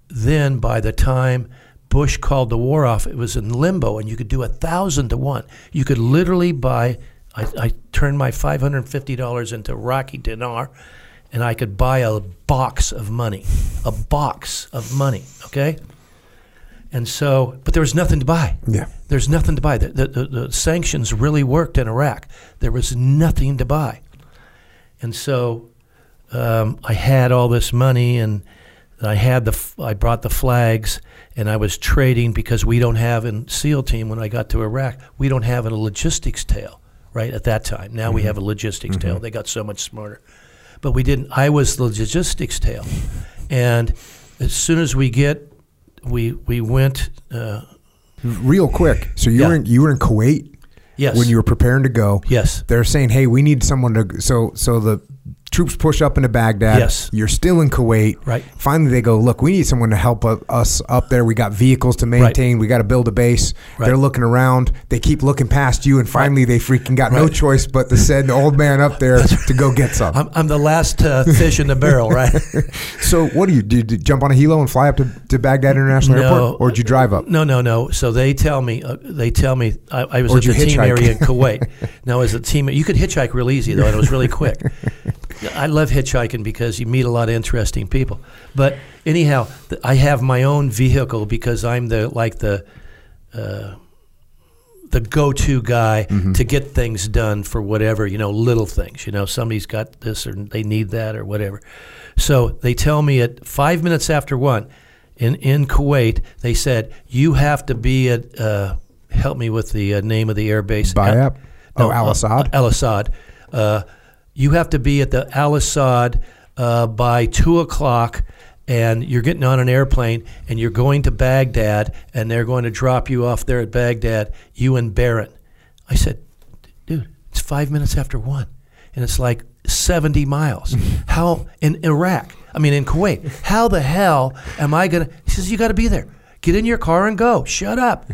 then by the time Bush called the war off, it was in limbo, and you could do a thousand to one. You could literally buy. I, I turned my five hundred and fifty dollars into Iraqi dinar, and I could buy a box of money, a box of money. Okay. And so, but there was nothing to buy. Yeah. There's nothing to buy. The, the, the, the sanctions really worked in Iraq. There was nothing to buy. And so um, I had all this money and I had the I brought the flags and I was trading because we don't have in SEAL team when I got to Iraq we don't have a logistics tail right at that time. Now we have a logistics tail. They got so much smarter, but we didn't. I was the logistics tail, and as soon as we get we we went. Uh, Real quick. So you Yeah. were in, you were in Kuwait yes. when you were preparing to go. yes. They're saying, "Hey, we need someone to." So so the troops push up into Baghdad. Yes. You're still in Kuwait. Right. Finally, they go, "Look, we need someone to help us up there. We got vehicles to maintain. We got to build a base." Right. They're looking around. They keep looking past you, and finally, they freaking got no choice but to send the old man up there to go get some. I'm, I'm the last uh, fish in the barrel, right? so, what do you do? You jump on a helo and fly up to, to Baghdad International No. Airport, or did you drive up? No, no, no. So they tell me, uh, they tell me, I, I was Or at the you team area in Kuwait. now, as a team, you could hitchhike real easy though, and it was really quick. I love hitchhiking because you meet a lot of interesting people. But anyhow, I have my own vehicle because I'm the like the. Uh, the go-to guy to get things done for whatever you know little things you know somebody's got this or they need that or whatever so they tell me at five minutes after one in, in kuwait they said you have to be at uh, help me with the uh, name of the air base Bayab? Oh, No, Al uh, Assad? You have to be at the Al Assad uh, by two o'clock, and you're getting on an airplane, and you're going to Baghdad, and they're going to drop you off there at Baghdad. You and Barrett. I said, dude, it's five minutes after one, and it's like seventy miles. How in Iraq? I mean, in Kuwait. How the hell am I gonna? He says, you got to be there. Get in your car and go. Shut up.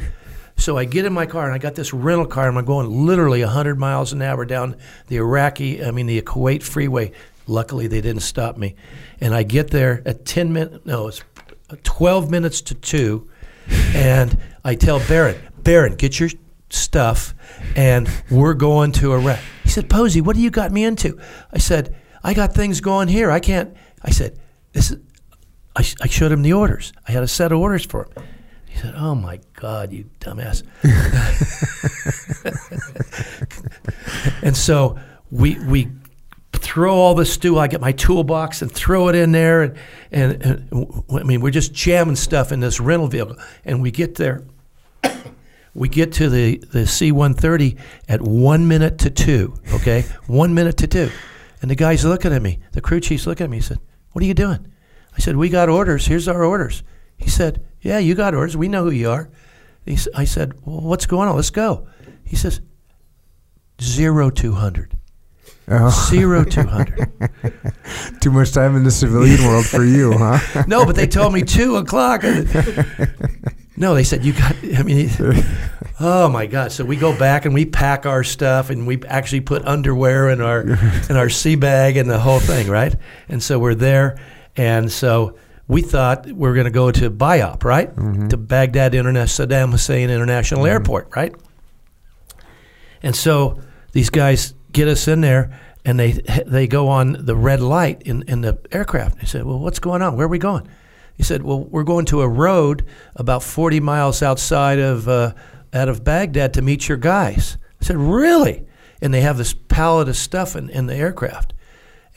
So I get in my car and I got this rental car and I'm going literally 100 miles an hour down the Iraqi, I mean the Kuwait freeway. Luckily they didn't stop me. And I get there at 10 minutes, no, it's 12 minutes to 2 and I tell Barrett, Barrett, get your stuff and we're going to Iraq. He said, Pozzi, what do you got me into? I said, I got things going here. I can't. I said, this is, I, I showed him the orders. I had a set of orders for him. He said, "Oh my God, you dumbass!" and so we we throw all the stew. I get my toolbox and throw it in there, and, and, and I mean we're just jamming stuff in this rental vehicle, and we get there. We get to the, the C 130 at one minute to two, okay? one minute to two. And the guy's looking at me. The crew chief's looking at me. He said, What are you doing? I said, We got orders. Here's our orders. He said, Yeah, you got orders. We know who you are. He, I said, Well, what's going on? Let's go. He says, Zero 200. Oh, uh-huh. Zero 200. too much time in the civilian world for you, huh? no, but they told me two o'clock. No, they said you got. I mean, oh my God! So we go back and we pack our stuff, and we actually put underwear in our in our sea bag and the whole thing, right? And so we're there, and so we thought we were going to go to BIAP, right, to Baghdad International Saddam Hussein International Airport, right? And so these guys get us in there, and they they go on the red light in, in the aircraft. They said, "Well, what's going on? Where are we going?" He said, "Well, we're going to a road about 40 miles outside of uh, out of Baghdad to meet your guys." I said, "Really?" And they have this pallet of stuff in, in the aircraft.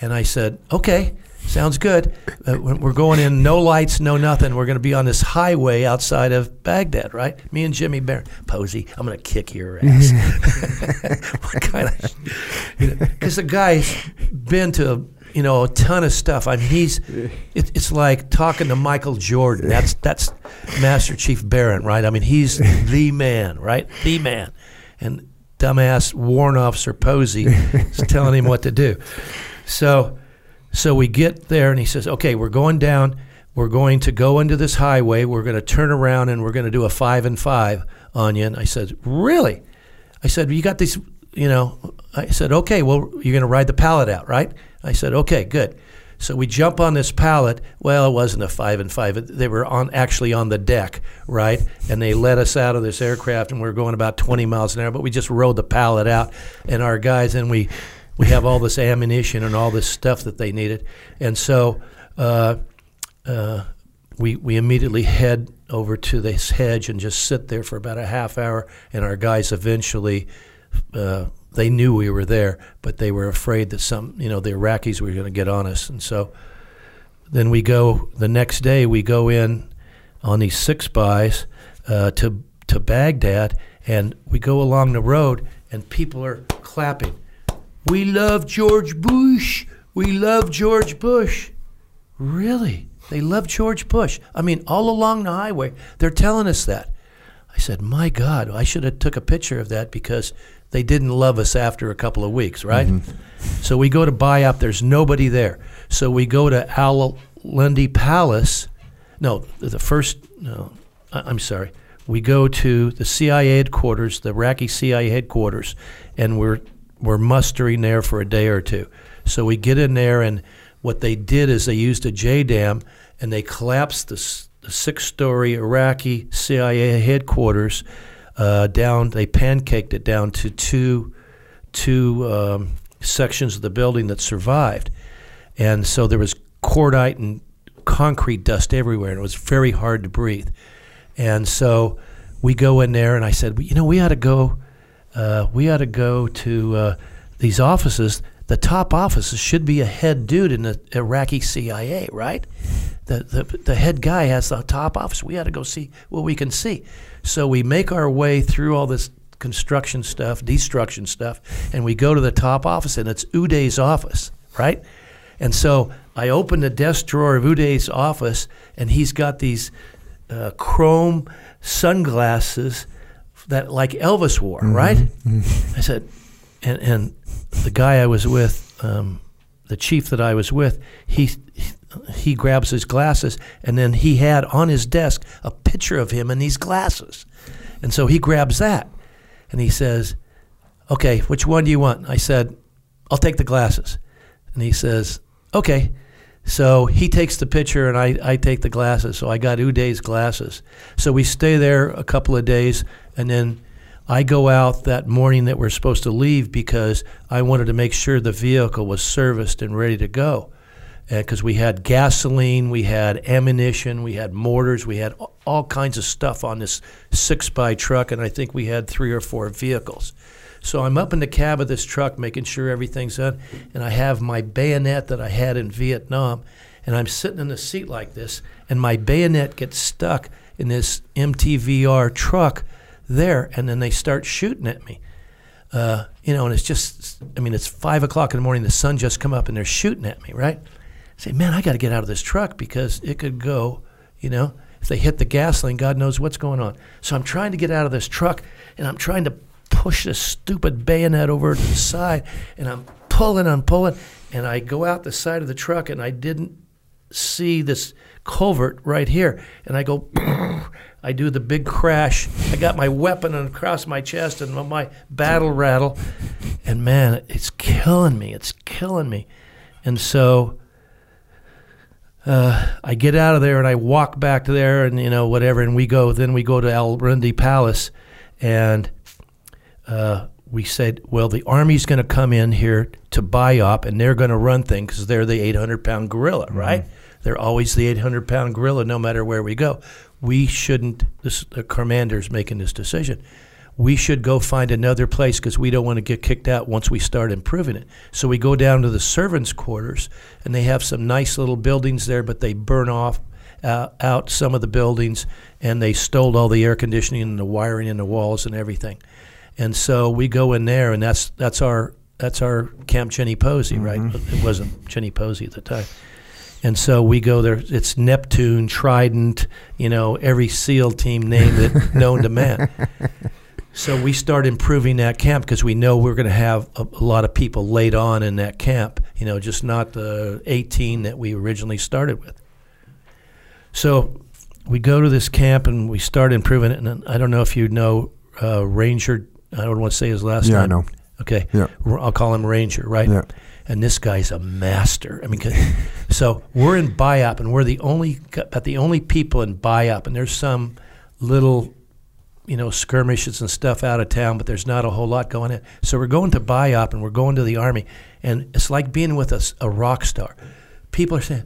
And I said, "Okay, sounds good. Uh, we're going in, no lights, no nothing. We're going to be on this highway outside of Baghdad, right? Me and Jimmy Barron, Pozzi, I'm going to kick your ass. what kind of? Because the guy's been to you know a ton of stuff. I mean, he's it, it's like talking to Michael Jordan. That's that's Master Chief Barron, right? I mean, he's the man, right? The man, and dumbass Warrant Officer Pozzi is telling him what to do. So, so we get there, and he says, "Okay, we're going down. We're going to go into this highway. We're going to turn around, and we're going to do a five and five on you." And I said, "Really?" I said, you got these, you know. I said, okay, well, you're going to ride the pallet out, right? I said, okay, good. So we jump on this pallet. Well, it wasn't a five and five. They were on actually on the deck, right? And they let us out of this aircraft, and we are going about 20 miles an hour. But we just rode the pallet out, and our guys, and we we have all this ammunition and all this stuff that they needed, and so uh, uh, we we immediately head over to this hedge and just sit there for about a half hour. And our guys eventually. Uh, they knew we were there, but they were afraid that some, you know, the Iraqis were going to get on us. And so then we go the next day. We go in on these six bys uh, to to Baghdad, and we go along the road, and people are clapping. We love George Bush. We love George Bush. Really? They love George Bush. I mean, all along the highway, they're telling us that. I said, "My God, I should have took a picture of that because they didn't love us after a couple of weeks, right? Mm-hmm. So we go to BIAP. There's nobody there. So we go to Al Lundy Palace. No, the first. No, I'm sorry. We go to the CIA headquarters, the Iraqi CIA headquarters, and we're we're mustering there for a day or two. So we get in there, and what they did is they used a J dam and they collapsed the, the six-story Iraqi CIA headquarters uh, down. They pancaked it down to two two um, sections of the building that survived, and so there was cordite and concrete dust everywhere, and it was very hard to breathe. And so we go in there, and I said, you know, we ought to go. Uh, we ought to go to uh, these offices. The top offices should be a head dude in the Iraqi CIA, right? The, the, the head guy has the top office. We ought to go see what we can see. So we make our way through all this construction stuff, destruction stuff, and we go to the top office, and it's Uday's office, right? And so I open the desk drawer of Uday's office, and he's got these uh, chrome sunglasses that like Elvis wore, mm-hmm. right? Mm-hmm. I said, and, and the guy I was with, um, the chief that I was with, he he grabs his glasses, and then he had on his desk a picture of him in these glasses. And so he grabs that, and he says, Okay, which one do you want? I said, I'll take the glasses. And he says, Okay. So he takes the picture, and I, I take the glasses. So I got Uday's glasses. So we stay there a couple of days, and then I go out that morning that we're supposed to leave because I wanted to make sure the vehicle was serviced and ready to go because uh, we had gasoline, we had ammunition, we had mortars, we had all kinds of stuff on this six by truck, and I think we had three or four vehicles. So I'm up in the cab of this truck making sure everything's done, and I have my bayonet that I had in Vietnam, and I'm sitting in the seat like this, and my bayonet gets stuck in this MTVR truck there, and then they start shooting at me. Uh, you know, and it's just, I mean, it's five o'clock in the morning, the sun just come up, and they're shooting at me, right? I say, man, I got to get out of this truck because it could go, you know, if they hit the gasoline, God knows what's going on. So I'm trying to get out of this truck and I'm trying to push this stupid bayonet over to the side and I'm pulling, I'm pulling, and I go out the side of the truck and I didn't see this culvert right here. And I go, I do the big crash. I got my weapon across my chest and my battle rattle. And man, it's killing me. It's killing me. And so uh, I get out of there and I walk back there and you know whatever, and we go. Then we go to Al Rundi Palace, and uh, we said, well, the army's going to come in here to buy up, and they're going to run things because they're the 800 pound gorilla, mm-hmm. right? They're always the 800 pound gorilla, no matter where we go. We shouldn't. This, the commander's making this decision we should go find another place because we don't want to get kicked out once we start improving it. So we go down to the servants' quarters, and they have some nice little buildings there, but they burn off uh, out some of the buildings, and they stole all the air conditioning and the wiring in the walls and everything. And so we go in there, and that's that's our that's our Camp Jenny Pozzi, mm-hmm. right? It wasn't Jenny Pozzi at the time. And so we go there. It's Neptune, Trident, you know, every SEAL team name that known to man. So we start improving that camp because we know we're going to have a, a, lot of people laid on in that camp. You know, just not the 18 that we originally started with. So we go to this camp and we start improving it. And I don't know if you know uh, Ranger I don't want to say his last Yeah, I know. Okay. Yeah. I'll call him Ranger, right? Yeah. And this guy's a master. I mean, so we're in BIAP, and we're the only, about the only people in BIAP, and there's some little, you know, skirmishes and stuff out of town, but there's not a whole lot going in. So we're going to BIAP, and we're going to the army, and it's like being with a rock star. People are saying,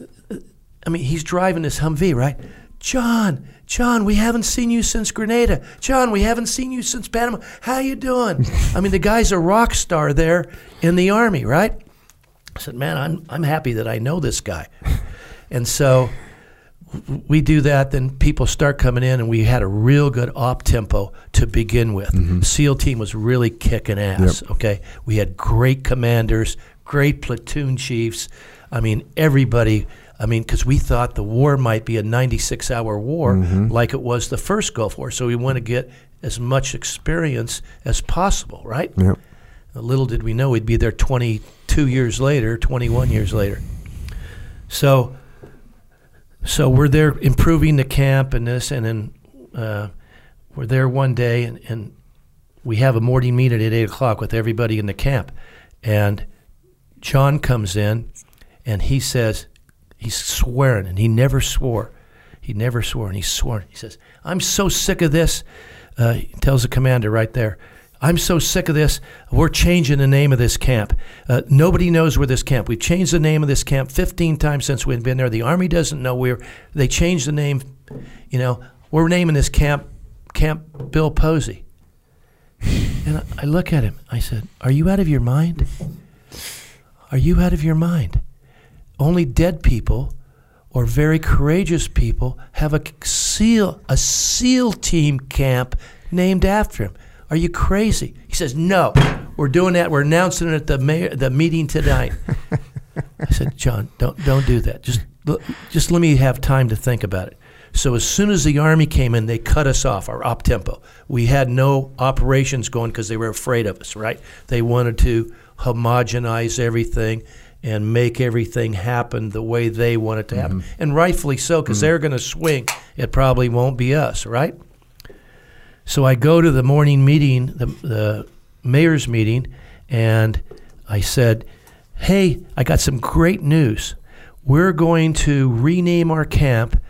uh, uh, I mean, he's driving this Humvee, right? John, John, we haven't seen you since Grenada. John, we haven't seen you since Panama. How you doing? I mean, the guy's a rock star there in the army, right? I said, man, I'm I'm happy that I know this guy, and so we do that. Then people start coming in, and we had a real good op tempo to begin with. Mm-hmm. SEAL team was really kicking ass. Okay, we had great commanders, great platoon chiefs. I mean, everybody. I mean, because we thought the war might be a 96 hour war like it was the first Gulf War. So we want to get as much experience as possible, right? Yep. Little did we know we'd be there 22 years later, 21 years later. So, so we're there improving the camp and this, and then uh, we're there one day, and, and we have a morning meeting at eight o'clock with everybody in the camp, and John comes in, and he says, he's swearing, and he never swore. He never swore, and he's sworn. He says, I'm so sick of this. Uh, he tells the commander right there, I'm so sick of this. We're changing the name of this camp. Uh, nobody knows where this camp. We've changed the name of this camp 15 times since we've been there. The Army doesn't know where. They changed the name. You know, we're naming this camp Camp Bill Pozzi. And I, I look at him. I said, Are you out of your mind? Are you out of your mind? Only dead people or very courageous people have a SEAL, a SEAL team camp named after him. Are you crazy? He says, No, we're doing that. We're announcing it at the mayor, the meeting tonight. I said, John, don't don't do that. Just just let me have time to think about it. So as soon as the army came in, they cut us off our op tempo. We had no operations going because they were afraid of us. Right? They wanted to homogenize everything and make everything happen the way they want it to happen, mm-hmm. and rightfully so because mm-hmm. they're going to swing. It probably won't be us, right? So I go to the morning meeting, the, the mayor's meeting, and I said, Hey, I got some great news. We're going to rename our camp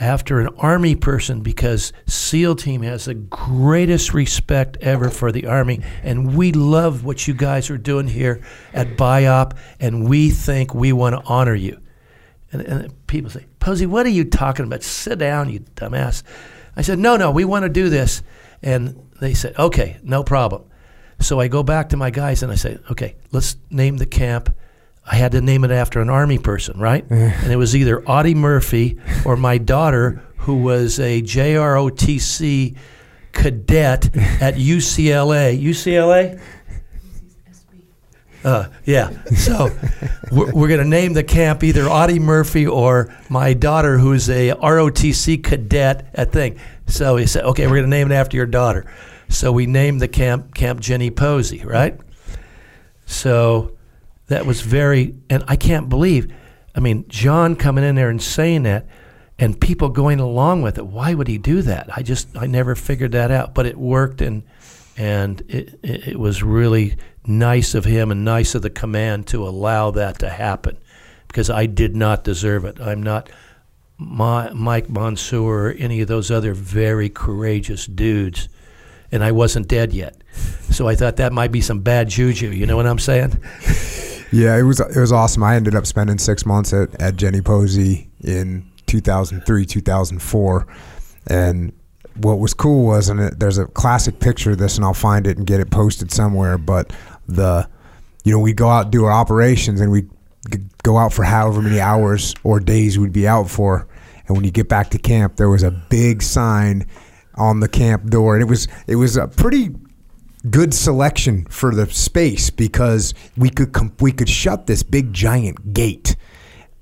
after an Army person because SEAL Team has the greatest respect ever for the Army. And we love what you guys are doing here at BIAP, and we think we want to honor you. And, and people say, Pozzi, what are you talking about? Sit down, you dumbass. I said, no, no, we want to do this. And they said, okay, no problem. So I go back to my guys and I say, okay, let's name the camp. I had to name it after an army person, right? and it was either Audie Murphy or my daughter, who was a JROTC cadet at UCLA. UCLA? Uh, yeah. So we're, we're going to name the camp either Audie Murphy or my daughter, who's a ROTC cadet at thing. So he said, okay, we're going to name it after your daughter. So we named the camp Camp Jenny Pozzi, right? So that was very, and I can't believe, I mean, John coming in there and saying that, and people going along with it. Why would he do that? I just, I never figured that out. But it worked, and and it, it, was really nice of him and nice of the command to allow that to happen, because I did not deserve it. I'm not my, Mike Monsoor or any of those other very courageous dudes, and I wasn't dead yet. So I thought that might be some bad juju. You know what I'm saying? Yeah, it was it was awesome. I ended up spending six months at, at Jenny Pozzi in 2003, 2004, and what was cool was, and it, there's a classic picture of this, and I'll find it and get it posted somewhere. But the, you know, we'd go out do our operations, and we'd go out for however many hours or days we'd be out for, and when you get back to camp, there was a big sign on the camp door, and it was it was a pretty good selection for the space because we could com- we could shut this big giant gate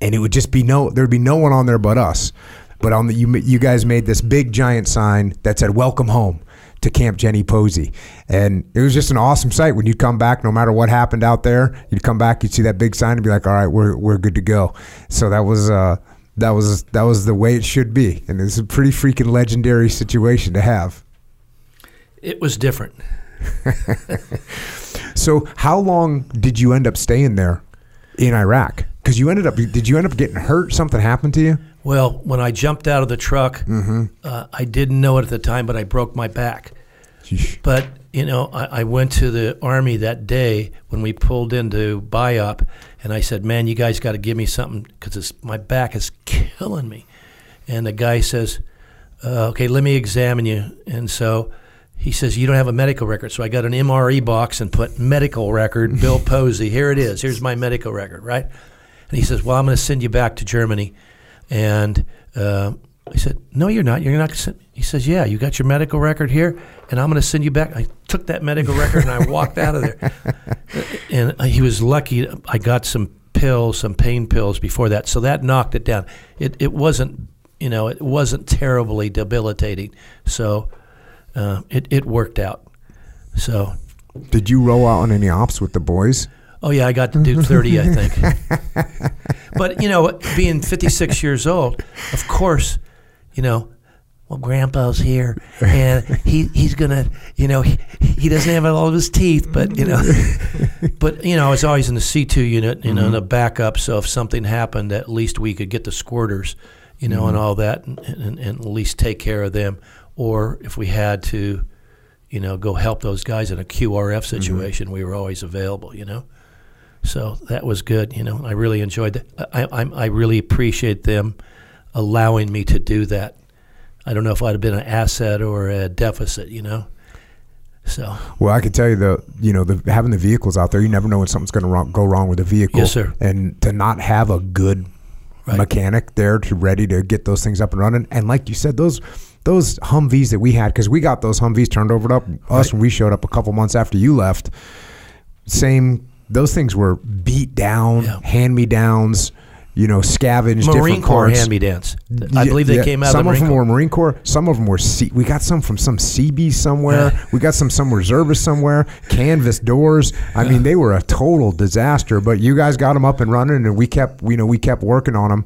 and it would just be no there'd be no one on there but us. But on the you you guys made this big giant sign that said welcome home to Camp Jenny Pozzi. And it was just an awesome sight. When you'd come back no matter what happened out there you'd come back you'd see that big sign and be like all right we're we're good to go. So that was uh that was that was the way it should be. And it's a pretty freaking legendary situation to have. It was different. So, how long did you end up staying there in Iraq? Because you ended up, did you end up getting hurt? Something happened to you? Well, when I jumped out of the truck, uh, I didn't know it at the time, but I broke my back. Sheesh. But you know, I, I went to the army that day when we pulled into BIAP, and I said, "Man, you guys got to give me something because my back is killing me." And the guy says, uh, "Okay, let me examine you." And so he says, "You don't have a medical record." So I got an MRE box and put medical record, Bill Pozzi. Here it is. Here's my medical record, right? And he says, "Well, I'm going to send you back to Germany." And uh, I said, "No, you're not. You're not." Send. He says, "Yeah, you got your medical record here, and I'm going to send you back." I took that medical record and I walked out of there. And he was lucky. I got some pills, some pain pills before that, so that knocked it down. It it wasn't, you know, it wasn't terribly debilitating. So uh, it it worked out. So Did you roll out on any ops with the boys? Oh yeah, I got to do thirty, I think. but you know, being fifty-six years old, of course, you know, well, Grandpa's here, and he he's gonna, you know, he, he doesn't have all of his teeth, but you know, but you know, I was always in the C two unit, you know, in a backup. So if something happened, at least we could get the squirters, you know, and all that, and, and, and at least take care of them. Or if we had to, you know, go help those guys in a QRF mm-hmm. situation, we were always available, you know. So that was good. You know, I really enjoyed that. I, I, I really appreciate them allowing me to do that. I don't know if I'd have been an asset or a deficit. You know, so Well, I can tell you the you know the having the vehicles out there, you never know when something's going to go wrong with the vehicle. Yes, sir. And to not have a good Right. mechanic there to ready to get those things up and running, and like you said, those those Humvees that we had because we got those Humvees turned over to us when we showed up a couple months after you left. Same, those things were beat down, Yeah. hand me downs. You know, scavenged Marine different Corps hand me downs. I Yeah, believe they yeah. came out Some of the of them Corps. were Marine Corps. Some of them were. C- we got some from some CB somewhere. We got some some reservists somewhere. Canvas doors. I mean, they were a total disaster. But you guys got them up and running, and we kept you know we kept working on them.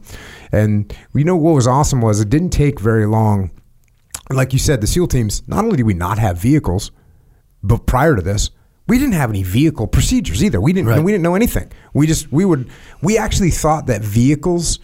And you know what was awesome was it didn't take very long. Like you said, the SEAL teams. Not only did we not have vehicles, but prior to this, we didn't have any vehicle procedures either. We didn't. Right. We didn't know anything. We just we would. We actually thought that vehicles.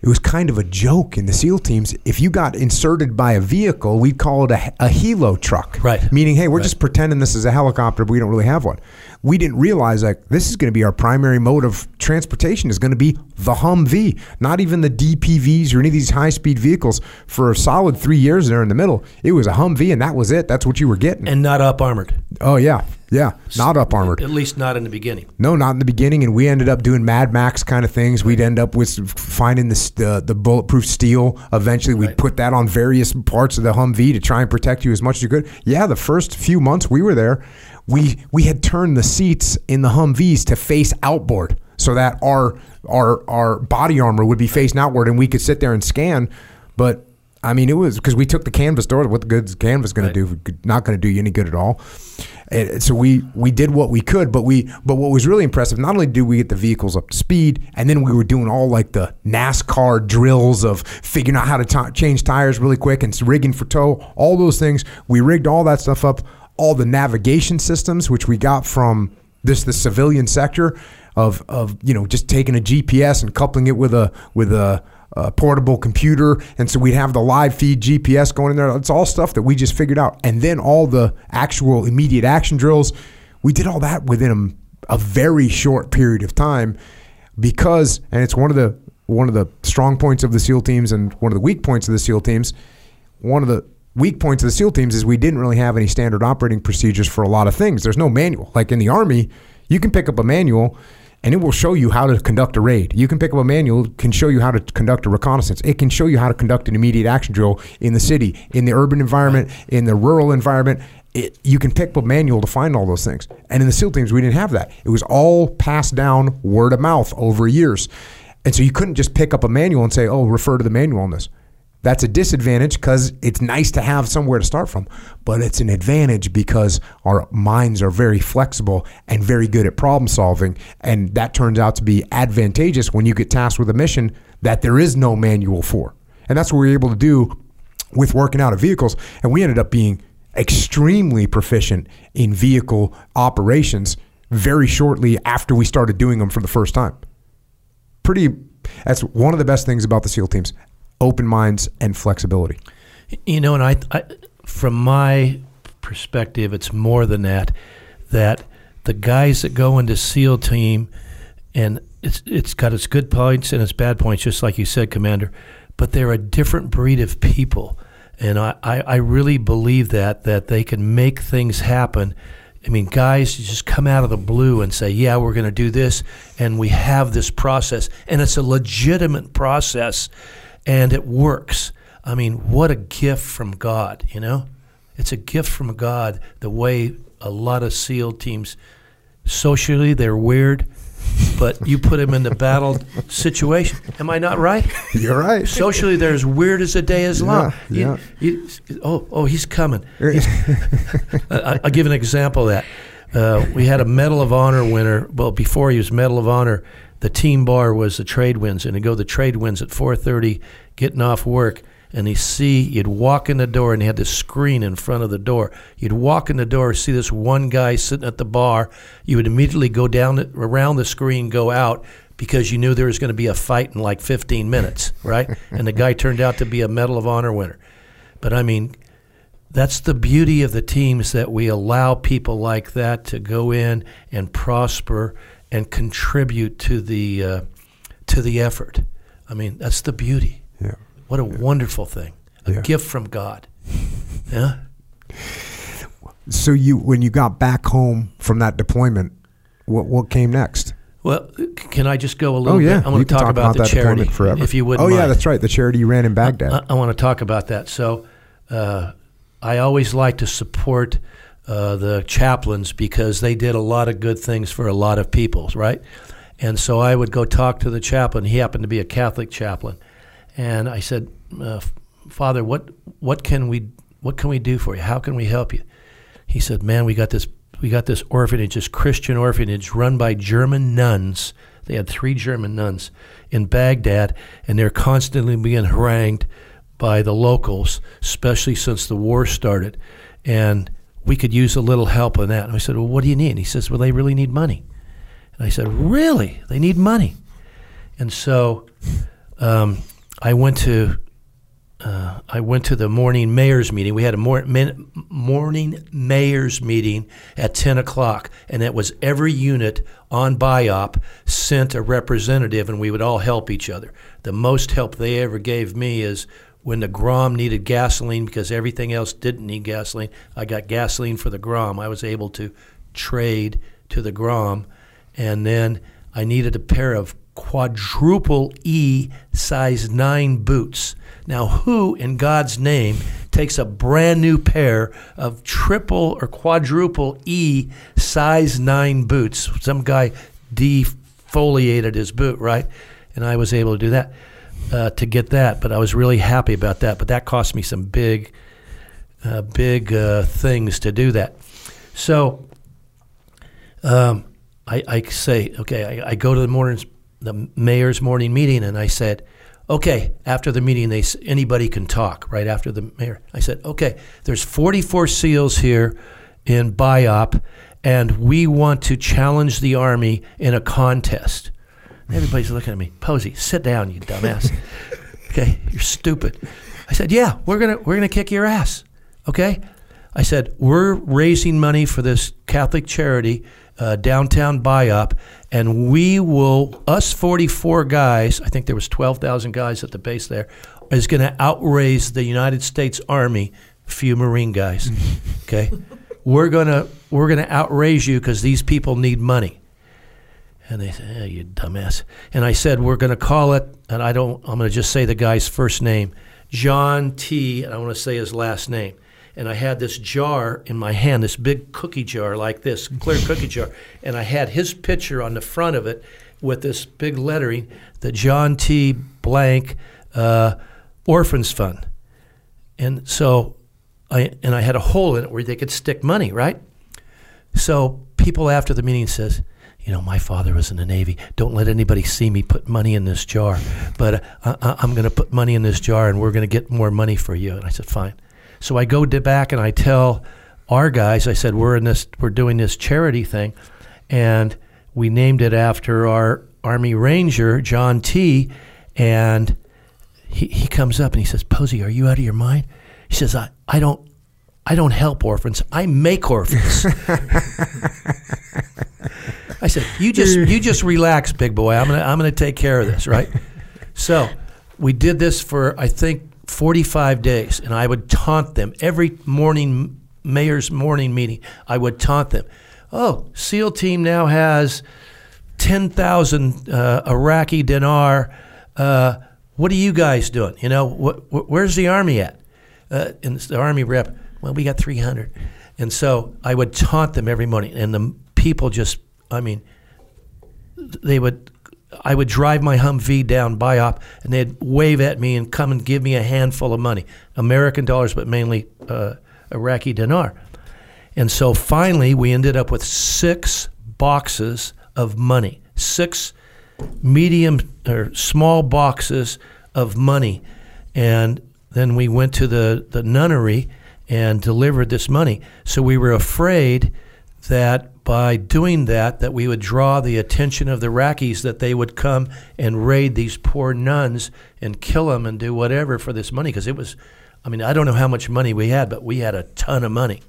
It was kind of a joke in the SEAL teams. If you got inserted by a vehicle, we'd call it a, a helo truck. Right. Meaning, hey, we're Right. just pretending this is a helicopter, but we don't really have one. We didn't realize like this is going to be our primary mode of transportation is going to be the Humvee, not even the DPVs or any of these high speed vehicles. For a solid three years there in the middle, it was a Humvee, and that was it. That's what you were getting. and not up armored. oh yeah, yeah, not up armored. At least not in the beginning. No, not in the beginning, and we ended up doing Mad Max kind of things. We'd end up with finding the the, the bulletproof steel. Eventually, we'd Right. put that on various parts of the Humvee to try and protect you as much as you could. Yeah, the first few months we were there, we we had turned the seats in the Humvees to face outboard, so that our our our body armor would be facing outward, and we could sit there and scan. But I mean, it was because we took the canvas door. What the good's canvas going Right. to do? Not going to do you any good at all. And so we we did what we could, but we but what was really impressive. Not only did we get the vehicles up to speed, and then we were doing all like the NASCAR drills of figuring out how to ti change tires really quick and rigging for tow. All those things we rigged all that stuff up. All the navigation systems, which we got from this the civilian sector of of you know just taking a GPS and coupling it with a with a uh, portable computer, and so we'd have the live feed GPS going in there. It's all stuff that we just figured out, and then all the actual immediate action drills. We did all that within a, a very short period of time, because, and it's one of the one of the strong points of the SEAL teams and one of the weak points of the SEAL teams. One of the weak points of the SEAL teams is we didn't really have any standard operating procedures for a lot of things. There's no manual. Like in the Army, you can pick up a manual and it will show you how to conduct a raid. You can pick up a manual, can show you how to conduct a reconnaissance. It can show you how to conduct an immediate action drill in the city, in the urban environment, in the rural environment. It, you can pick up a manual to find all those things. And in the SEAL teams, we didn't have that. It was all passed down word of mouth over years. And so you couldn't just pick up a manual and say, oh, refer to the manual on this. That's a disadvantage because it's nice to have somewhere to start from, but it's an advantage because our minds are very flexible and very good at problem solving. And that turns out to be advantageous when you get tasked with a mission that there is no manual for. And that's what we were able to do with working out of vehicles. And we ended up being extremely proficient in vehicle operations very shortly after we started doing them for the first time. Pretty, that's one of the best things about the SEAL teams open minds and flexibility. You know, and I, I from my perspective, it's more than that. That the guys that go into SEAL team, and it's it's got its good points and its bad points, just like you said, Commander. But they're a different breed of people, and I, I, I really believe that that they can make things happen. I mean, guys just come out of the blue and say, "Yeah, we're going to do this," and we have this process, and it's a legitimate process, and it works. I mean, what a gift from God, you know? It's a gift from God the way a lot of SEAL teams socially they're weird, but you put them in the battle situation. Am I not right? You're right. Socially, they're as weird as the day is long. Yeah, You- you- oh, oh, he's coming. He's- I, I'll give an example of that. Uh, we had a Medal of Honor winner. Well, before he was Medal of Honor, the team bar was the trade winds, and he'd go to the trade winds at 4:30, getting off work, and he see you'd walk in the door, and he had this screen in front of the door. You'd walk in the door, see this one guy sitting at the bar. You would immediately go down the, around the screen, go out. Because you knew there was going to be a fight in like 15 minutes, right? and the guy turned out to be a Medal of Honor winner. But I mean, that's the beauty of the teams that we allow people like that to go in and prosper and contribute to the uh, to the effort. I mean, that's the beauty. Yeah. What a wonderful thing. A Yeah. gift from God. Yeah. So you, when you got back home from that deployment, what what came next? Well, can I just go a little Oh yeah, bit? I want you to can talk, about, the that charity, forever. if you wouldn't Oh yeah, mind. that's right. The charity you ran in Baghdad. I, I want to talk about that. So, uh, I always like to support uh, the chaplains because they did a lot of good things for a lot of people, right? And so I would go talk to the chaplain. He happened to be a Catholic chaplain, and I said, uh, "Father, what what can we what can we do for you? How can we help you?" He said, "Man, we got this we got this orphanage, this Christian orphanage run by German nuns. They had three German nuns in Baghdad, and they're constantly being harangued by the locals, especially since the war started. And we could use a little help on that." And I said, "Well, what do you need?" And he says, "Well, they really need money." And I said, "Really? They need money?" And so um, I went to uh, I went to the morning mayor's meeting. We had a mor- min- morning mayor's meeting at 10 o'clock, and it was every unit on BIAP sent a representative, and we would all help each other. The most help they ever gave me is when the Grom needed gasoline because everything else didn't need gasoline. I got gasoline for the Grom. I was able to trade to the Grom, and then I needed a pair of quadruple E size 9 boots. Now, who in God's name takes a brand new pair of triple or quadruple E size 9 boots? Some guy defoliated his boot, right? And I was able to do that, uh, to get that. But I was really happy about that. But that cost me some big, uh, big uh, things to do that. So um, I, I say, okay, I, I go to the morning's, the mayor's morning meeting, and I said, okay, after the meeting, they anybody can talk. Right after the mayor, I said, okay, there's 44 SEALs here in BIAP, and we want to challenge the army in a contest. Everybody's looking at me, Pozzi, sit down, you dumbass. okay, you're stupid. I said, yeah, we're gonna we're gonna kick your ass. Okay. I said, we're raising money for this Catholic charity, uh, downtown BIAP, and we will, us 44 guys, I think there was 12,000 guys at the base there, is going to outraise the United States Army, a few Marine guys. Okay. we're going to we're to outraise you because these people need money. And they said, "Yeah, you dumbass." And I said, "We're going to call it," and I don't. I'm going to just say the guy's first name, John T. And I want to say his last name. And I had this jar in my hand, this big cookie jar like this, clear cookie jar, and I had his picture on the front of it with this big lettering, the John T. Blank uh, Orphans Fund. And so, I and I had a hole in it where they could stick money, right? So people after the meeting says, you know, my father was in the Navy. Don't let anybody see me put money in this jar. But uh, I, I'm going to put money in this jar, and we're going to get more money for you. And I said, fine. So I go to back and I tell our guys, I said, we're in this, we're doing this charity thing, and we named it after our Army Ranger, John T. And he, he comes up and he says, Pozzi, are you out of your mind? He says, I, I don't I don't help orphans. I make orphans. I said, "You just you just relax, big boy. I'm gonna I'm gonna take care of this, right?" So we did this for I think 45 days, and I would taunt them every morning, mayor's morning meeting. I would taunt them. Oh, SEAL team now has 10,000 uh, Iraqi dinar. Uh, what are you guys doing? You know, wh- wh- where's the army at? Uh, and the army rep, well, we got 300. And so I would taunt them every morning, and the people just, I mean, they would, I would drive my Humvee down BIAP, and they'd wave at me and come and give me a handful of money, American dollars, but mainly uh, Iraqi dinar. And so finally, we ended up with six boxes of money, six medium or small boxes of money. And then we went to the, the nunnery and delivered this money. So we were afraid that by doing that, that we would draw the attention of the Iraqis, that they would come and raid these poor nuns and kill them and do whatever for this money. Because it was, I mean, I don't know how much money we had, but we had a ton of money.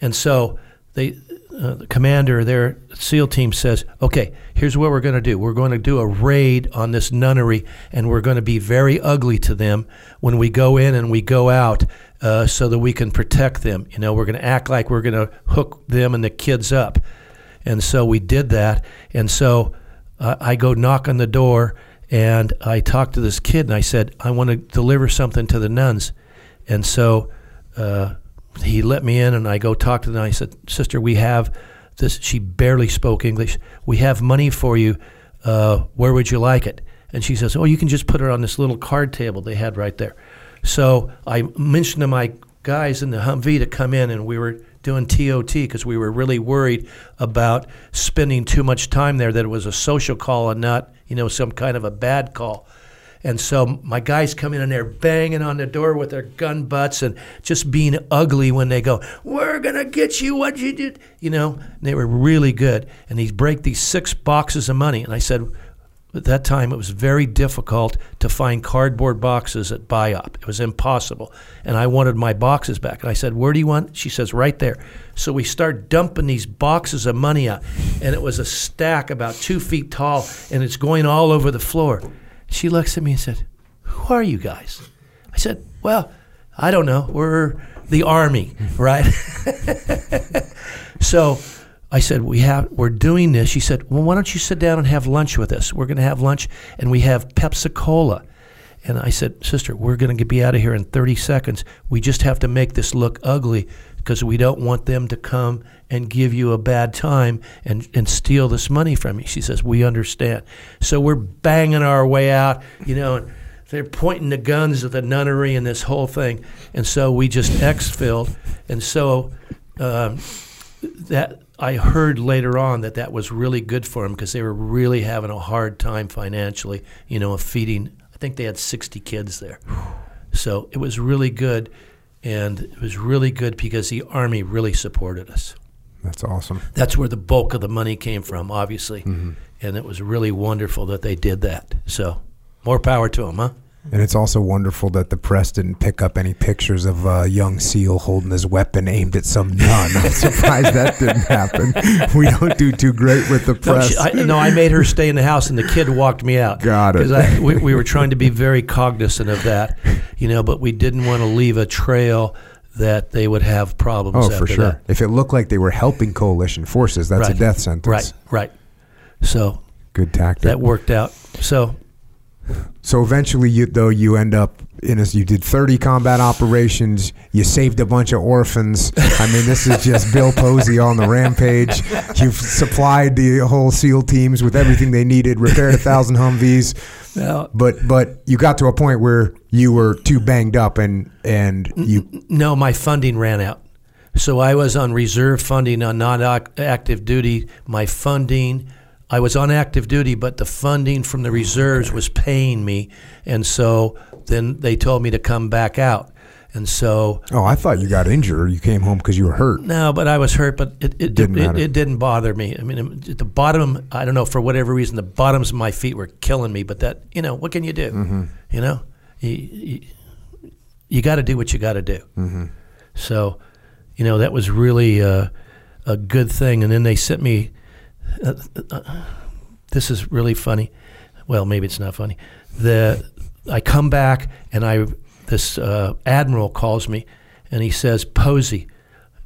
And so they, uh, the commander, their SEAL team says, okay, here's what we're going to do. We're going to do a raid on this nunnery, and we're going to be very ugly to them when we go in and we go out uh, so that we can protect them. You know, we're going to act like we're going to hook them and the kids up. And so we did that. And so uh, I go knock on the door, and I talk to this kid, and I said, I want to deliver something to the nuns. And so uh, he let me in, and I go talk to them. I said, Sister, we have this. She barely spoke English. We have money for you. Uh, where would you like it? And she says, Oh, you can just put it on this little card table they had right there. So I mentioned to my guys in the Humvee to come in, and we were doing TOT because we were really worried about spending too much time there. That it was a social call and not, you know, some kind of a bad call. And so my guys come in and they're banging on the door with their gun butts and just being ugly when they go, We're going to get you what you did. You know, they were really good. And they break these six boxes of money. And I said, at that time, it was very difficult to find cardboard boxes at BIAP. It was impossible. And I wanted my boxes back. And I said, Where do you want? She says, Right there. So we start dumping these boxes of money out. And it was a stack about two feet tall, and it's going all over the floor. She looks at me and said, Who are you guys? I said, Well, I don't know. We're the Army, hmm. right? so I said, "We have we're doing this." She said, "Well, why don't you sit down and have lunch with us? We're going to have lunch, and we have Pepsi Cola." And I said, "Sister, we're going to be out of here in 30 seconds. We just have to make this look ugly because we don't want them to come and give you a bad time and and steal this money from you." She says, "We understand." So we're banging our way out, you know. And, they're pointing the guns at the nunnery and this whole thing, and so we just exfilled, and so um, that I heard later on that that was really good for them because they were really having a hard time financially, you know, feeding. I think they had 60 kids there. So it was really good. And it was really good because the Army really supported us. That's awesome. That's where the bulk of the money came from, obviously. Mm-hmm. And it was really wonderful that they did that. So more power to them, huh? And it's also wonderful that the press didn't pick up any pictures of a young SEAL holding his weapon aimed at some nun. I'm surprised that didn't happen. We don't do too great with the No, press. she, I, no, I made her stay in the house, and the kid walked me out. Got it. we, we were trying to be very cognizant of that, you know, but we didn't want to leave a trail that they would have problems. oh, for sure. that. If it looked like they were helping coalition forces, that's Right. a death sentence. Right, right. So Good tactic. that worked out. So So eventually, you though you end up in a, you did 30 combat operations. You saved a bunch of orphans. I mean, this is just Bill Pozzi on the rampage. You've supplied the whole SEAL teams with everything they needed. Repaired a thousand Humvees. now, But but you got to a point where you were too banged up and and you no, my funding ran out. So I was on reserve funding on non active duty. My funding, I was on active duty, but the funding from the reserves was paying me. And so then they told me to come back out. And so Oh, I thought you got injured or you came home because you were hurt. no, but I was hurt, but it it, Didn't it, it, didn't bother me. I mean, the bottom, I don't know, for whatever reason, the bottoms of my feet were killing me. But that, you know, what can you do? Mm-hmm. You know, you, you, you got to do what you got to do. Mm-hmm. So, you know, that was really uh, a good thing. And then they sent me. This is really funny. Well, maybe it's not funny. The I come back and I this uh, admiral calls me and he says, "Pozzi,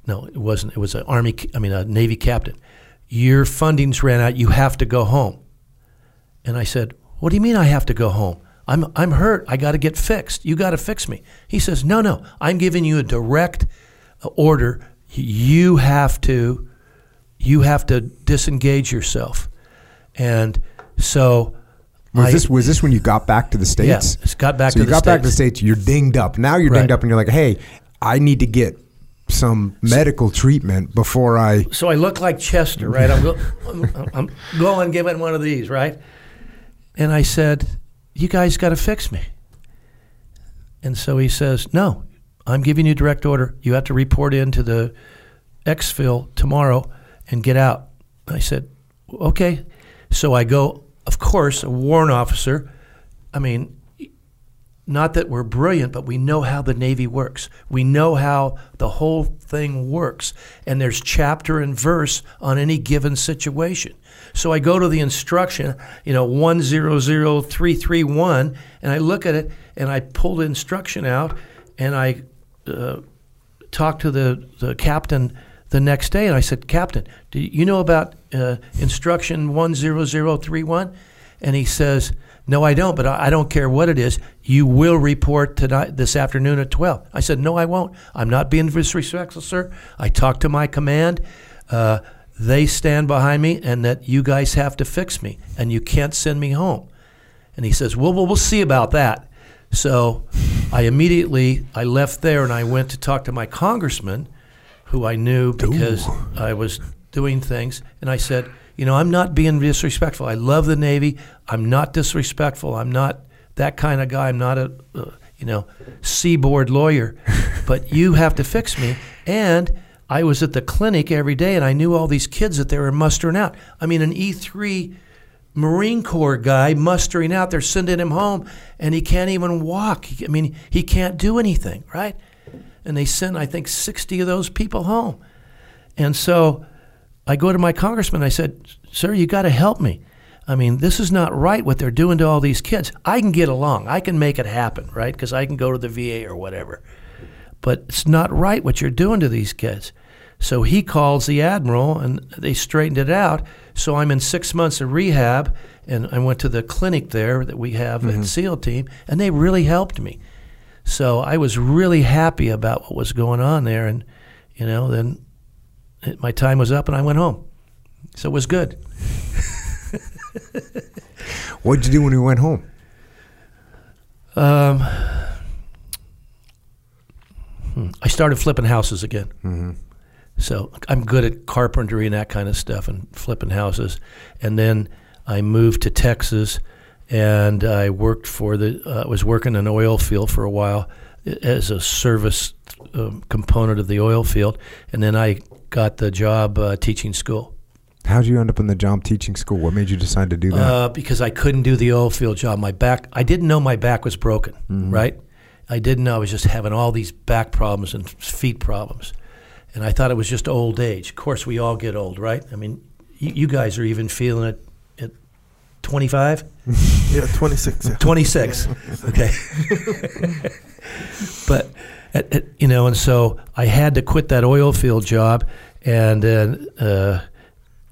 no, it wasn't. It was an army. I mean, a navy captain. Your funding's ran out. You have to go home." And I said, "What do you mean I have to go home? I'm I'm hurt. I got to get fixed. You got to fix me." He says, "No, no. I'm giving you a direct uh, order. You have to you have to disengage yourself." And so Was I- this was this when you got back to the states? Yeah, got back so to you got back to the States. states. You're dinged up. Now you're dinged up, and you're like, hey, I need to get some medical treatment before I. so I look like Chester, right? I'm, go, I'm, I'm going giving one of these, right? And I said, "You guys got to fix me." And so he says, "No, I'm giving you direct order. You have to report into the exfil tomorrow and get out." I said, "Okay." So I go. Of course, a warrant officer. I mean, not that we're brilliant, but we know how the Navy works. We know how the whole thing works. And there's chapter and verse on any given situation. So I go to the instruction, you know, 100331, and I look at it and I pull the instruction out and I uh, talk to the, the captain the next day and I said, Captain, do you know about uh, instruction 10031? And he says, No, I don't, but I I don't care what it is. You will report tonight, this afternoon at 12. I said, No, I won't. I'm not being disrespectful, sir. I talked to my command. Uh, they stand behind me, and that you guys have to fix me, and you can't send me home. And he says, well, well, we'll see about that. So I immediately I left there and I went to talk to my congressman, who I knew because I was doing things, and I said, you know, I'm not being disrespectful. I love the Navy. I'm not disrespectful. I'm not that kind of guy. I'm not a, uh, you know, seaboard lawyer. but you have to fix me. And I was at the clinic every day, and I knew all these kids that they were mustering out. I mean, an E3 Marine Corps guy mustering out. They're sending him home, and he can't even walk. I mean, he can't do anything, right? And they sent, I think, 60 of those people home. And so I go to my congressman. I said, Sir, you got to help me. I mean, this is not right what they're doing to all these kids. I can get along, I can make it happen, right? Because I can go to the VA or whatever. But it's not right what you're doing to these kids. So he calls the admiral and they straightened it out. So I'm in six months of rehab and I went to the clinic there that we have at mm-hmm. SEAL Team and they really helped me. So I was really happy about what was going on there. And, you know, then it, my time was up and I went home. So it was good. what did you do when you went home? Um, hmm, I started flipping houses again. Mm-hmm. So I'm good at carpentry and that kind of stuff and flipping houses. And then I moved to Texas and I worked for the, uh, was working in an oil field for a while as a service um, component of the oil field. And then I got the job uh, teaching school. How'd you end up in the job teaching school? What made you decide to do that? Uh, because I couldn't do the oil field job. My back, I didn't know my back was broken, right? I didn't know I was just having all these back problems and feet problems. And I thought it was just old age. Of course, we all get old, right? I mean, you, you guys are even feeling it 25? Yeah, 26. Yeah. 26. Okay. but, at, at, you know, and so I had to quit that oil field job, and then uh,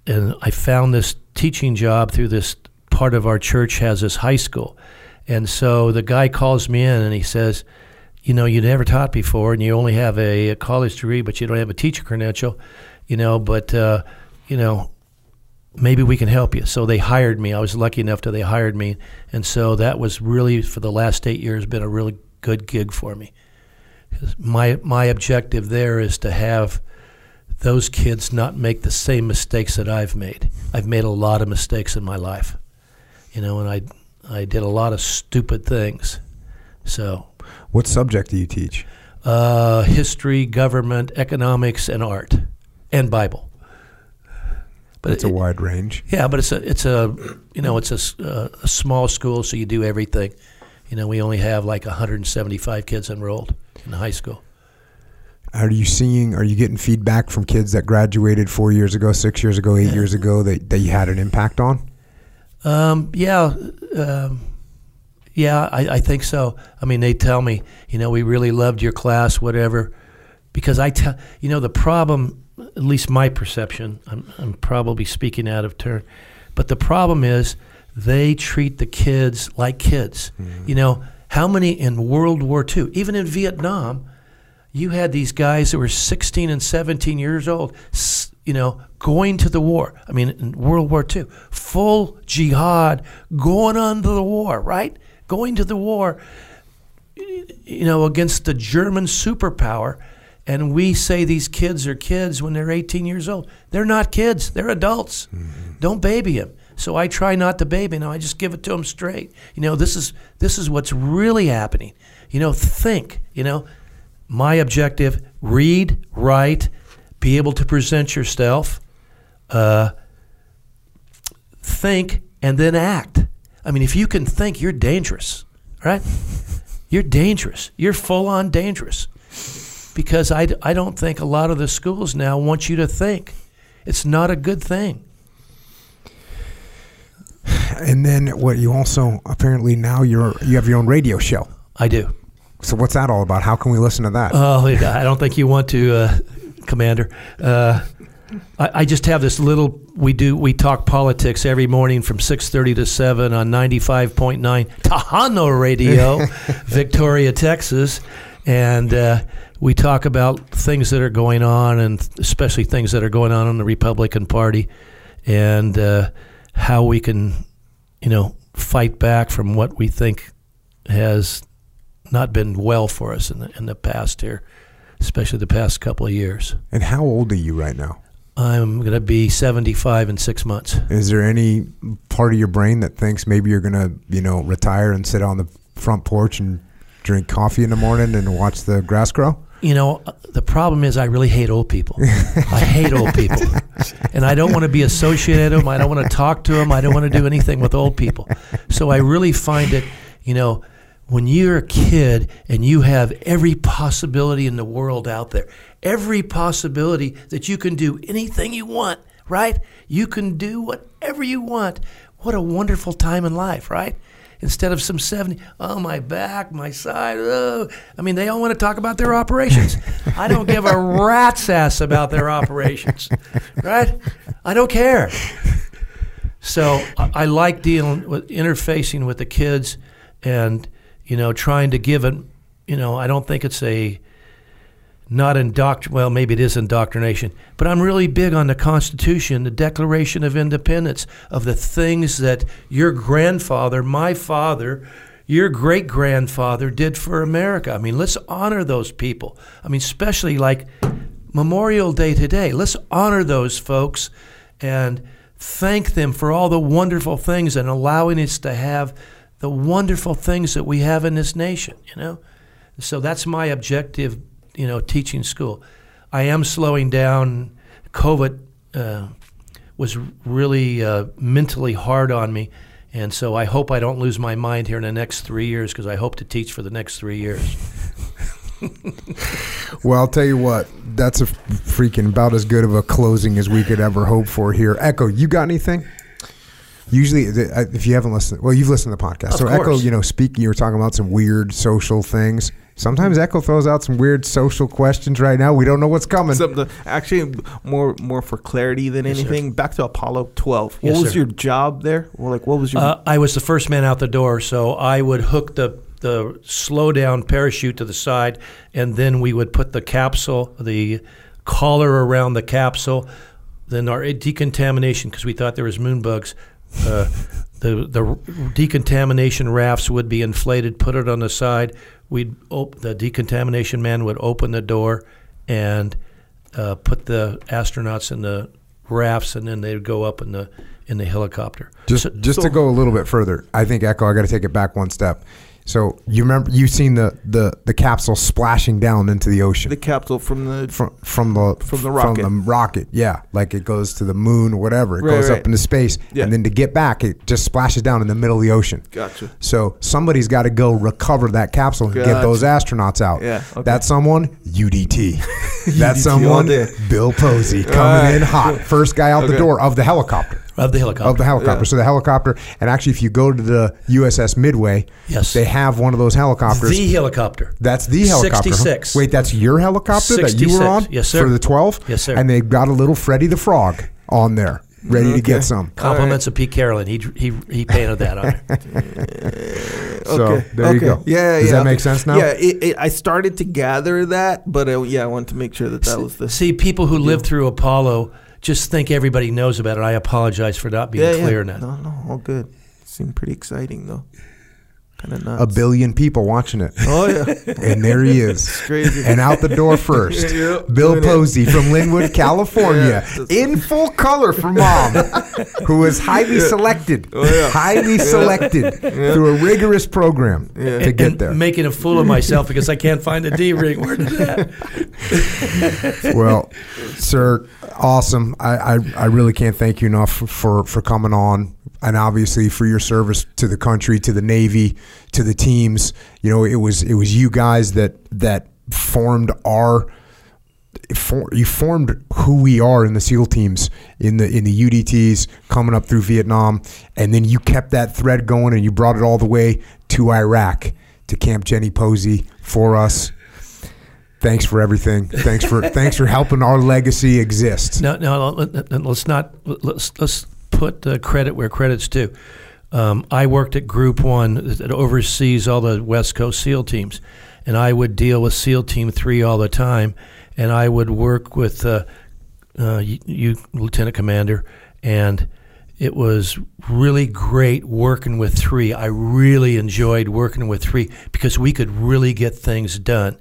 and I found this teaching job through this part of our church has this high school, and so the guy calls me in and he says, you know, you never taught before, and you only have a, a college degree, but you don't have a teacher credential, you know, but uh, you know maybe we can help you. So they hired me. I was lucky enough that they hired me, and so that was really for the last eight years been a really good gig for me. My my objective there is to have those kids not make the same mistakes that I've made. I've made a lot of mistakes in my life, you know, and I I did a lot of stupid things. So what subject do you teach? uh, history, government, economics, and art, and Bible. But It's a wide range. yeah, but it's a it's a you know it's a, uh, a small school, so you do everything. You know, we only have like 175 kids enrolled in high school. Are you seeing? Are you getting feedback from kids that graduated four years ago, six years ago, eight years ago that, that you had an impact on? Um, yeah, um, yeah, I, I think so. I mean, they tell me, you know, we really loved your class, whatever, because I tell, you know, the problem, at least my perception, I'm, I'm probably speaking out of turn, but the problem is they treat the kids like kids. Mm-hmm. You know, how many in World War II, even in Vietnam, you had these guys that were 16 and 17 years old, you know, going to the war. I mean, in World War II, full jihad, going on to the war, right? Going to the war, you know, against the German superpower. And we say these kids are kids when they're 18 years old. They're not kids, they're adults. Don't baby them. So I try not to baby them. I just give it to them straight. You know, this is this is what's really happening. You know, think. You know, my objective: read, write, be able to present yourself, uh, think, and then act. I mean, if you can think, you're dangerous, right? You're dangerous. You're full on dangerous because I, I don't think a lot of the schools now want you to think. It's not a good thing. And then what? You also apparently now you're you have your own radio show. I do. So what's that all about? How can we listen to that? Oh, I don't think you want to, uh, Commander. Uh, I, I just have this little. We do. We talk politics every morning from six thirty to seven on ninety five point nine Tejano Radio, Victoria, Texas, and uh, we talk about things that are going on, and especially things that are going on in the Republican Party, and uh, how we can, you know, fight back from what we think has not been well for us in the in the past here, especially the past couple of years. and how old are you right now? I'm going to be 75 in six months. Is there any part of your brain that thinks maybe you're gonna you know retire and sit on the front porch and drink coffee in the morning and watch the grass grow? You know, the problem is I really hate old people. I hate old people. And I don't want to be associated with them. I don't want to talk to them. I don't want to do anything with old people. So I really find it, you know, when you're a kid and you have every possibility in the world out there, every possibility that you can do anything you want, right? You can do whatever you want. What a wonderful time in life, right? Instead of some 70, oh, my back, my side, oh. I mean, they all want to talk about their operations. I don't give a rat's ass about their operations, right? I don't care. So I, I like dealing with interfacing with the kids and, you know, trying to give it, you know, I don't think it's a, not indoctr well maybe it is indoctrination but i'm really big on the constitution the declaration of independence of the things that your grandfather my father your great grandfather did for america. I mean let's honor those people. I mean especially like memorial day today. Let's honor those folks and thank them for all the wonderful things and allowing us to have the wonderful things that we have in this nation you know? So that's my objective you know, teaching school. I am slowing down. COVID uh, was really uh, mentally hard on me, and so I hope I don't lose my mind here in the next three years because I hope to teach for the next three years. Well, I'll tell you what, that's a freaking about as good of a closing as we could ever hope for here. Echo, you got anything? Usually, uh, if you haven't listened, well, you've listened to the podcast. Of so, Echo, you know, speaking, you were talking about some weird social things. Sometimes Echo throws out some weird social questions right now. We don't know what's coming. Something actually more more for clarity than Yes, sir. anything. Back to Apollo 12. What Yes, was sir. your job there? Well, like what was your Uh, I was the first man out the door, so I would hook the the slow down parachute to the side, and then we would put the capsule, the collar around the capsule, then our decontamination because we thought there was moon bugs. Uh, the the decontamination rafts would be inflated, put it on the side. We'd op- the decontamination man would open the door and uh, put the astronauts in the rafts, and then they'd go up in the in the helicopter. Just So- just so- to go a little bit further, I think Echo. I got to take it back one step. So you remember you've seen the the the capsule splashing down into the ocean The capsule from the from from the From the rocket. From the rocket, yeah, like it goes to the moon or whatever. It Right, goes right. up into space, Yeah. and then to get back, it just splashes down in the middle of the ocean. Gotcha. So somebody's got to go recover that capsule and get those astronauts out. Yeah, okay. That's someone UDT. That's all someone. Bill Pozzi coming Alright. in hot, first guy out the door of the helicopter. Of the helicopter. Of the helicopter. Yeah. So the helicopter, and actually, if you go to the USS Midway, Yes. they have one of those helicopters. the helicopter. That's the helicopter. huh? 66. Wait, that's your helicopter that you were on? Yes, sir. For the 12? Yes, sir. And they've got a little Freddy the Frog on there, ready to get some. Compliments of Pete Carolyn. He he he painted that on it. So there you go. Yeah, Does yeah. that make sense now? Yeah, it, it, I started to gather that, but uh, yeah, I wanted to make sure that that was the. See, people who live through Apollo just think everybody knows about it. I apologize for not being yeah, yeah. clear in that. No, no, all good. Seemed pretty exciting though. Kind of nuts. A billion people watching it. Oh yeah, And there he is. crazy. And out the door first, Yeah, Bill doing it. Pozzi from Lynwood, California, Yeah. in full color for mom, who was highly selected, Oh, yeah. highly selected through a rigorous program to And- get and there. making a fool of myself because I can't find the D ring. Where did that? well, sir, awesome. I, I, I really can't thank you enough for, for coming on and obviously for your service to the country, to the Navy, to the teams. You know, it was it was you guys that that formed our for, you formed who we are in the SEAL teams, in the in the UDTs, coming up through Vietnam, and then you kept that thread going, and you brought it all the way to Iraq, to Camp Jenny Pozzi for us. Thanks for everything. Thanks for thanks for helping our legacy exist. No, no. let- let- Let's not. Let's let's put uh, credit where credit's due. Um, I worked at Group One that oversees all the West Coast SEAL teams, and I would deal with SEAL Team Three all the time, and I would work with uh, uh, you, Lieutenant Commander, and it was really great working with three. I really enjoyed working with three because we could really get things done.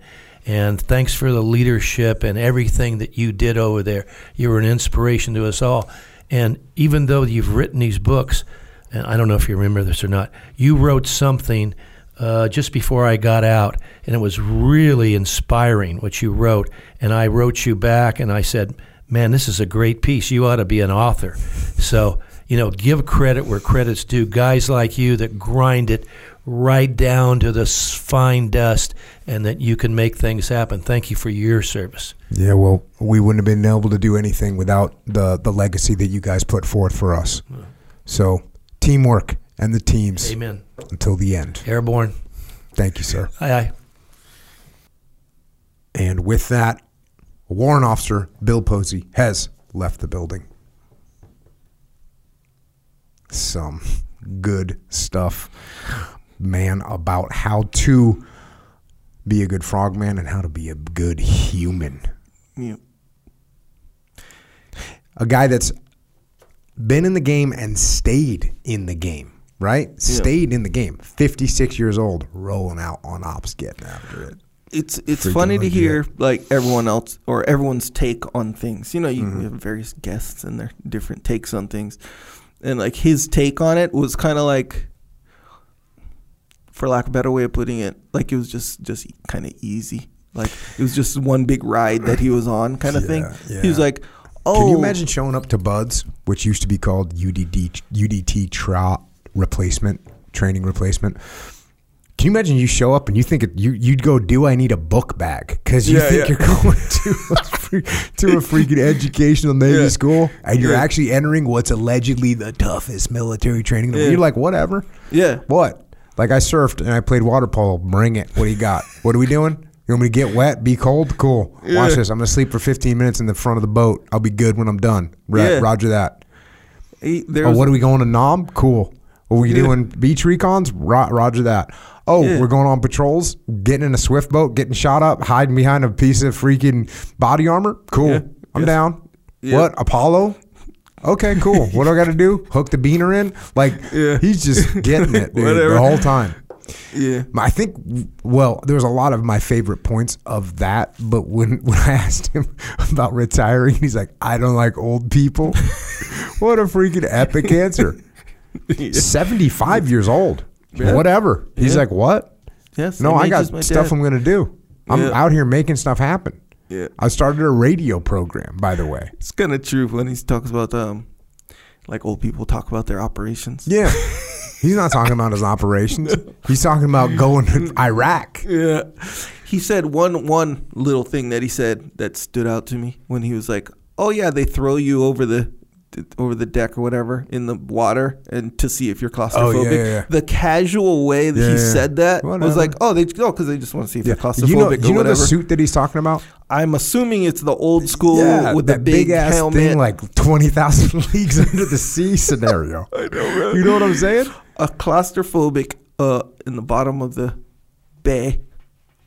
And thanks for the leadership and everything that you did over there. You were an inspiration to us all. And even though you've written these books, and I don't know if you remember this or not, you wrote something uh, just before I got out, and it was really inspiring what you wrote. And I wrote you back, and I said, "Man, this is a great piece. You ought to be an author." So you know, give credit where credit's due. Guys like you that grind it right down to the fine dust, and that you can make things happen. Thank you for your service. Yeah, well, we wouldn't have been able to do anything without the the legacy that you guys put forth for us. So, teamwork and the teams Amen. until the end. Airborne. Thank you, sir. Aye, aye. And with that, Warrant Officer Bill Pozzi has left the building. Some good stuff, man, about how to be a good frogman and how to be a good human. Yeah. A guy that's been in the game and stayed in the game, right? Stayed in the game. 56 years old, rolling out on ops, getting after it. it's it's Freaking funny to hear like everyone else or everyone's take on things. You know, you Mm-hmm. have various guests and their different takes on things, and like his take on it was kind of like, for lack of a better way of putting it, like it was just just kind of easy. Like it was just one big ride that he was on, kind of thing. Yeah, He was like, "Oh, Can you oh. imagine showing up to Buds, which used to be called UDD, UDT trot replacement, training replacement? Can you imagine you show up and you think it, you, you'd go, do I need a book bag? Because you Yeah, think yeah. you're going to a, free, to a freaking educational Navy Yeah. school and you're Yeah. actually entering what's allegedly the toughest military training. Yeah. You're like, whatever. Yeah, What? Like I surfed and I played water polo. Bring it. What do you got? what are we doing? You want me to get wet? Be cold? Cool. Watch Yeah. this. I'm gonna sleep for 15 minutes in the front of the boat. I'll be good when I'm done. Right. Yeah. Roger that. he, Oh, what are we going to Nam? Cool. What are we Yeah. doing beach recons? Ro- roger that. Oh, Yeah. we're going on patrols, getting in a swift boat, getting shot up, hiding behind a piece of freaking body armor. Cool. Yeah. I'm down. What? Apollo? Okay, cool. what do I got to do? Hook the beaner in? Like, Yeah. he's just getting it, dude, the whole time. yeah, I think, well, there was a lot of my favorite points of that, but when, when I asked him about retiring, he's like, I don't like old people. what a freaking epic answer. 75 years old. Yeah. Whatever. He's Yeah. like, what? Yes. No, I got stuff dad. I'm gonna do. I'm Yeah. out here making stuff happen. Yeah. I started a radio program, by the way. It's kind of true when he talks about um, like old people talk about their operations. Yeah. He's not talking about his operations. He's talking about going to Iraq. Yeah. He said one one little thing that he said that stood out to me when he was like, "Oh yeah, they throw you over the over the deck or whatever in the water and to see if you're claustrophobic." yeah, yeah. The casual way that Yeah, he yeah. said that Whatever. was like, "Oh, they no, because they just want to see if you're claustrophobic You know, you know whatever." the suit that he's talking about? I'm assuming it's the old school yeah, with that the big, ass helmet. thing, like twenty thousand leagues under the sea scenario. I know, You know what I'm saying? a claustrophobic uh in the bottom of the bay.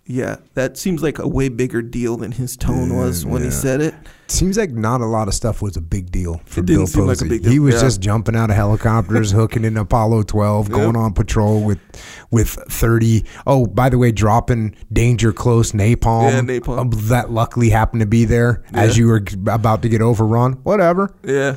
Yeah, that seems like a way bigger deal than his tone Yeah, was when he said it. Seems like not a lot of stuff was a big deal for It Bill like Pozzi. big deal, He was yeah. just jumping out of helicopters, hooking in Apollo 12, going on patrol with with 30. Oh, by the way, dropping danger close napalm. Yeah, napalm. uh, That luckily happened to be there as you were about to get overrun. Whatever. Yeah.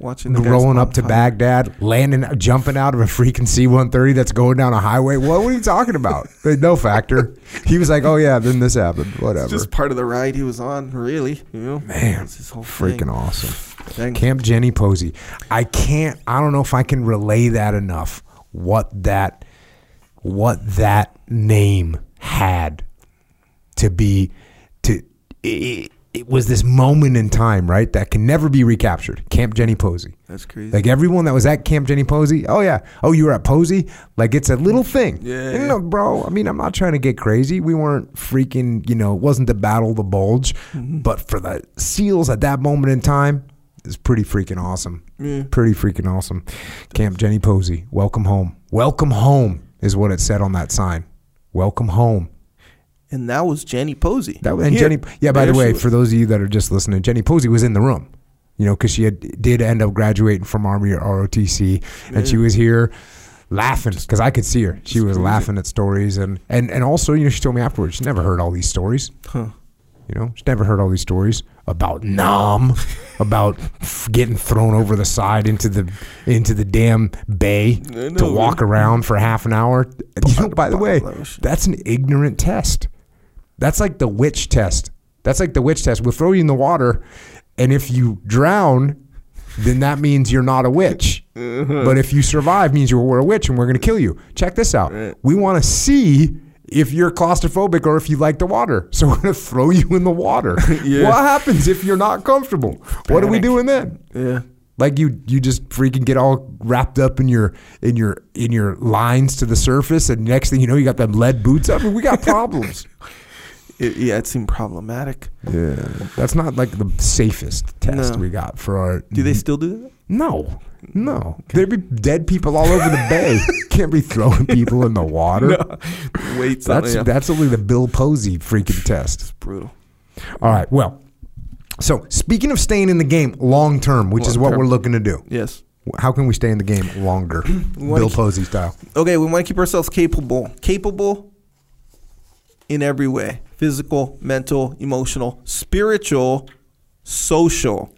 Watching Rolling up to. Baghdad, landing, jumping out of a freaking C 130 that's going down a highway. What, are you talking about? no factor. He was like, oh, yeah, then this happened. Whatever. It's just part of the ride he was on, really. You know, Man, That's his whole Freaking thing. awesome. Dang. Camp Jenny Pozzi. I can't. I don't know if I can relay that enough. What that, what that name had to be, to it, it was this moment in time, right? That can never be recaptured. Camp Jenny Pozzi. That's crazy. Like everyone that was at Camp Jenny Pozzi, oh yeah, oh you were at Pozzi, like it's a little thing. Yeah, yeah. look, bro. I mean, I'm not trying to get crazy. We weren't freaking, you know, it wasn't the battle the bulge, Mm-hmm. but for the SEALs at that moment in time, it's pretty freaking awesome. Yeah. Pretty freaking awesome. Camp Jenny Pozzi, welcome home. Welcome home is what it said on that sign. Welcome home. And that was Jenny Pozzi. That and Here. Jenny. Yeah. By There the way, for those of you that are just listening, Jenny Pozzi was in the room. You know, because she had, did end up graduating from Army or ROTC, and she was here laughing because I could see her. She was laughing at stories, and and and also, you know, she told me afterwards she never heard all these stories. Huh. You know, she never heard all these stories about Nam, about f- getting thrown over the side into the into the damn bay I to walk man. around for half an hour. You know, by the way, bottom of ocean. that's an ignorant test. That's like the witch test. That's like the witch test. We'll throw you in the water, and if you drown, then that means you're not a witch. Uh-huh. But if you survive, means you're a witch, and we're going to kill you. Check this out. Right. We want to see if you're claustrophobic or if you like the water. So we're going to throw you in the water. Yeah. What happens if you're not comfortable? What are we doing then? Yeah. Like you, you just freaking get all wrapped up in your in your in your lines to the surface, and next thing you know, you got them lead boots up. I mean, we got problems. It, yeah, it seemed problematic. yeah, that's not like the safest test No. we got for our. Do they still do that? No, no. There'd be dead people all over the bay. Can't be throwing people in the water. Wait, That's yeah. that's only the Bill Pozzi freaking test. It's brutal. All right. Well, so speaking of staying in the game long term, which is what Long-term. we're looking to do. Yes. How can we stay in the game longer? wanna Bill keep- Pozzi style. Okay, we want to keep ourselves capable. Capable in every way physical, mental, emotional, spiritual, social.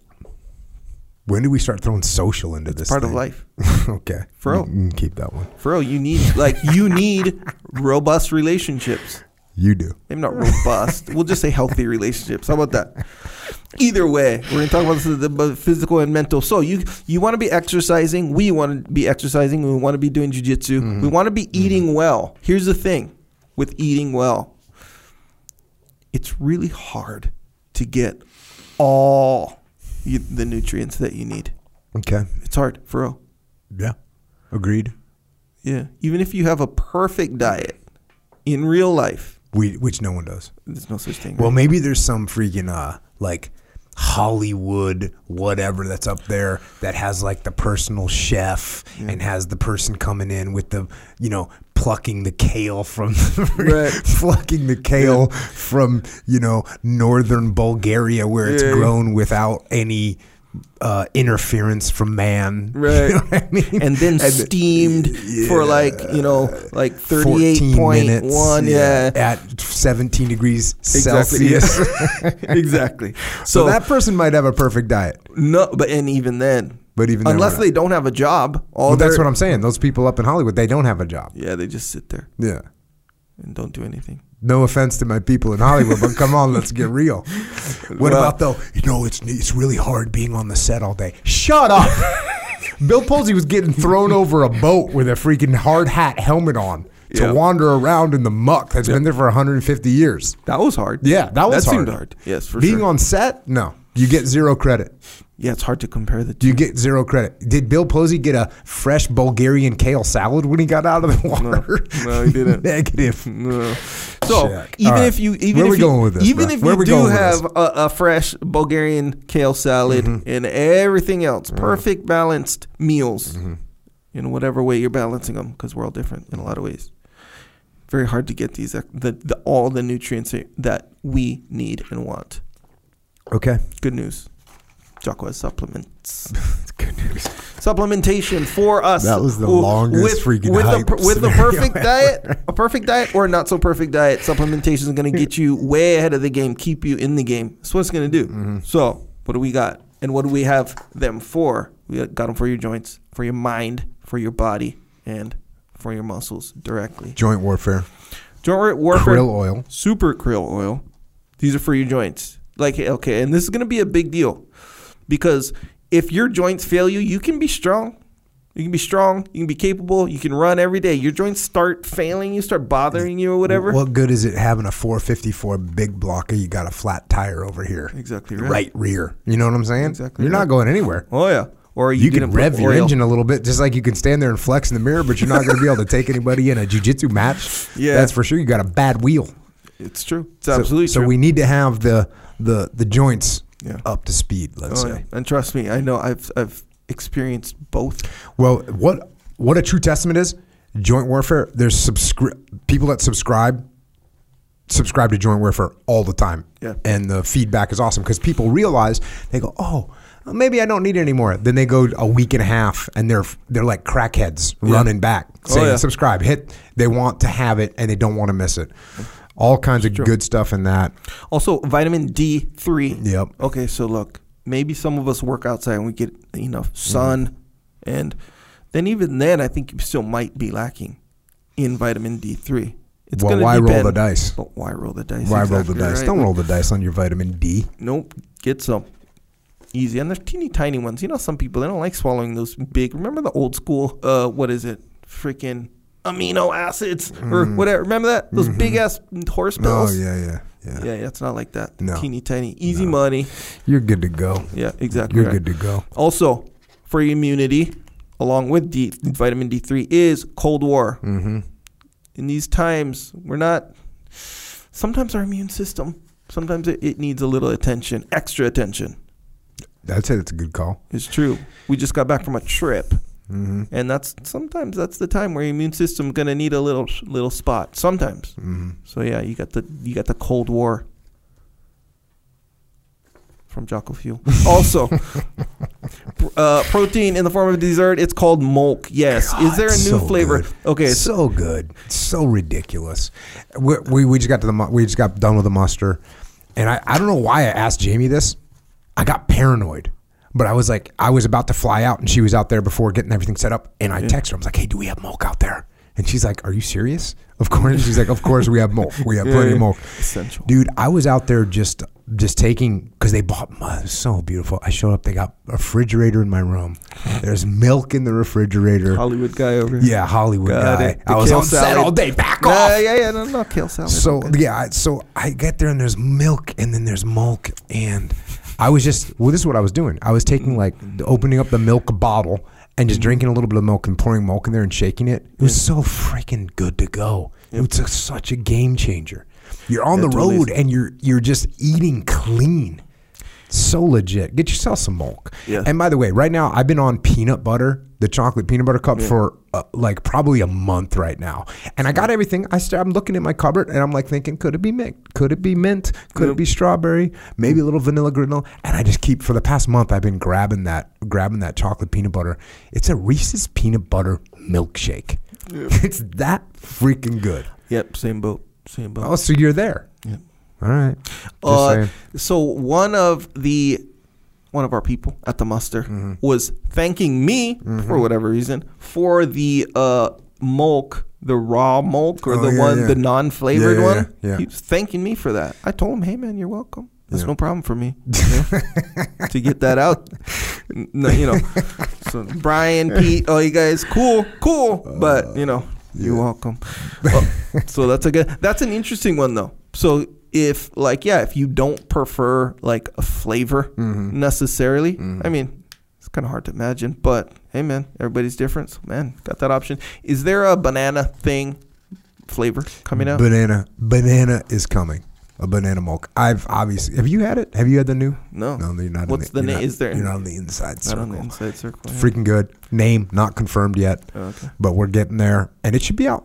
When do we start throwing social into this? Part of life. okay. For real. Keep that one. For real, you need like you need robust relationships. You do. Maybe not robust. we'll just say healthy relationships. How about that? Either way, we're gonna talk about this, the the physical and mental. So you you want to be exercising. We want to be exercising. We want to be doing jujitsu. Mm-hmm. We want to be eating mm-hmm. well. Here's the thing with eating well. It's really hard to get all you, the nutrients that you need. Okay. It's hard for real. Yeah. Agreed. Yeah. Even if you have a perfect diet in real life, We which no one does. there's no such thing. Well, right? maybe there's some freaking uh like Hollywood whatever that's up there that has like the personal chef and has the person coming in with the you know plucking the kale from Right. plucking the kale from you know northern Bulgaria where it's Yeah. grown without any uh, interference from man. Right. You know I mean? and then steamed for like you know like 38.1 yeah, at 17 degrees Exactly, Celsius. exactly So, so, that person might have a perfect diet. no but and even then But even unless they don't have a job all well, that's what I'm saying. Those people up in Hollywood, they don't have a job. yeah they just sit there Yeah. and don't do anything. No offense to my people in Hollywood, but come on, let's get real. What Well- about though? You know, it's it's really hard being on the set all day. Shut up. Bill Pozzi was getting thrown over a boat with a freaking hard hat helmet on to wander around in the muck that's been there for 150 years. That was hard. Yeah, that was that hard. seemed hard. Yes, for Being sure. on set, no, you get zero credit. yeah, it's hard to compare the two. You get zero credit. Did Bill Pozzi get a fresh Bulgarian kale salad when he got out of the water? No, he didn't. Negative. No. So Shit. even right. if you even Where if we you, this, even bro? if Where you do have a, a fresh Bulgarian kale salad Mm-hmm. and everything else, perfect balanced meals Mm-hmm. in whatever way you're balancing them, because we're all different in a lot of ways. Very hard to get these the, the all the nutrients that we need and want. Okay. Good news. Jocko has supplements. Good news. Supplementation for us. That was the longest freaking with hype a, with a perfect diet, a perfect diet or a not so perfect diet. Supplementation is going to get you way ahead of the game, keep you in the game. That's what it's going to do. Mm-hmm. So, what do we got, and what do we have them for? We got them for your joints, for your mind, for your body, and for your muscles directly. Joint warfare. Joint warfare, Krill oil. super krill oil. These are for your joints. Like okay, and this is gonna be a big deal because if your joints fail you, you can be strong. You can be strong. You can be capable. You can run every day. Your joints start failing you, start bothering you, or whatever. What good is it having a 454 big blocker? You got a flat tire over here. Exactly Right, right. rear. You know what I'm saying? Exactly You're right. not going anywhere. Oh yeah. Or you, You, can rev your oil. engine a little bit, just like you can stand there and flex in the mirror, but you're not going to be able to take anybody in a jujitsu match. Yeah. that's for sure. You got a bad wheel. It's true. It's So- absolutely so, true. So we need to have the the the joints Yeah. up to speed. Let's Oh, say. yeah. And trust me, I know I've I've experienced both. Well, what what a true testament is joint warfare. There's subscri- people that subscribe subscribe to joint warfare all the time. Yeah. and the feedback is awesome because people realize they go, oh. Maybe I don't need it anymore. Then they go a week and a half, and they're they're like crackheads running back, Oh, saying yeah. subscribe. Hit. They want to have it, and they don't want to miss it. All kinds of good stuff in that. Also, vitamin D3. Yep. Okay, so look, maybe some of us work outside and we get enough sun, Mm-hmm. and then even then, I think you still might be lacking in vitamin D3. It's Well, gonna why roll the dice? But why roll the dice? Why roll the dice? right. Don't roll the dice on your vitamin D. Nope. Get some. Easy. And there's teeny tiny ones. You know, some people they don't like swallowing those big. Remember the old school? Uh, what is it? Freaking amino acids or whatever. Remember that? Those big ass horse Mm-hmm. Oh yeah, yeah, yeah. Yeah, yeah, it's not like that. No. Teeny tiny, easy money. You're good to go. Yeah, exactly. You're right. good to go. Also, for immunity, along with D, vitamin D3, is cold war. Mm-hmm. In these times, we're not. Sometimes our immune system, sometimes it, it needs a little attention, extra attention. I'd say that's a good call. It's true. We just got back from a trip, Mm-hmm. and that's sometimes that's the time where your immune system gonna need a little little spot. Sometimes. Mm-hmm. So yeah, you got the you got the Cold War from Jocko Fuel. Also, uh, protein in the form of dessert. It's called Molk. Yes. Is there a new so flavor? good. Okay. So, so good, so ridiculous. We, we we just got to the we just got done with the muster, and I I don't know why I asked Jamie this. I got paranoid, but I was like I was about to fly out, and she was out there before getting everything set up, and I texted her. I was like, Hey, do we have milk out there? And she's like, Are you serious? Of course. She's like, Of course we have milk. We have plenty of milk. Essential. Dude, I was out there just just taking because they bought was so beautiful. I showed up. They got a refrigerator in my room. There's milk in the refrigerator. Hollywood guy over here. Yeah, Hollywood Got guy. I was on set all day. Back off. yeah, yeah, no, no, kale salad. So okay. yeah, so I get there and there's milk and then there's milk and I was just well, this is what I was doing. I was taking like opening up the milk bottle and just mm-hmm. drinking a little bit of milk and pouring milk in there and shaking it. It was so freaking good to go. It was a- such a game changer. You're on the road amazing. and you're you're just eating clean. So legit. Get yourself some milk. Yeah. And by the way, right now I've been on peanut butter, the chocolate peanut butter cup for uh, like probably a month right now. And I got everything. I st- I'm looking at my cupboard and I'm like thinking, could it be mint? Could it be mint? Could it be strawberry? Maybe a little vanilla granola. And I just keep for the past month I've been grabbing that grabbing that chocolate peanut butter. It's a Reese's peanut butter milkshake. It's that freaking good. Yep, same boat. Same boat. Oh, so you're there. Yep. All right. Uh, so one of the one of our people at the muster Mm-hmm. was thanking me for whatever reason for the uh, Molk the raw milk or Oh, the yeah, one, yeah. the non-flavored Yeah, one. yeah. He was thanking me for that. I told him, "Hey, man, you're welcome. Yeah. no problem for me you know, to get that out." No, you know, so Brian, Pete, all you guys, cool, cool, but you know, you're welcome. Well, so that's a good. That's an interesting one though. So if like yeah, if you don't prefer like a flavor Mm-hmm. necessarily, I mean, it's kind of hard to imagine. But hey, man, everybody's different. So, man, got that option. Is there a banana thing flavor coming out? Banana, banana is coming. A banana milk. I've obviously. Have you had it? Have you had the new? no, No, you're not. What's the you're name? Is there- You're not on the inside circle. not on the inside circle. yeah. Freaking good. Name not confirmed yet, Oh, okay. but we're getting there, and it should be out.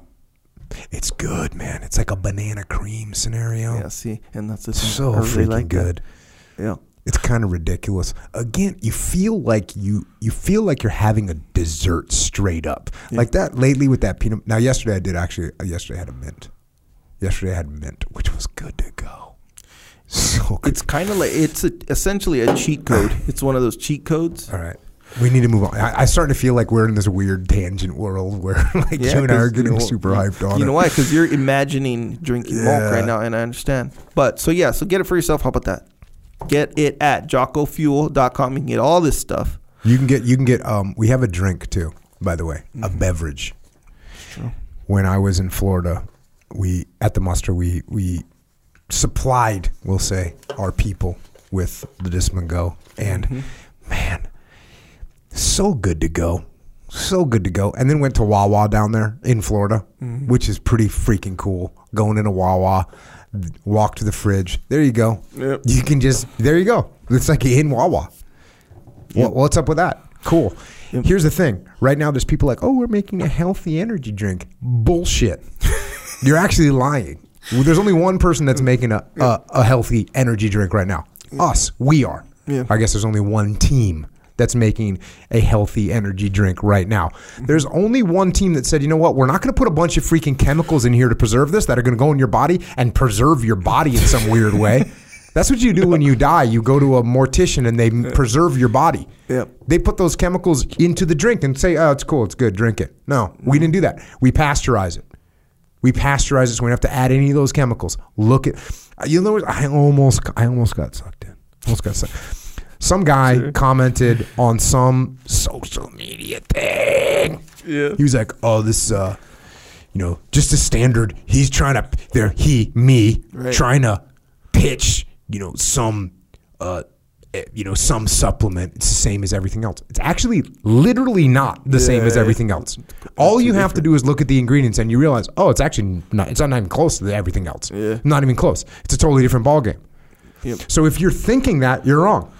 It's good, man. It's like a banana cream scenario. Yeah, see, and that's the thing. so I really freaking like that. good. Yeah. It's kind of ridiculous. Again, you feel like you you feel like you're having a dessert straight up, like that lately with that peanut. Now, yesterday I did actually. uh, Yesterday I had a mint. Yesterday I had mint, which was good to go. So good. It's kind of like it's a, essentially a cheat code. It's one of those cheat codes. All right. We need to move on. I, I'm starting to feel like we're in this weird tangent world where like you and I are getting you know, super hyped on You it. know why? Because you're imagining drinking milk Yeah. right now, and I understand. But so yeah, so get it for yourself. How about that? Get it at jockofuel.com. You can get all this stuff. You can get you can get um we have a drink too, by the way. A beverage. True. When I was in Florida, we at the muster we we supplied, we'll say, our people with the Discipline Go. And man, so good to go. So good to go. And then went to Wawa down there in Florida, mm-hmm. which is pretty freaking cool. Going into Wawa, walk to the fridge. There you go. Yep. You can just there you go. It's like in Wawa. What, what's up with that? Cool. Here's the thing. Right now, there's people like, oh, we're making a healthy energy drink. Bullshit. You're actually lying. There's only one person that's making a, a, a healthy energy drink right now. Us. We are. Yeah. I guess there's only one team that's making a healthy energy drink right now. There's only one team that said, you know what, we're not going to put a bunch of freaking chemicals in here to preserve this that are going to go in your body and preserve your body in some weird way. That's what you do when you die. You go to a mortician and they preserve your body. Yep. They put those chemicals into the drink and say, oh, it's cool, it's good, drink it. No, we mm-hmm. didn't do that. We pasteurize it. We pasteurize it so we don't have to add any of those chemicals. Look at, you know. I almost, I almost got sucked in. Almost got sucked. Some guy commented on some social media thing. Yeah. He was like, "Oh, this, uh, you know, just a standard. He's trying to, there, he, me, Right. trying to pitch, you know, some, uh, eh, you know, some supplement. It's the same as everything else. It's actually literally not the same as everything else. All you have to do is look at the ingredients and you realize, oh, it's actually not. It's not even close to everything else. Yeah. Not even close. It's a totally different ballgame. Yep. So if you're thinking that, you're wrong.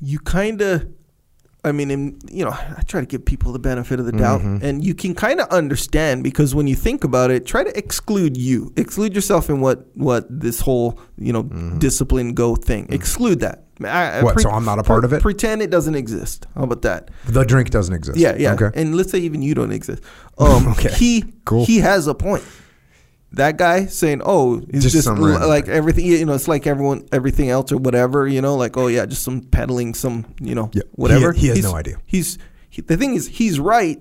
You kind of i mean in, you know i try to give people the benefit of the doubt Mm-hmm. and you can kind of understand because when you think about it try to exclude you exclude yourself in what what this whole you know discipline go thing exclude that I, Mm-hmm. What, so I'm not a part of it? pretend it doesn't exist how about that The drink doesn't exist. yeah yeah Okay. and let's say even you don't exist um Okay. he Cool. he has a point that guy saying, "Oh, it's Just just, like everything, you know, it's like everyone, everything else or whatever, you know, like oh yeah, just some peddling, some you know, Yeah. whatever." He- he has He's- no idea. He's he, the thing is he's right,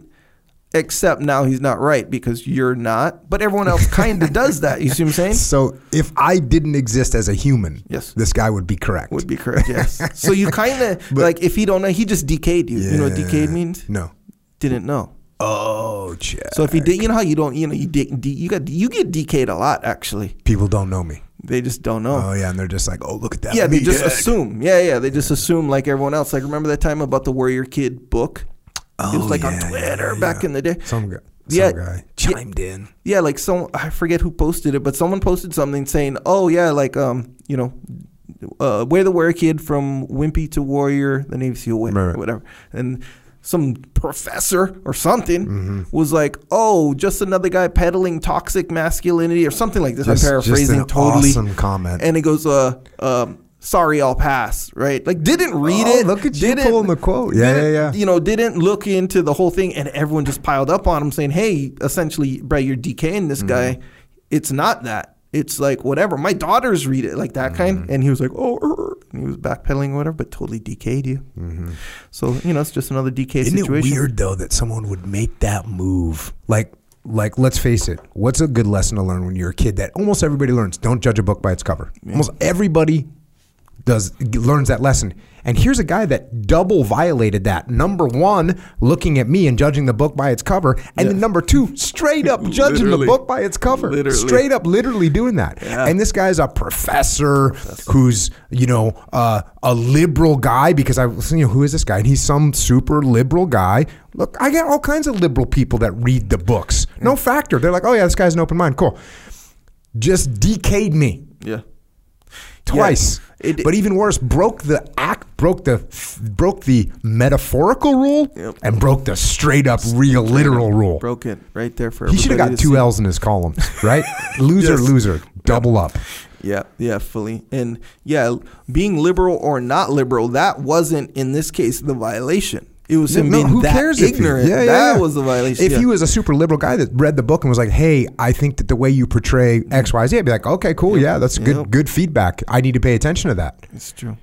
except now he's not right because you're not, but everyone else kind of does that. You see what I'm saying? So if I didn't exist as a human, Yes. this guy would be correct. Would be correct. Yes. so you kind of like if he don't know, he just decayed you. You know what decayed means? No. Didn't know. Oh, check. So if he did, you know how you don't, you know, you de- you got you get decayed a lot actually. people don't know me. They just don't know. Oh yeah, and they're just like, oh look at that. Yeah, they just assume. Yeah, yeah, they just assume like everyone else. Like remember that time about the Warrior Kid book? it was Oh, like yeah, on Twitter yeah, back yeah. in the day. Some guy, some Yeah. guy chimed in. Yeah, like some I forget who posted it, but someone posted something saying, "Oh yeah, like um, you know, uh, we're the Warrior Kid from Wimpy to Warrior, the Navy SEAL way, Right. or whatever." And some professor or something Mm-hmm. was like, "Oh, just another guy peddling toxic masculinity or something like this." Just, I'm paraphrasing totally. awesome comment. and it goes, uh, um, sorry, I'll pass, right? Like, didn't read Oh, it. look at you pulling the quote. Yeah, yeah, yeah. You know, didn't look into the whole thing, and everyone just piled up on him saying, hey, essentially, bro, you're decaying this Mm-hmm. guy. It's not that. It's like whatever. My daughters read it like that Mm-hmm. kind, and he was like, "Oh," er," and he was backpedaling or whatever, but totally decayed you. So you know, it's just another decay Mm-hmm. Isn't it weird though that someone would make that move? Like like let's face it, what's a good lesson to learn when you're a kid that almost everybody learns? Don't judge a book by its cover. Almost everybody does learns that lesson. And here's a guy that double violated that. Number one, looking at me and judging the book by its cover, and then number two, straight up judging the book by its cover. Literally. Straight up, literally doing that. And this guy's a professor, who's you know uh, a liberal guy because I was you know who is this guy? And he's some super liberal guy. Look, I get all kinds of liberal people that read the books. No factor. They're like, oh yeah, this guy's an open mind. Cool. Just decayed me Yeah. Twice. it- but even worse, broke the act, broke the broke the metaphorical rule, Yep. and broke the straight up real literal rule. Broke it right there for He should have got two see. L's in his column, right? loser, Yes. loser, double up. Yeah, yeah, fully. And yeah, being liberal or not liberal, that wasn't in this case the violation. It was him No, being who that cares if ignorant. he, yeah, yeah, that yeah. was the violation. If yeah. he was a super liberal guy that read the book and was like, "Hey, I think that the way you portray X, Y, Z," I'd be like, "Okay, cool, yeah, that's good, Yep. good feedback. I need to pay attention to that." It's true.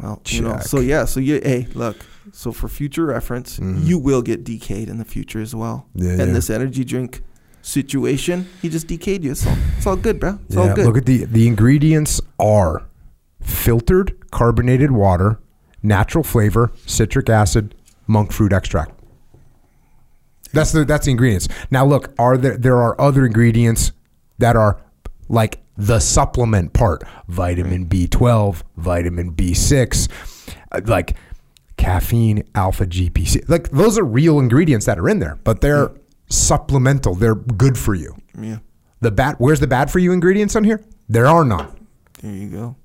Well, you know, so yeah, so you hey, look, so for future reference, you will get decayed in the future as well. Mm-hmm. Yeah, and this energy drink situation, he just decayed you. It's all, it's all good, bro. It's Yeah, all good. Look at the the ingredients are filtered carbonated water, natural flavor, citric acid, monk fruit extract. That's the that's the ingredients. Now look, are there there are other ingredients that are like the supplement part, vitamin B12, vitamin B6, uh, like caffeine, alpha GPC. Like those are real ingredients that are in there, but they're supplemental. They're good for you. yeah, The bad where's the bad for you ingredients on here? There are none. there you go.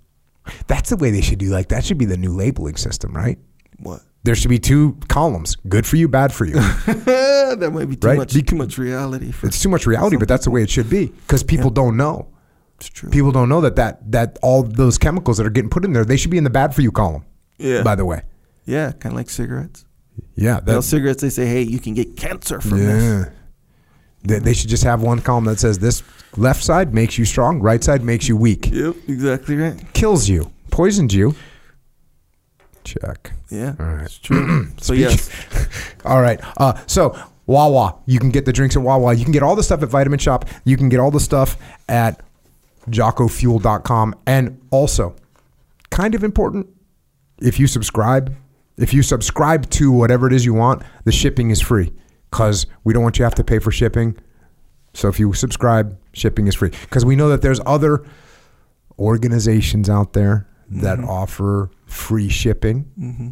That's the way they should do. Like that should be the new labeling system, right? What? There should be two columns: good for you, bad for you. that might be too Right? much. Be- too much reality. For, it's too much reality, but that's the way it should be because people don't know. it's true. People don't know that that that all those chemicals that are getting put in there, they should be in the bad for you column. Yeah. By the way, yeah, kind of like cigarettes. yeah, You know, cigarettes. They say, hey, you can get cancer from this. yeah. They, they should just have one column that says this left side makes you strong, right side makes you weak, Yep, exactly right. kills you, poisons you. Check. Yeah, All right. it's true. so yes, All right. Uh, so Wawa, you can get the drinks at Wawa. You can get all the stuff at Vitamin Shoppe. You can get all the stuff at jockofuel.com. And also, kind of important, if you subscribe, if you subscribe to whatever it is you want, the shipping is free because we don't want you to have to pay for shipping. So if you subscribe, shipping is free because we know that there's other organizations out there that mm-hmm. offer free shipping. Mm-hmm.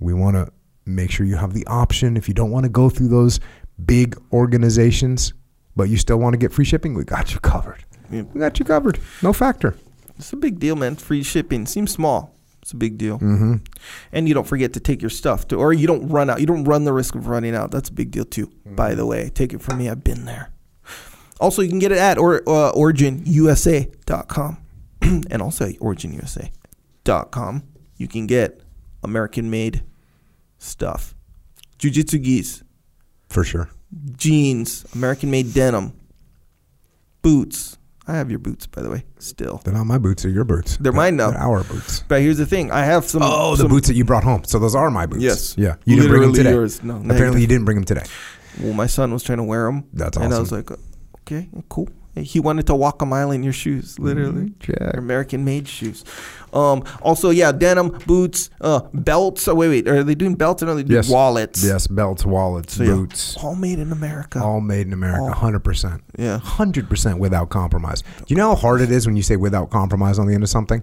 We want to make sure you have the option. If you don't want to go through those big organizations, but you still want to get free shipping, we got you covered. Yeah. We got you covered. No factor. it's a big deal, man. Free shipping seems small. It's a big deal. Mm-hmm. And you don't forget to take your stuff to, or you don't run out. You don't run the risk of running out. That's a big deal too. Mm. By the way, take it from me. I've been there. Also, you can get it at or, uh, originusa.com and also at originusa.com. You can get American made stuff, jujitsu gis, For sure. jeans, American made denim, boots. I have your boots, by the way, still. They're not my boots, they're your boots. They're mine now. They're our boots. But here's the thing: I have some. Oh, the some, boots that you brought home. So those are my boots. Yes. Yeah. You didn't bring them today. yours. No, Apparently you you didn't bring them today. Well, my son was trying to wear them. That's awesome. And I was like, okay, cool. He wanted to walk a mile in your shoes, literally. check. They're American-made shoes. Um, also, yeah, denim, boots, uh, belts. Oh, wait, wait. Are they doing belts or are they doing Yes. wallets? Yes, belts, wallets, So, yeah, boots. all made in America. All made in America, All- 100%. Yeah. 100% without compromise. Do you know how hard it is when you say without compromise on the end of something?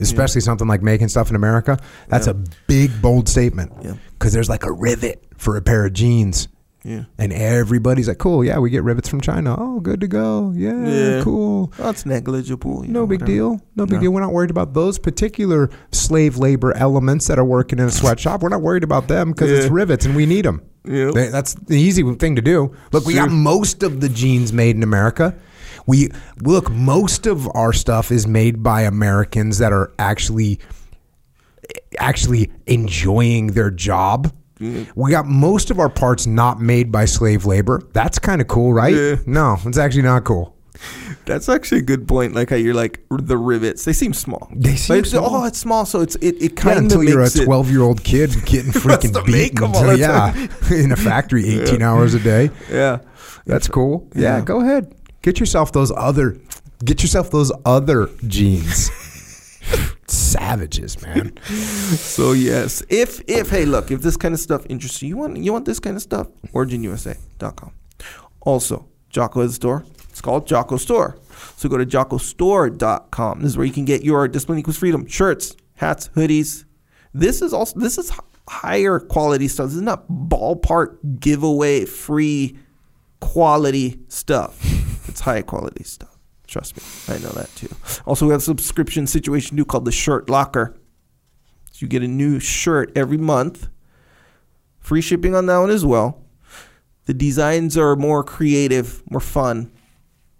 Especially something like making stuff in America. That's Yeah. a big, bold statement. Yeah. Because there's like a rivet for a pair of jeans. Yeah. And everybody's like, cool, yeah, we get rivets from China. Oh, good to go. Yeah, Yeah. cool. That's negligible. you No know, big whatever. deal. No big No. deal. We're not worried about those particular slave labor elements that are working in a sweatshop. We're not worried about them because it's rivets and we need them. Yep. That's the easy thing to do. Look, we got most of the jeans made in America. We look, most of our stuff is made by Americans that are actually actually enjoying their job. We got most of our parts not made by slave labor. That's kind of cool, right? Yeah. No, it's actually not cool. That's actually a good point. Like how you're like the rivets. They seem small. They seem Like, small. Oh, it's small, so it's it, it Yeah, kind of until you're a 12 year old kid getting freaking beaten. 'em all until- yeah, in a factory 18 hours a day. Yeah, That's cool. Yeah, Yeah. go ahead. Get yourself those other get yourself those other jeans. Savages, man. So yes, if if hey look, if this kind of stuff interests you, you want you want this kind of stuff, originusa.com. Also, Jocko has a store. It's called Jocko Store. So go to jockostore.com. This is where you can get your Discipline Equals Freedom shirts, hats, hoodies. This is also this is higher quality stuff. This is not ballpark giveaway free quality stuff. It's high quality stuff. Trust me, I know that too. Also, we have a subscription situation new called the Shirt Locker. So you get a new shirt every month. Free shipping on that one as well. The designs are more creative, more fun.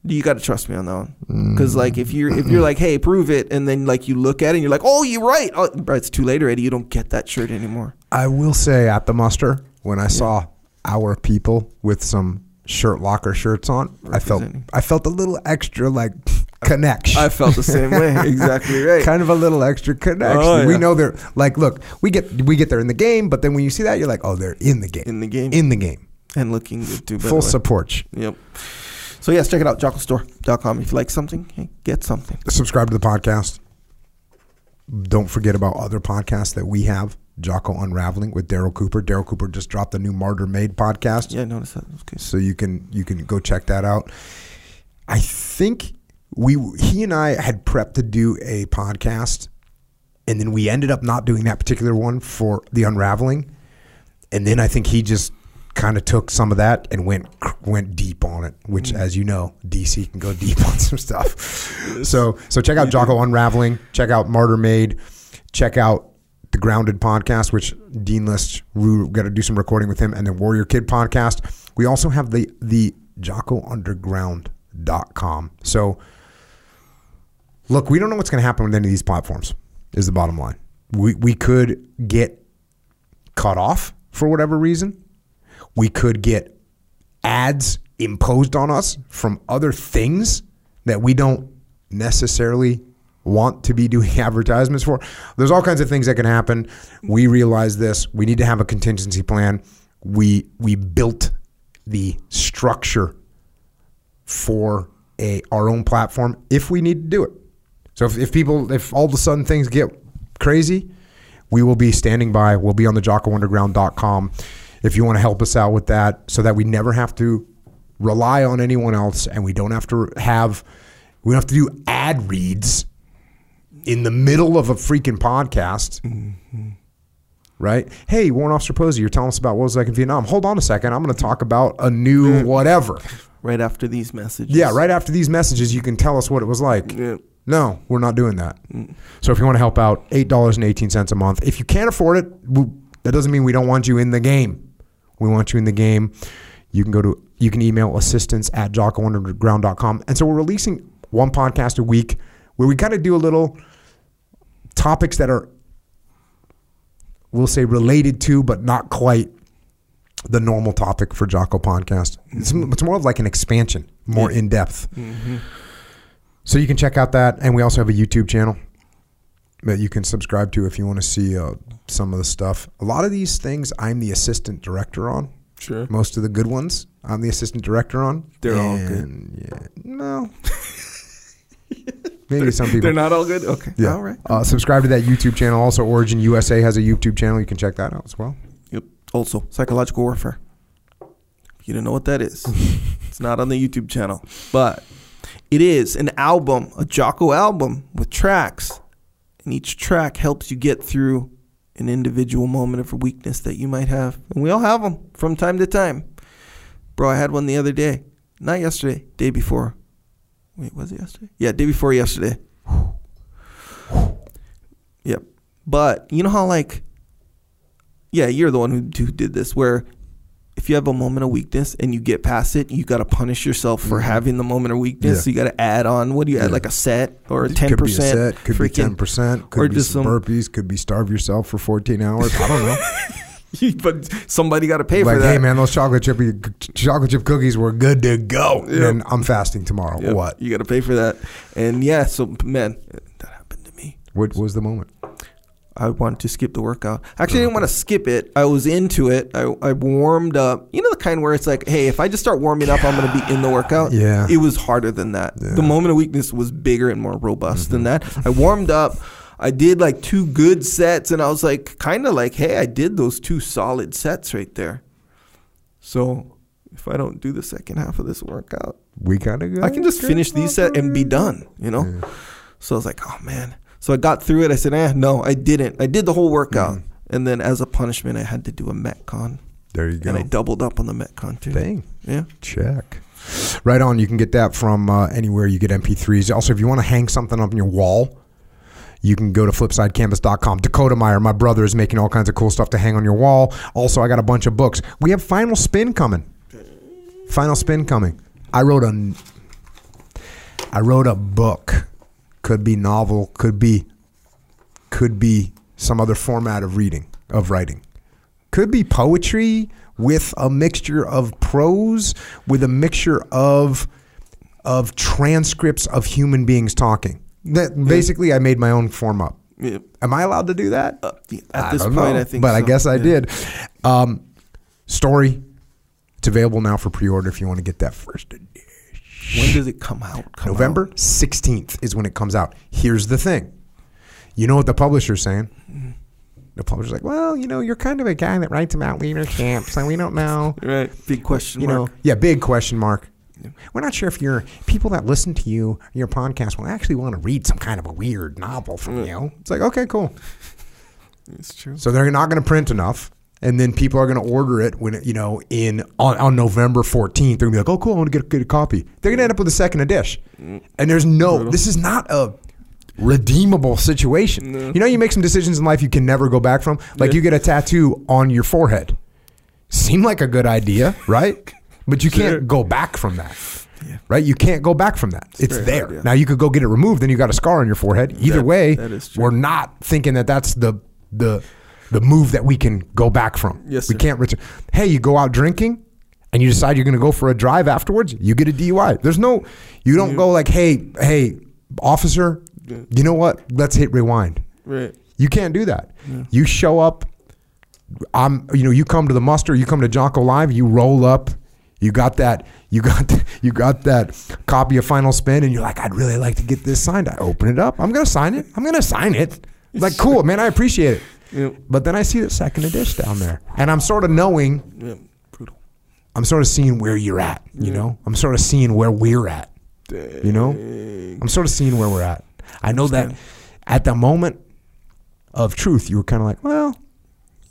You got to trust me on that one, because mm. like if you're if you're like, hey, prove it, and then like you look at it and you're like, oh, you're right. Oh, it's too late already. You don't get that shirt anymore. I will say at the muster, when I saw our people with some shirt locker shirts on, I felt I felt a little extra like connection. I felt the same way. exactly right. kind of a little extra connection. Oh, We know they're like, look, we get we get there in the game, but then when you see that, you're like, oh, they're in the game, In the game. in the game, and looking good too. full support. Yep. So yes, check it out, jockostore.com. If you like something, hey, get something. Subscribe to the podcast. Don't forget about other podcasts that we have. Jocko Unraveling with Daryl Cooper. Daryl Cooper just dropped the new Martyr Made podcast. Yeah, I noticed that. Okay. so you can you can go check that out. I think we he and I had prepped to do a podcast, and then we ended up not doing that particular one for the unraveling, and then I think he just kind of took some of that and went went deep on it, which, mm. as you know, DC can go deep on some stuff. So so check out Jocko Unraveling, check out Martyr Made, check out the Grounded podcast, which Dean List, we got to do some recording with him, and the Warrior Kid podcast. We also have the the JockoUnderground.com. So look, we don't know what's going to happen with any of these platforms. Is the bottom line. We we could get cut off for whatever reason. We could get ads imposed on us from other things that we don't necessarily want to be doing advertisements for. There's all kinds of things that can happen. We realize this. We need to have a contingency plan. We we built the structure for a our own platform if we need to do it. So if, if people if all of a sudden things get crazy, we will be standing by. We'll be on the jockounderground.com if you want to help us out with that so that we never have to rely on anyone else and we don't have to have we don't have to do ad reads in the middle of a freaking podcast. Right? Hey, Warrant Officer Pozzi, you're telling us about what was like in Vietnam. Hold on a second. I'm going to talk about a new mm. whatever. Right after these messages. Yeah, right after these messages, you can tell us what it was like. Yeah. No, we're not doing that. Mm. So if you want to help out, eight dollars and eighteen cents a month. If you can't afford it, we, that doesn't mean we don't want you in the game. We want you in the game. You can go to you can email assistance at jockounderground.com. And so we're releasing one podcast a week where we kind of do a little topics that are we'll say related to, but not quite the normal topic for Jocko podcast. It's, it's more of like an expansion, more in depth. So you can check out that, and we also have a YouTube channel that you can subscribe to if you want to see uh, some of the stuff. A lot of these things, I'm the assistant director on. Sure. Most of the good ones, I'm the assistant director on. They're all good. Yeah, no. Maybe some people. They're not all good? Okay. Yeah. All right. Uh, subscribe to that YouTube channel. Also, Origin USA has a YouTube channel. You can check that out as well. Yep. Also, psychological warfare. You don't know what that is. it's not on the YouTube channel, but it is an album, a Jocko album with tracks, and each track helps you get through an individual moment of weakness that you might have, and we all have them from time to time. Bro, I had one the other day, not yesterday, day before. Wait, was it yesterday? Yeah, day before yesterday. Yep. But you know how like yeah, you're the one who, who did this. Where if you have a moment of weakness and you get past it, you got to punish yourself for having the moment of weakness. Mm-hmm. Yeah. So you got to add on. What do you add? Yeah. Like a set or a ten could be a percent? set, could be ten percent, could be some- burpees, could be starve yourself for fourteen hours. I don't know. but somebody got to pay like, for that. hey man, those chocolate chip chocolate chip cookies were good to go. Yep. And I'm fasting tomorrow. Yep, What? You got to pay for that. And yeah, so man, that happened to me. What was the moment? I wanted to skip the workout. Actually, I didn't want to skip it. I was into it. I, I warmed up. You know the kind where it's like, hey, if I just start warming up, I'm going to be in the workout. Yeah. It was harder than that. The moment of weakness was bigger and more robust than mm-hmm. that. I warmed up. I did like two good sets, and I was like, kind of like, hey, I did those two solid sets right there. So if I don't do the second half of this workout, We gotta go. I can just finish these set and be done, you know? So I was like, oh man. So I got through it. I said, eh, no, I didn't. I did the whole workout. And then as a punishment, I had to do a Metcon. There you go. And I doubled up on the Metcon too. Dang. Yeah. Check. Right on. You can get that from uh, anywhere you get MP3s. Also, if you want to hang something up on your wall, you can go to flipsidecanvas.com. Dakota Meyer, my brother, is making all kinds of cool stuff to hang on your wall. Also, I got a bunch of books. We have Final Spin coming. Final Spin coming. I wrote a, I wrote a book. Could be novel. Could be, could be some other format of reading of writing could be poetry with a mixture of prose with a mixture of of transcripts of human beings talking that basically i made my own form up yeah. am i allowed to do that Uh, At this point, know, I think but i guess i Yeah. did um, story it's available now for pre-order if you want to get that first edition When does it come out? Come November 16th is when it comes out. Here's the thing. You know what the publisher's saying? The publisher's like, well, you know, you're kind of a guy that writes about leadership, so we don't know. Right. Big question You mark. know, yeah, big question mark. We're not sure if your people that listen to you, your podcast, will actually want to read some kind of a weird novel from you. It's like, okay, cool. It's true. So they're not going to print enough, and then people are going to order it when it, you know in on, on November fourteenth. They're going to be like, "Oh, cool, I want to get a, get a copy." They're going to end up with a second edition, mm. and there's no. This is not a redeemable situation. You know, you make some decisions in life you can never go back from. Like you get a tattoo on your forehead. Seemed like a good idea, right? But you can't go back from that. Right? You can't go back from that. It's very there. hard, yeah. Now you could go get it removed, then you got a scar on your forehead. Either That- way, that we're not thinking that that's the the the move that we can go back from. Yes, we can't return. Hey, you go out drinking and you decide you're going to go for a drive afterwards, you get a DUI. There's no you don't go like, "Hey, hey, officer, you know what? Let's hit rewind." Right. You can't do that. You show up. I'm. You know. You come to the muster. You come to Jocko Live. You roll up. You got that. You got. You got that copy of Final Spin, and you're like, I'd really like to get this signed. I open it up. I'm gonna sign it. I'm gonna sign it. Like, cool, man. I appreciate it. Yep. But then I see the second edition down there, and I'm sort of knowing. Yeah. Brutal. I'm sort of seeing where you're at. You know. I'm sort of seeing where we're at. You know. I'm sort of seeing where we're at. I know that at the moment of truth, you were kind of like, well,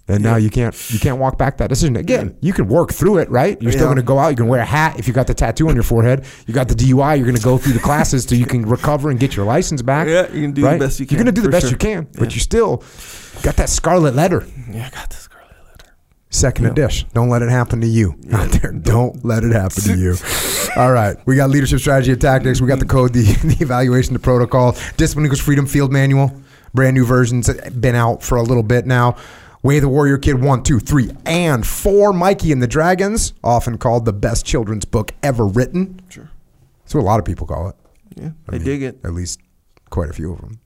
and now you can't you can't walk back that decision again. You can work through it, right? You're still going to go out. You can wear a hat if you got the tattoo on your forehead. You got the DUI. You're going to go through the classes so you can recover and get your license back. Yeah, you can do the best you can. You're going to do the best sure. you can, but Yeah. you still got that scarlet letter. Yeah, I got the scarlet letter. Second edition. Don't let it happen to you out there. Don't let it happen to you. All right. We got leadership strategy and tactics. We got the code, the, the evaluation, the protocol, discipline equals freedom field manual. Brand new versions. Uh, been out for a little bit now. Way of the Warrior Kid 1, 2, 3, and 4. Mikey and the Dragons, often called the best children's book ever written. Sure. That's what a lot of people call it. Yeah, I, mean, dig it. At least quite a few of them.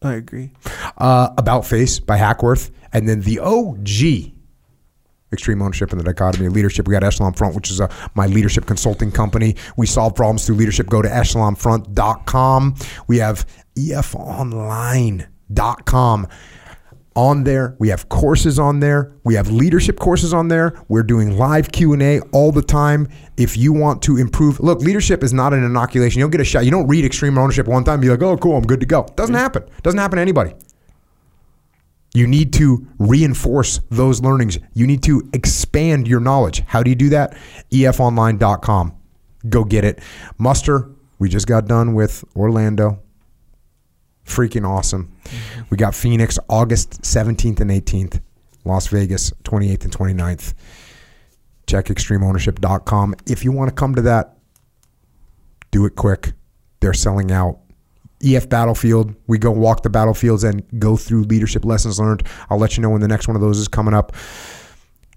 I agree. Uh, About Face by Hackworth, and then the OG Extreme Ownership and the Dichotomy of Leadership. We got Echelon Front, which is uh my leadership consulting company. We solve problems through leadership. Go to echelonfront.com. We have efonline.com. On there, we have courses on there. We have leadership courses on there. We're doing live Q and A all the time. If you want to improve, look, leadership is not an inoculation. You don't get a shot. You don't read Extreme Ownership one time and be like, "Oh, cool, I'm good to go." Doesn't happen. Doesn't happen to anybody. You need to reinforce those learnings. You need to expand your knowledge. How do you do that? Efonline.com. Go get it. Muster, we just got done with Orlando. Freaking awesome. We got Phoenix August 17th and 18th. Las Vegas 28th and 29th. Check extremeownership.com. If you want to come to that, do it quick. They're selling out. EF Battlefield. We go walk the battlefields and go through leadership lessons learned. I'll let you know when the next one of those is coming up.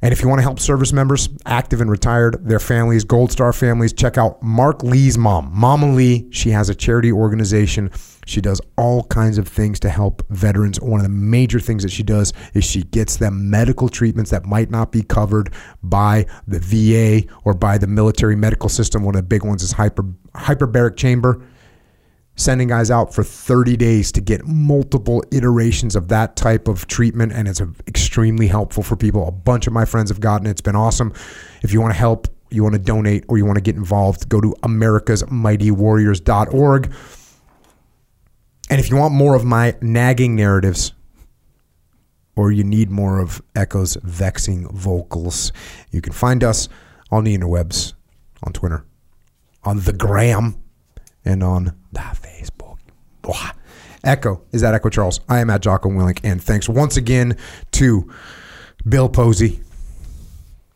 And if you want to help service members, active and retired, their families, Gold Star families, check out Mark Lee's mom, Mama Lee. She has a charity organization. She does all kinds of things to help veterans. One of the major things that she does is she gets them medical treatments that might not be covered by the VA or by the military medical system. One of the big ones is hyper, hyperbaric chamber sending guys out for 30 days to get multiple iterations of that type of treatment and it's extremely helpful for people. A bunch of my friends have gotten it. It's been awesome. If you want to help you want to donate or you want to get involved go to americasmightywarriors.org and if you want more of my nagging narratives or you need more of echo's vexing vocals you can find us on the interwebs on twitter on the gram and on the Facebook. Blah. Echo is that Echo Charles. I am at Jocko Willink, and thanks once again to Bill Pozzi.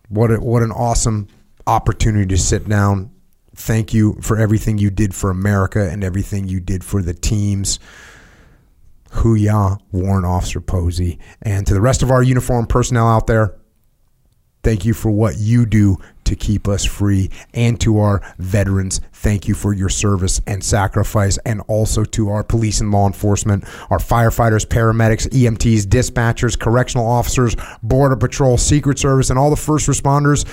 What a, what an awesome opportunity to sit down. Thank you for everything you did for America and everything you did for the teams. Hooyah, Warrant Officer Pozzi. And to the rest of our uniform personnel out there, thank you for what you do to keep us free. And to our veterans, thank you for your service and sacrifice. And also to our police and law enforcement, our firefighters, paramedics, EMTs, dispatchers, correctional officers, Border Patrol, Secret Service, and all the first responders.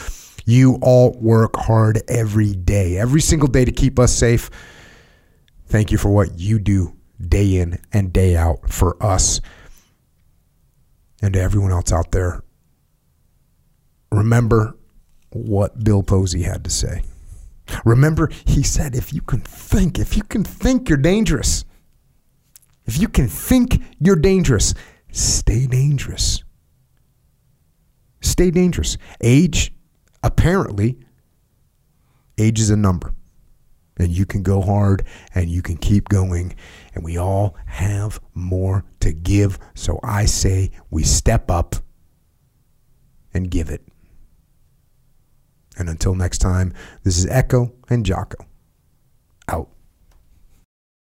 You all work hard every day, every single day to keep us safe. Thank you for what you do day in and day out for us and to everyone else out there. Remember what Bill Pozzi had to say. Remember, he said, if you can think, if you can think, you're dangerous. If you can think you're dangerous, stay dangerous. Stay dangerous. Age, apparently, age is a number. And you can go hard and you can keep going. And we all have more to give. So I say we step up and give it. And until next time, this is Echo and Jocko.